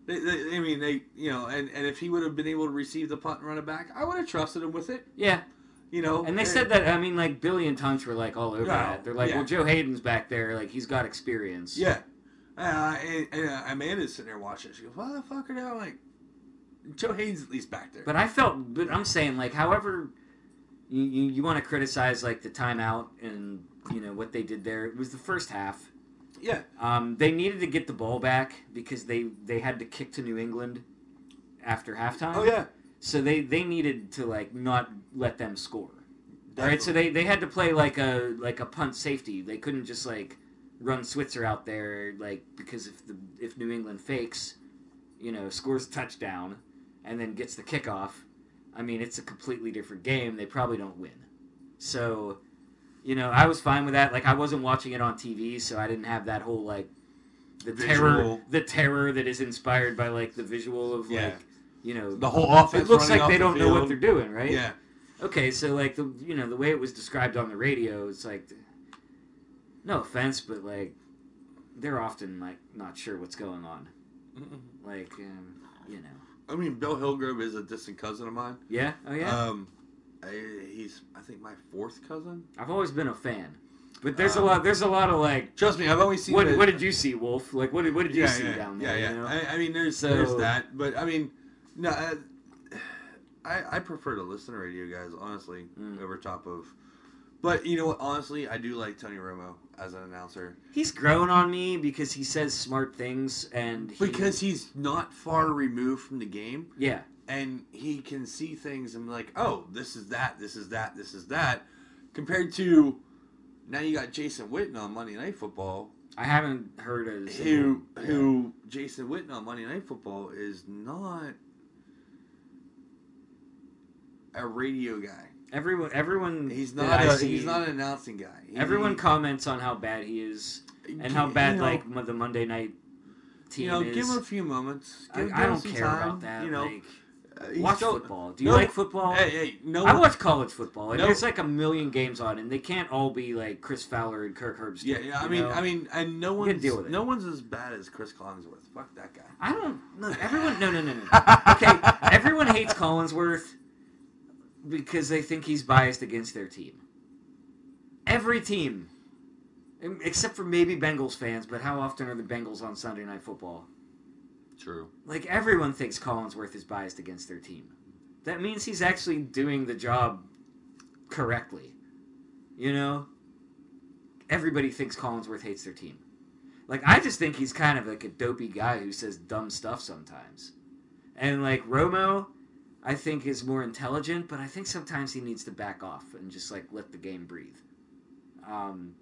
They, they, I mean, they, you know, and, and if he would have been able to receive the punt and run it back, I would have trusted him with it. Yeah. You know, And they said that. I mean, like Billy and Tunch were like all over No, that. They're like, yeah. well, Joe Haden's back there. Like he's got experience. Yeah. Uh, and, and uh, Amanda's sitting there watching. She goes, "Why the fuck are they like?" Joe Haden's at least back there. But I felt, but I'm saying like, however, you you, you want to criticize like the timeout and you know what they did there. It was the first half. yeah, Um, they needed to get the ball back because they they had to kick to New England after halftime. oh yeah, So they they needed to like not let them score. All right. So they they had to play like a like a punt safety. They couldn't just like run Switzer out there like because if the if New England fakes, you know, scores a touchdown and then gets the kickoff. I mean, it's a completely different game. They probably don't win. So, you know, I was fine with that. Like I wasn't watching it on TV, so I didn't have that whole like the terror the terror that is inspired by like the visual of Yeah. like you know the whole offense. it looks like they the don't know what they're doing, right? Yeah, Okay, so like the you know the way it was described on the radio, it's like, no offense, but like they're often like not sure what's going on. Like, um, you know, I mean, Bill Hillgrove is a distant cousin of mine. yeah, oh yeah. Um, I, he's I think my fourth cousin. I've always been a fan, but there's a um, lot. There's a lot of like, Trust me, I've always seen. what the- what did you see, Wolf? Like, what did what did you yeah, see yeah, down yeah, there? yeah. You know? I, I mean, there's So- there's that, but I mean, no. Uh, I, I prefer to listen to radio guys, honestly, Mm. over top of. But you know what? Honestly, I do like Tony Romo as an announcer He's grown on me because he says smart things and he, because he's not far removed from the game, yeah, and he can see things and be like, oh, this is that, this is that, this is that, compared to now you got Jason Witten on Monday Night Football, I haven't heard of who who Jason Witten on Monday Night Football is not a radio guy. Everyone, everyone, He's not I a, see- he's not an announcing guy. He- Everyone comments on how bad he is and how bad you know, like the Monday night team you know, is. give him a few moments. I, Give, I give him don't care time, about that. You know, like, uh, watch still- football. Do you no- like football? Hey, hey, no. I watch college football, and No. there's like a million games on, and they can't all be like Chris Fowler and Kirk Herbstreit. Yeah, yeah. I mean, know? I mean, and no one's deal with it. no one's as bad as Cris Collinsworth. Fuck that guy. I don't look. Everyone, no, no, no, no. Okay, everyone hates Collinsworth because they think he's biased against their team. Every team, except for maybe Bengals fans. But how often are the Bengals on Sunday Night Football? True. Like everyone thinks Collinsworth is biased against their team. That means he's actually doing the job correctly. You know? Everybody thinks Collinsworth hates their team. Like I just think he's kind of like a dopey guy who says dumb stuff sometimes. And like Romo, I think is more intelligent, but I think sometimes he needs to back off and just like let the game breathe. Um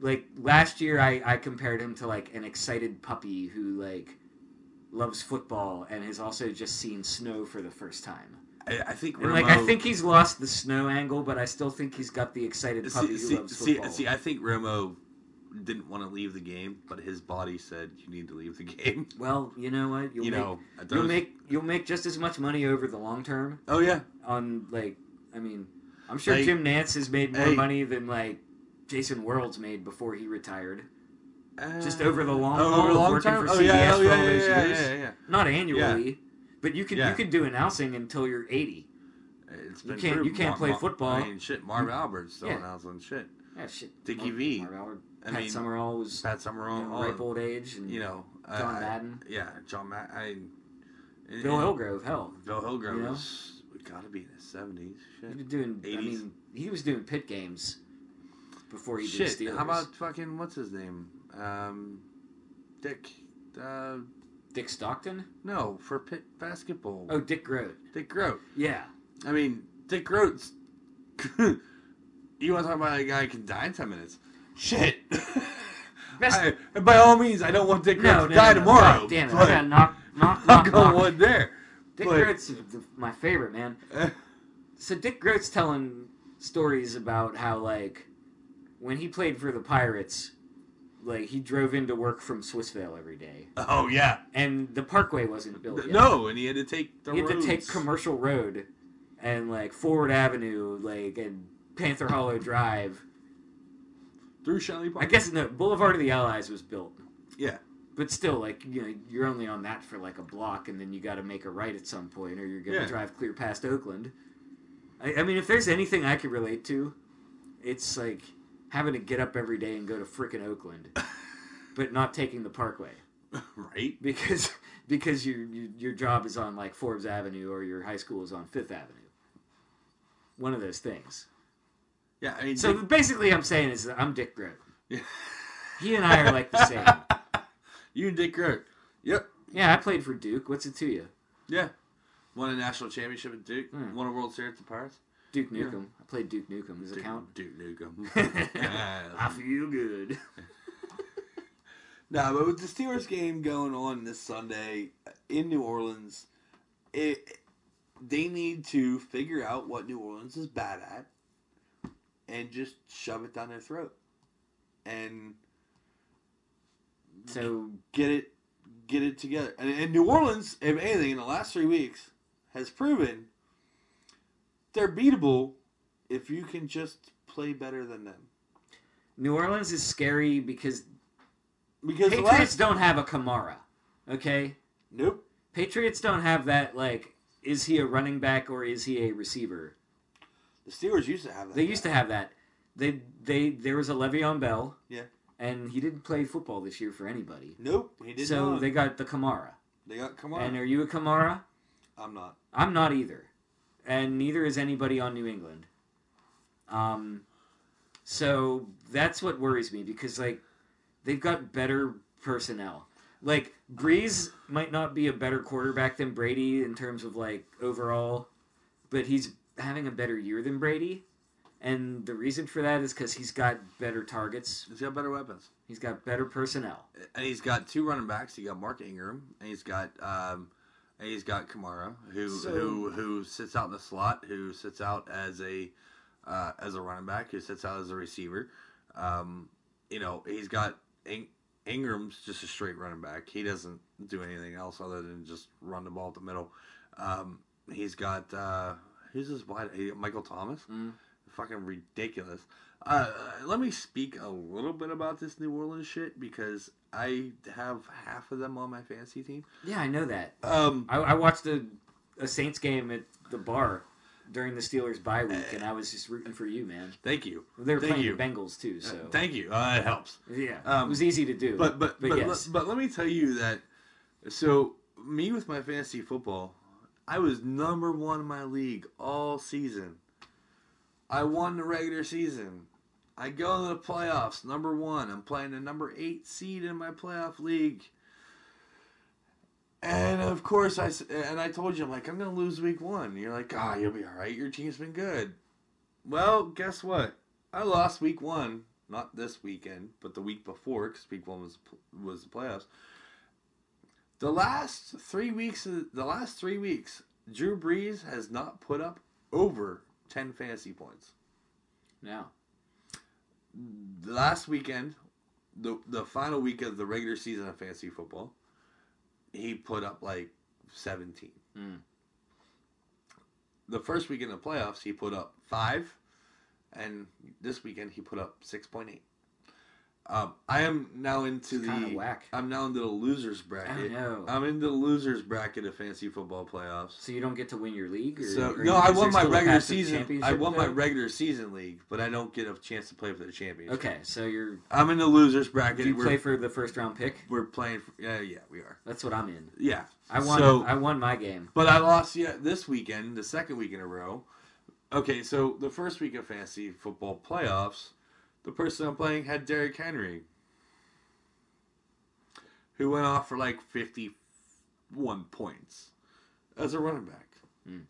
like last year I, I compared him to like an excited puppy who like loves football and has also just seen snow for the first time. I, I think Romo, like I think he's lost the snow angle, but I still think he's got the excited puppy see, who see, loves see, football. see, I think Romo didn't want to leave the game, but his body said you need to leave the game. well, you know what? You'll you make, know, you'll make you'll make just as much money over the long term Oh yeah, on like I mean, I'm sure Hey. Jim Nantz has made more Hey. money than like Jason Worlds made before he retired. Just Uh, over the long oh, haul long working term. for oh yeah, CBS oh for yeah, all yeah, those yeah, years. yeah, yeah. Not annually, but you can Yeah. you can do announcing until you're 80. It's You been can't- true. you can't play football. I mean, shit. Marv Albert's still Yeah. announcing shit. Yeah, shit. Dickie Mark- V. Mark Howard, I Pat mean, Summerall was Pat Summerall, ripe old age, and you know, John I- Madden, Yeah, John Madden. I, Bill and Hillgrove. Hell, Bill Hillgrove you know? was got to be in his seventies. he was doing. 80s. I 80s. mean, he was doing Pitt games before he Shit. did Steelers. How about fucking what's his name? Um, Dick. Uh, Dick Stockton? no, for Pitt basketball. Oh, Dick Groat. Dick Groat. Yeah. I mean, Dick Groat's. you want to talk about a guy who can die in ten minutes? Shit. Best- I, and by all means, I don't want Dick No, to no, die no, tomorrow. Damn it! I but gotta knock, knock, I'm knock, going knock. one there. Dick but- Groat's my favorite man. So Dick Groat's telling stories about how like when he played for the Pirates, like he drove into work from Swissvale every day, Oh yeah. and the Parkway wasn't built yet. No, and he had to take the he had to take. Commercial Road and like Forward Avenue, like and Panther Hollow Drive. Through Schenley Park. I guess no, Boulevard of the Allies was built. Yeah. But still, like you know, you're only on that for like a block, and then you got to make a right at some point, or you're gonna Yeah. drive clear past Oakland. I, I mean, if there's anything I could relate to, it's like having to get up every day and go to frickin' Oakland, but not taking the Parkway right. because because your your your job is on like Forbes Avenue or your high school is on Fifth Avenue. One of those things. Yeah, I mean, So Dick- basically, I'm saying is that I'm Dick Groat. Yeah. He and I are like the same. you and Dick Groat. Yep. Yeah, I played for Duke. What's it to you? Yeah. Won a national championship at Duke. Hmm. Won a World Series at the Pirates. Duke Yeah. I played Duke Nukem. Does it count? Duke Nukem. I feel good. No, but with the Steelers game going on this Sunday in New Orleans, it they need to figure out what New Orleans is bad at and just shove it down their throat and So get it get it together. And, and New Orleans, if anything, in the last three weeks has proven they're beatable if you can just play better than them. New Orleans is scary because Because the Patriots last don't have a Kamara. Okay? nope. Patriots don't have that like is he a running back or is he a receiver? The Steelers used to have that. They used to have that. They they there was a Le'Veon Bell. Yeah. And he didn't play football this year for anybody. Nope, he didn't. so not. they got the Kamara. They got Kamara. And are you a Kamara? I'm not. I'm not either, and neither is anybody on New England. Um, so that's what worries me because like they've got better personnel. Like Brees might not be a better quarterback than Brady in terms of like overall, but he's having a better year than Brady. And the reason for that is because he's got better targets. He's got better weapons. He's got better personnel. and he's got two running backs. He got Mark Ingram, and he's got um, and he's got Kamara, who So- who who sits out in the slot, who sits out as a uh, as a running back, who sits out as a receiver. Um, you know, he's got In- Ingram's just a straight running back. He doesn't do anything else other than just run the ball up the middle. Um, he's got uh, who's his wide Michael Thomas. Mm. Fucking ridiculous. Uh, let me speak a little bit about this New Orleans shit because I have half of them on my fantasy team. Yeah, I know that. Um, I, I watched a, a Saints game at the bar during the Steelers bye week, and I was just rooting for you, man. thank you. They were Thank playing you. the Bengals too, so Uh, thank you. Uh, it helps. yeah, Um, it was easy to do. But but but, but, yes, but let me tell you that. So me with my fantasy football, I was number one in my league all season. I won the regular season. I go to the playoffs, number one. I'm playing the number eight seed in my playoff league. And of course, I and I told you I'm like I'm gonna lose week one. You're like, ah, you'll be all right. Your team's been good. Well, guess what? I lost week one, not this weekend, but the week before, because week one was was the playoffs. The last three weeks, the last three weeks, Drew Brees has not put up over ten fantasy points. now The last weekend, the the final week of the regular season of fantasy football, he put up like seventeen. Mm. The first weekend of playoffs, he put up five, and this weekend he put up six point eight. Um, I am now into It's the whack. I'm now into the losers bracket. know. I'm into the losers bracket of fantasy football playoffs. so you don't get to win your league. Or, So or no, I won my regular season. I won my regular season league, but I don't get a chance to play for the championship. Okay, so you're. I'm in the losers bracket. Do you we're, play for the first round pick? we're playing. For, yeah, yeah, we are. That's what I'm in. Yeah, I won. So- I won my game. But I lost yeah this weekend, the second week in a row. Okay, so the first week of fantasy football playoffs, the person I'm playing had Derrick Henry, who went off for like 51 points as a running back. Hmm.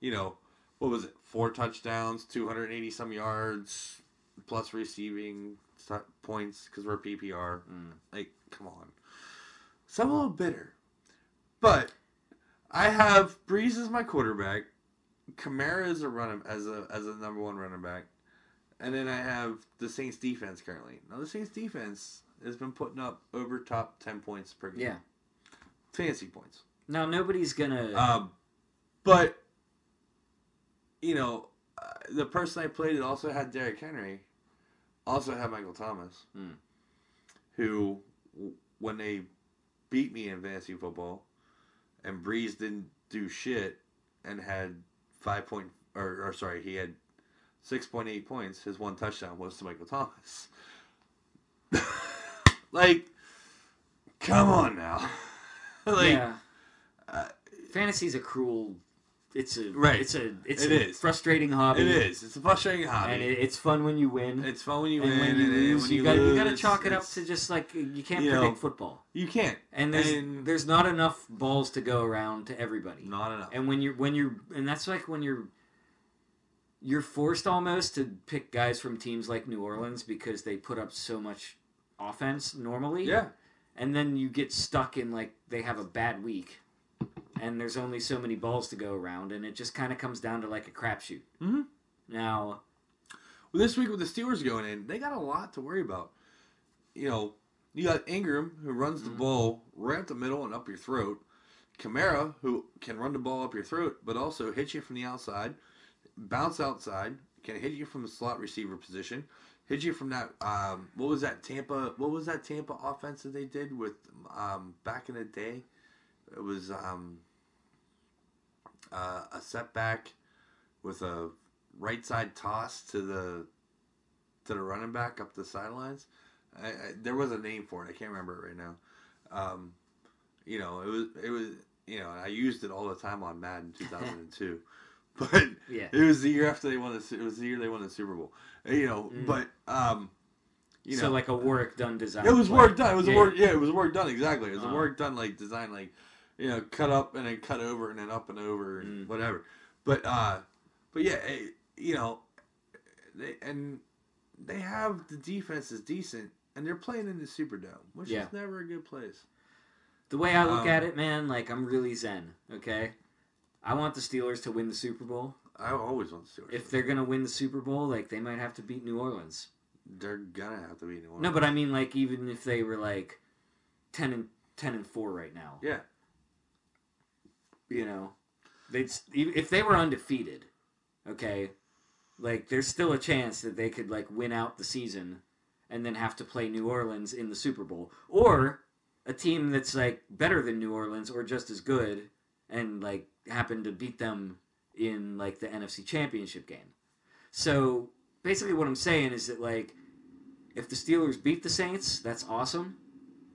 You know, what was it? Four touchdowns, 280 some yards, plus receiving points because we're PPR. Mm. Like, come on. So I'm a little bitter. But I have Brees as my quarterback, Kamara as a running as a as a number one running back, and then I have the Saints defense currently. Now the Saints defense has been putting up over top ten points per game. Yeah. fantasy points. Now nobody's gonna. Um, but you know, uh, the person I played it also had Derrick Henry, also had Michael Thomas, Hmm. who w- when they beat me in fantasy football, and Brees didn't do shit and had five point or, or sorry, he had six point eight points. His one touchdown was to Michael Thomas. like, come on now. like, yeah. uh, Fantasy's a cruel. It's a Right. It's a it's It a is. frustrating hobby. It is. It's a frustrating hobby. and it, it's fun when you win. it's fun when you and win. when you and lose, when you got you got to chalk it up to just like you can't you know, predict football. You can't. And there's and- there's not enough balls to go around to everybody. Not enough. And when you're when you're and that's like when you're you're forced almost to pick guys from teams like New Orleans because they put up so much offense normally. yeah. And then you get stuck in like they have a bad week and there's only so many balls to go around and it just kind of comes down to like a crapshoot. Mhm. Now, Well, this week with the Steelers going in, they got a lot to worry about. You know, you got Ingram who runs the Mhm. ball right up the middle and up your throat. Kamara who can run the ball up your throat, but also hit you from the outside, bounce outside, can hit you from the slot receiver position, hit you from that. Um, what was that Tampa? What was that Tampa offense that they did with um, back in the day? It was um, uh, a setback with a right side toss to the to the running back up the sidelines. I, I, there was a name for it. I can't remember it right now. Um, you know, it was it was you know, I used it all the time on Madden 2002. but Yeah. it was the year after they won the it was the year they won the Super Bowl. Uh, You know, Mm. but um, you so know, like a work done design. it was play. work done. It was Yeah. a work. Yeah, it was work done. Exactly. It was Uh-huh. work done like design, like you know, cut up and then cut over and then up and over and Mm. whatever. But uh, but yeah, eh, you know, they and they have the defense is decent and they're playing in the Superdome, which Yeah. is never a good place. The way I look Um, at it, man, like I'm really zen. Okay, I want the Steelers to win the Super Bowl. I always want the Steelers. If they're gonna win the Super Bowl, like they might have to beat New Orleans. they're gonna have to beat New Orleans. No, but I mean, like even if they were like ten and ten and four right now, yeah, you know, they'd if they were undefeated, okay, like there's still a chance that they could like win out the season and then have to play New Orleans in the Super Bowl or a team that's like better than New Orleans or just as good and like happen to beat them in like the NFC Championship game. So basically what I'm saying is that like if the Steelers beat the Saints, that's awesome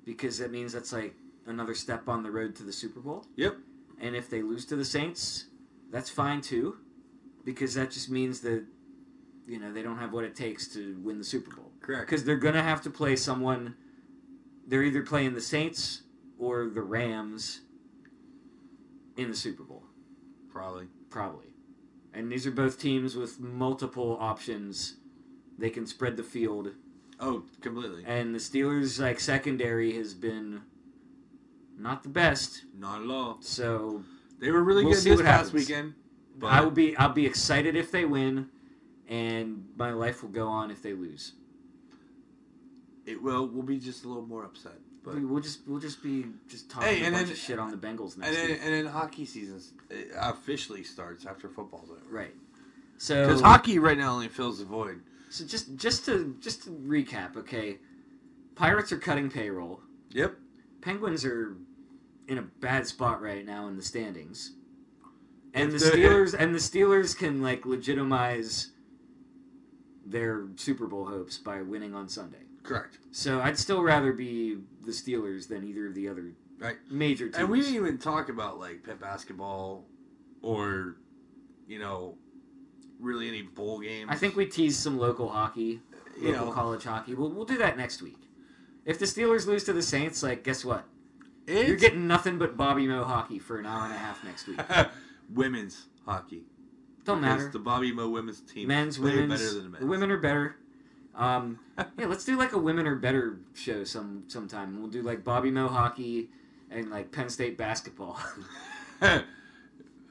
because that means that's like another step on the road to the Super Bowl. Yep. And if they lose to the Saints, that's fine too, because that just means that you know they don't have what it takes to win the Super Bowl. correct. Because they're gonna have to play someone. They're either playing the Saints or the Rams in the Super Bowl, Probably. probably. And these are both teams with multiple options. They can spread the field, Oh, completely. and the Steelers' like secondary has been not the best. Not at all. So They were really We'll good see this what past happens. weekend. But I will be I'll be excited if they win, and my life will go on if they lose. it will. We'll be just a little more upset. But We- we'll just we'll just be just talking Hey, a bunch then- of shit on the Bengals next and then week. and then hockey season uh, officially starts after football's over. Right. So Because hockey right now only fills the void. so just just to just to recap, okay. Pirates are cutting payroll. Yep. Penguins are in a bad spot right now in the standings. And the the- Steelers and the Steelers can like legitimize their Super Bowl hopes by winning on Sunday. Correct. So I'd still rather be the Steelers than either of the other Right. major teams. And we didn't even talk about like Pitt basketball or you know really any bowl games. I think we teased some local hockey, you local know college hockey. We'll we'll do that next week. If the Steelers lose to the Saints, like guess what? You're getting nothing but Bobby Mo hockey for an hour and a half next week. women's hockey. Don't Because matter. The Bobby Mo women's team Men's, women's. better than the men's. The women are better. Um, yeah, let's do like a women are better show some sometime. We'll do like Bobby Moe hockey and like Penn State basketball.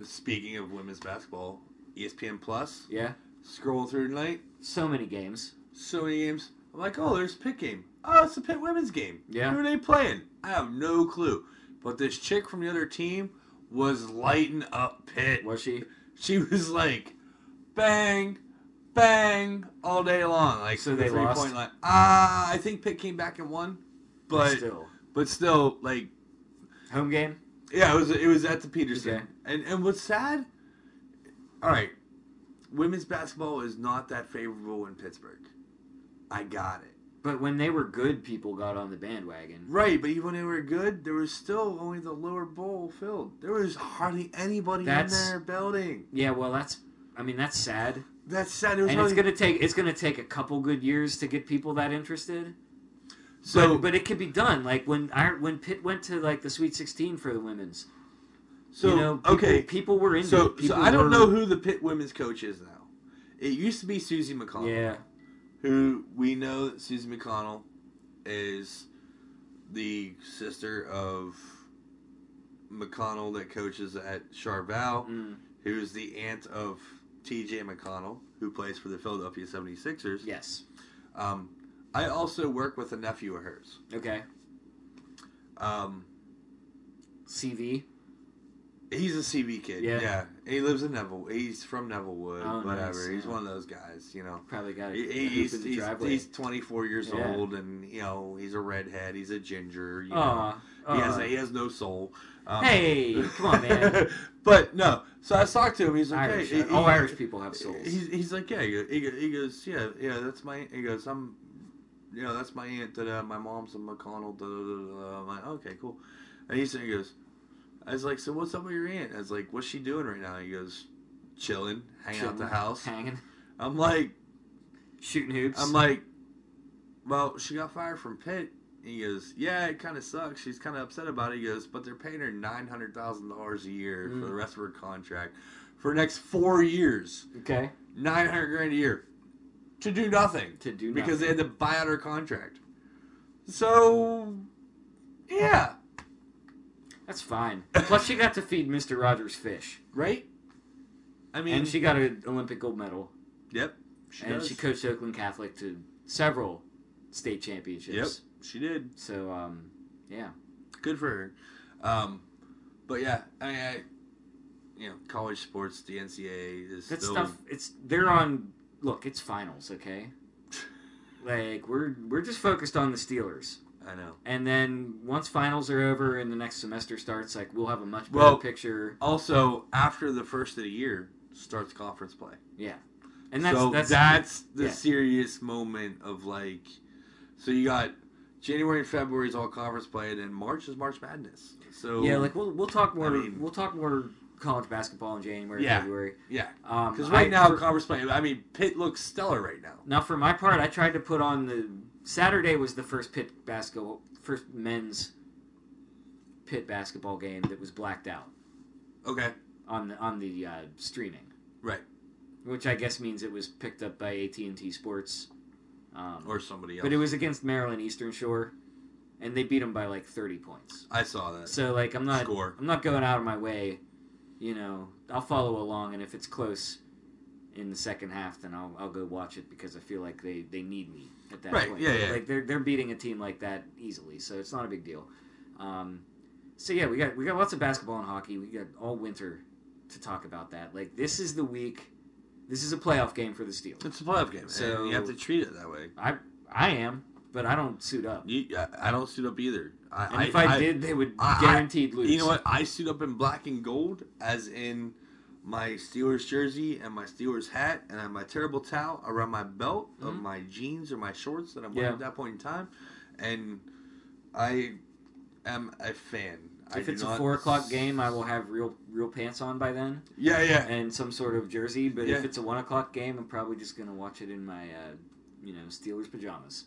Speaking of women's basketball, ESPN Plus. yeah, Scrolling through tonight, so many games. so many games. I'm like, oh, there's a Pitt game. Oh, it's a Pitt women's game. Yeah. Who are they playing? I have no clue. But this chick from the other team was lighting up Pitt. Was she? She was like, bang, bang, all day long. Like So the they lost? Point line. Ah, I think Pitt came back and won, but still but still, like, home game. yeah, it was it was at the Petersen. Okay. And and what's sad? All right, women's basketball is not that favorable in Pittsburgh. I got it. But when they were good, people got on the bandwagon. Right, but even when they were good, there was still only the lower bowl filled. There was hardly anybody That's- in their building. Yeah, well, that's. I mean, that's sad, That's sad. And it's gonna take it's gonna take a couple good years to get people that interested. so but, but it could be done. Like when I, when Pitt went to like the Sweet Sixteen for the women's. so you know, people, okay. people were into So, so I don't were- know who the Pitt women's coach is now. It used to be Suzie McConnell. Yeah, Who we know that Suzie McConnell is the sister of McConnell that coaches at Charval, mm, who's the aunt of TJ McConnell, who plays for the Philadelphia 76ers. yes, Um, I also work with a nephew of hers. okay. Um, CV. He's a CV kid. Yeah. Yeah. He lives in Neville. He's from Nevillewood. Oh, whatever. nice, He's yeah. one of those guys, you know. Probably got a, He- a he- hoop he's, he's, he's 24 years Yeah. old, and you know he's a redhead. He's a ginger. You know. Aw, he has he has no soul. Um, Hey, come on, man. but no, so I talked to him. He's like, Irish. hey, he- all he- Irish people have souls. He's, he's like, yeah. He goes, he goes, yeah, yeah. That's my. He goes, I'm, you know, that's my aunt. That uh, my mom's a McConnell. Da, da, da, da. I'm like, okay, cool. And he said, he goes, I was like, so what's up with your aunt? I was like, what's she doing right now? He goes, chilling, hanging out the house. hanging, I'm like, shooting hoops. I'm like, well, she got fired from Pitt. He goes, yeah, it kind of sucks. She's kind of upset about it. He goes, but they're paying her nine hundred thousand dollars a year for Mm. the rest of her contract for the next four years. okay, Nine hundred grand a year to do nothing to do because they had to buy out her contract. So, yeah, That's fine. Plus, she got to feed Mister Rogers fish, right. I mean, and she got an Olympic gold medal, yep, she and does. she coached Oakland Catholic to several state championships. She did. So, um, yeah, good for her. Um, but yeah, I, mean, I, you know, college sports, the NCAA is that still. stuff. It's they're on. Look, it's finals, okay. Like we're we're just focused on the Steelers. I know. And then once finals are over and the next semester starts, like we'll have a much better Well- picture. Also, after the first of the year starts conference play. Yeah, and that's so that's that's, the yeah. serious moment of like. So you got January and February is all conference play, and then March is March Madness. So yeah. Like we'll we'll talk more. I mean- we'll talk more college basketball in January, Yeah. February. yeah, Um, because right I- now for- conference play. I mean, Pitt looks stellar right now. now for my part, I tried to put on the Saturday was the first Pitt basketball, first men's Pitt basketball game that was blacked out Okay, on the on the uh, streaming. Right. Which I guess means it was picked up by AT and T Sports. Um, or somebody else. But it was against Maryland Eastern Shore, and they beat them by like thirty points. I saw that. So like I'm not Score. I'm not going out of my way, you know. I'll follow along, and if it's close in the second half, then I'll I'll go watch it because I feel like they, they need me at that Right, point. yeah, yeah. Like they're they're beating a team like that easily, so it's not a big deal. Um, so yeah, we got we got lots of basketball and hockey. We got all winter to talk about that. Like this is the week. This is a playoff game for the Steelers. It's a playoff game, So- so you have to treat it that way. I I am, but I don't suit up. You, I- I don't suit up either. I, And if I, did, they would I- I- guaranteed lose. You know what? I suit up in black and gold, as in my Steelers jersey and my Steelers hat, and I have my terrible towel around my belt of Mhm. my jeans or my shorts that I'm wearing Yeah. at that point in time, and I am a fan. If it's a four o'clock game, I will have real real pants on by then Yeah, yeah. and some sort of jersey. But if it's a one o'clock game, I'm probably just gonna watch it in my uh, you know Steelers pajamas.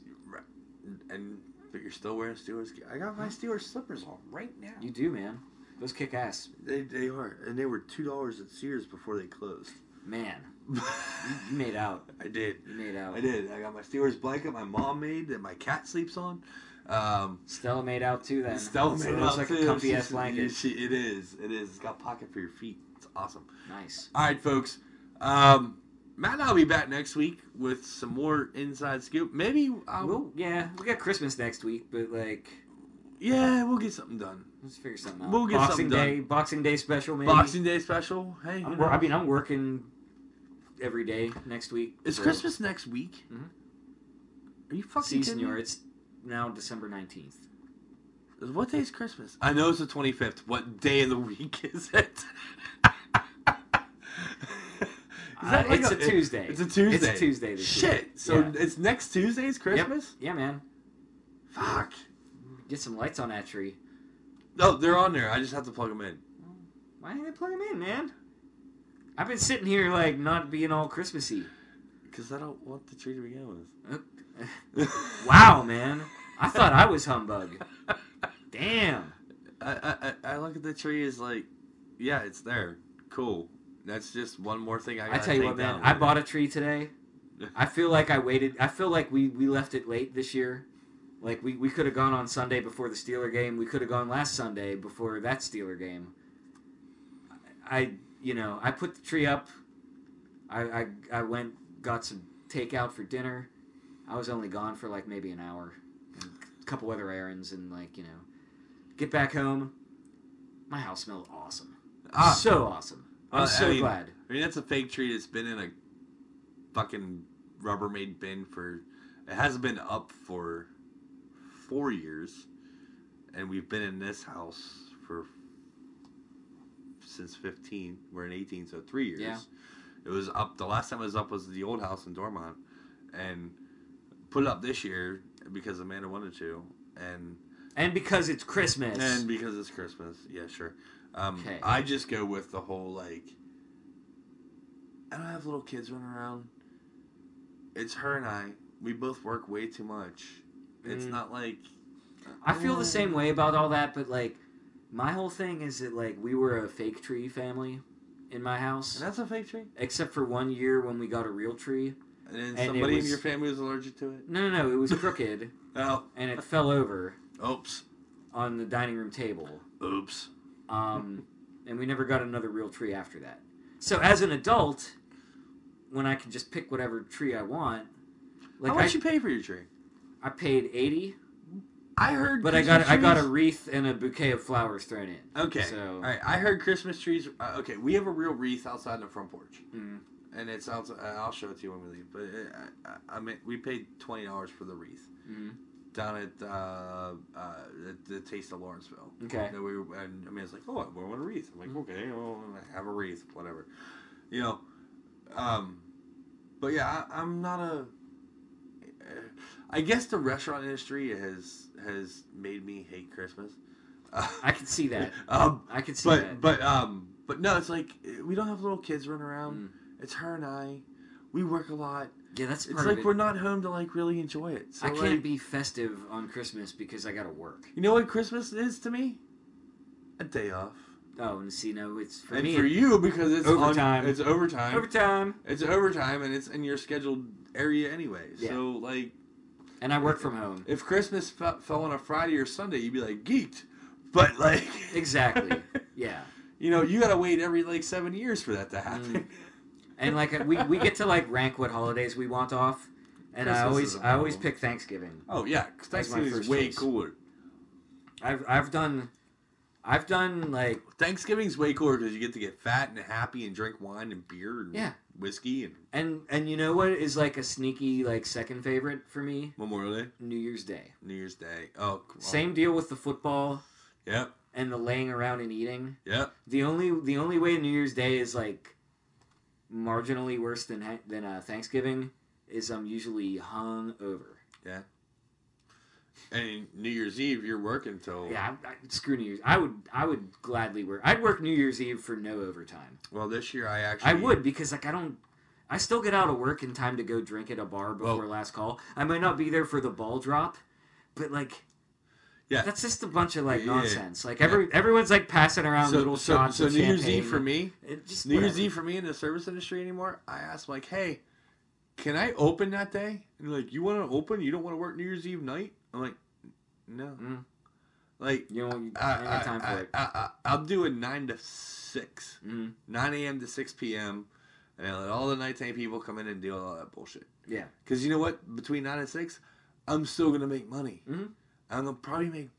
And but you're still wearing Steelers. I got my Steelers slippers on right now. You do, man. Those kick ass, They, they are, and they were two dollars at Sears before they closed. man. You, you made out. I did. You made out. I did. I got my Steelers blanket my mom made that my cat sleeps on. Um, Stella made out too. Then Stella So made it it looks out like too. a comfy ass blanket. She, it is. It is. It's got a pocket for your feet. It's awesome. Nice. All right, folks. Um, Matt and I'll be back next week with some more inside scoop. Maybe. I'll, Well, yeah, we got Christmas next week, but like, yeah, we'll get something done. let's figure something out. We'll get Boxing something Day, Boxing Day special, maybe. Boxing Day special. Hey, I'm I mean, I'm working every day next week. is so- Christmas next week? Mhm. Are you fucking Si, kidding senor. me? It's now December 19th. What day is Christmas? I know it's the 25th. What day of the week is it? Is Uh, like it's a, Tuesday. It's a Tuesday. It's a Tuesday this. Shit. So Yeah. it's next Tuesday's Christmas? Yeah, man. Fuck. Get some lights on that tree. No, they're on there. I just have to plug them in. Why didn't they plug them in, man? I've been sitting here like not being all Christmassy. Because I don't want the tree to begin with. Wow, man. I thought I was humbug. Damn. I, I, I- I look at the tree as like, yeah, it's there. Cool. That's just one more thing I I. I tell you what, man. I bought a tree today. I feel like I waited. I feel like we, we left it late this year. Like we, we could have gone on Sunday before the Steeler game. We could have gone last Sunday before that Steeler game. I you know I put the tree up. I I, I went got some takeout for dinner. I was only gone for like maybe an hour, and a couple other errands, and like you know, get back home. My house smelled awesome. Ah, so awesome. I'm Uh, I so mean- glad. I mean, that's a fake tree that's been in a fucking Rubbermaid bin for. It hasn't been up for four years, and we've been in this house for since fifteen. We're in eighteen, so three years. Yeah. It was up. The last time it was up was the old house in Dormont, and put it up this year because Amanda wanted to, and and because it's Christmas. And because it's Christmas, yeah, sure. Um, Okay. I just go with the whole like. I don't have little kids running around. It's her and I. We both work way too much. It's Mm. not like. I feel the same way about all that, but like my whole thing is that like we were a fake tree family in my house, And that's a fake tree. except for one year when we got a real tree. And then it somebody was- in your family was allergic to it. No, no, no, it was crooked Oh, and it fell over oops, on the dining room table. oops. Um, and we never got another real tree after that. So as an adult, when I can just pick whatever tree I want, like How I, much you pay for your tree? I paid eighty, I heard, but I got I got a wreath and a bouquet of flowers thrown in. Okay, So- all right. I heard Christmas trees. Uh, okay, we have a real wreath outside the front porch. Mm. and it's out. Uh, I'll show it to you when we leave. But it, I, I, I mean, we paid twenty dollars for the wreath Mhm. down at uh, uh, the, the Taste of Lawrenceville. Okay. And we were, and I mean, it's like, oh, we want a wreath. I'm like, okay, well, have a wreath, whatever. You know, um, but yeah, I, I'm not a. I guess the restaurant industry has has made me hate Christmas. I can see that. um, I can see but that. but um but no, it's like we don't have little kids running around. Mm. It's her and I. We work a lot. yeah, that's It's like it. we're not home to like really enjoy it. So I can't like, be festive on Christmas because I gotta work. You know what Christmas is to me? A day off. Oh, and see, no, it's for and me. for you because it's on- Overtime. it's overtime. overtime, It's overtime and it's in your scheduled area anyway. Yeah. So like and I work from home. if Christmas fe- fell on a Friday or Sunday, you'd be like geeked. But like Exactly. Yeah, you know, you gotta wait every like seven years for that to happen. Mm. and like we we get to like rank what holidays we want off, and I always I always pick Thanksgiving. Oh yeah, Thanksgiving is way choice. cooler. I've I've done, I've done like Thanksgiving's way cooler because you get to get fat and happy and drink wine and beer and Yeah. whiskey and and and you know what is like a sneaky like second favorite for me? Memorial Day, New Year's Day. New Year's Day. Oh, come on. Same deal with the football Yep, and the laying around and eating. yep. The only the only way New Year's Day is like marginally worse than ha- than uh, Thanksgiving is I'm usually hung over. And New Year's Eve, you're working till Yeah, I, I, screw New Year's. I would I would gladly work. I'd work New Year's Eve for no overtime. Well, this year I actually I would because like I don't. I still get out of work in time to go drink at a bar before Well- last call. I might not be there for the ball drop, but like. Yeah. That's just a bunch of like Yeah. nonsense. Like every everyone's like passing around So, little so, shots. so of New Year's. Eve for me, It just New Year's. Eve for me in the service industry anymore. I asked like, hey, can I open that day? And like, you want to open? You don't want to work New Year's Eve night? I'm like, no. Mm. Like, You know, you I, got time I, for it. I, I, will do it nine to six. Mhm. 9 a.m. to 6 p.m. And I let all the nighttime people come in and deal with all that bullshit. Yeah. Because you know what? Between 9 and 6, I'm still going to make money. Mhm. I'm going to probably make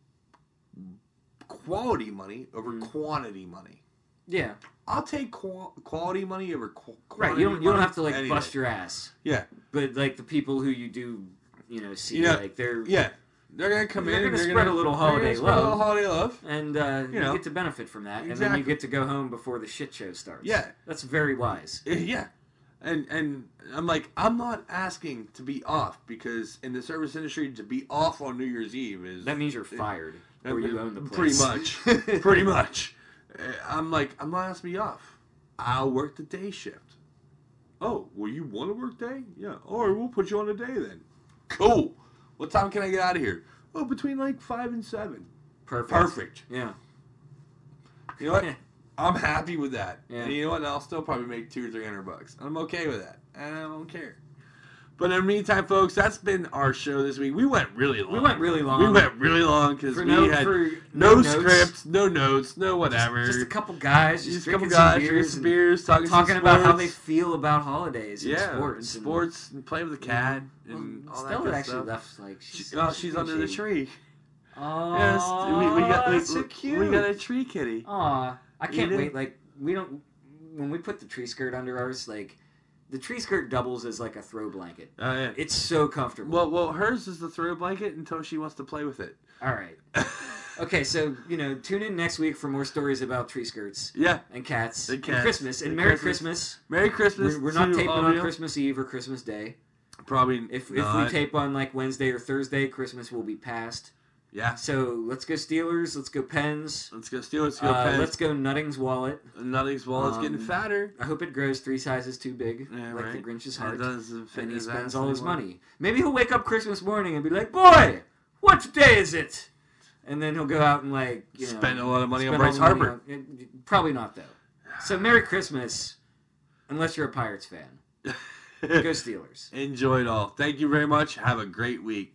quality money over Mhm. quantity money. Yeah. I'll take qual- quality money over qu- Right. You don't you don't have to like any bust your ass. Yeah. But like the people who you do, you know, see You know, like they're Yeah. They're going to come They're in. gonna spread a little they're gonna holiday love. a little holiday love. and uh, you, know. get to benefit from that, and then you get to go home before the shit show starts. Yeah. That's very wise. Uh, Yeah. And and I'm like, I'm not asking to be off because in the service industry to be off on New Year's Eve is That means you're fired, or you own the place. pretty much. pretty much. I'm like, I'm not asking to be off. I'll work the day shift. Oh, well, you want to work day? Yeah. All right, we'll put you on a day then. Cool. What time can I get out of here? Oh, between like five and seven. Perfect. Perfect. Yeah. You know what? I'm happy with that. Yeah. And you know what? I'll still probably make two or three hundred bucks. I'm okay with that. And I don't care. But in the meantime, folks, that's been our show this week. We went really long. We went really long. We went really long because we no, had for no, scripts, no notes, no whatever. Just a couple guys, just, Just a couple guys beers, and beers, talking, about how they feel about holidays and yeah, sports. and sports, and playing with the cat, and Well, all that Stella good actually stuff. left like she's, She, oh, she's under the tree. Oh, yes, we, we got we, that's so cute. we got a tree kitty. Aw, I can't wait. Like we don't when we put the tree skirt under ours, like the tree skirt doubles as like a throw blanket. Oh yeah. It's so comfortable. Well, well, hers is the throw blanket until she wants to play with it. All right. Okay, so you know, tune in next week for more stories about tree skirts yeah. and cats And and. Christmas and, And Merry Christmas. Christmas. Merry Christmas. We're, we're not taping on. Christmas Eve or Christmas Day. Probably If if we tape on like Wednesday or Thursday, Christmas will be past. Yeah. So let's go Steelers. Let's go Pens. Let's go Steelers. Let's go Uh, Pens. let's go Nutting's wallet. Nutting's wallet's getting Um, fatter. I hope it grows three sizes too big, Yeah, like right. the Grinch's It heart. doesn't and he spends all his money. Maybe he'll wake up Christmas morning and be like, "Boy, what day is it?" And then he'll go out and like you know, Spend a lot of money on Bryce Harper. on- probably not though. So Merry Christmas, unless you're a Pirates fan. Go Steelers. Enjoy it all. Thank you very much. Have a great week.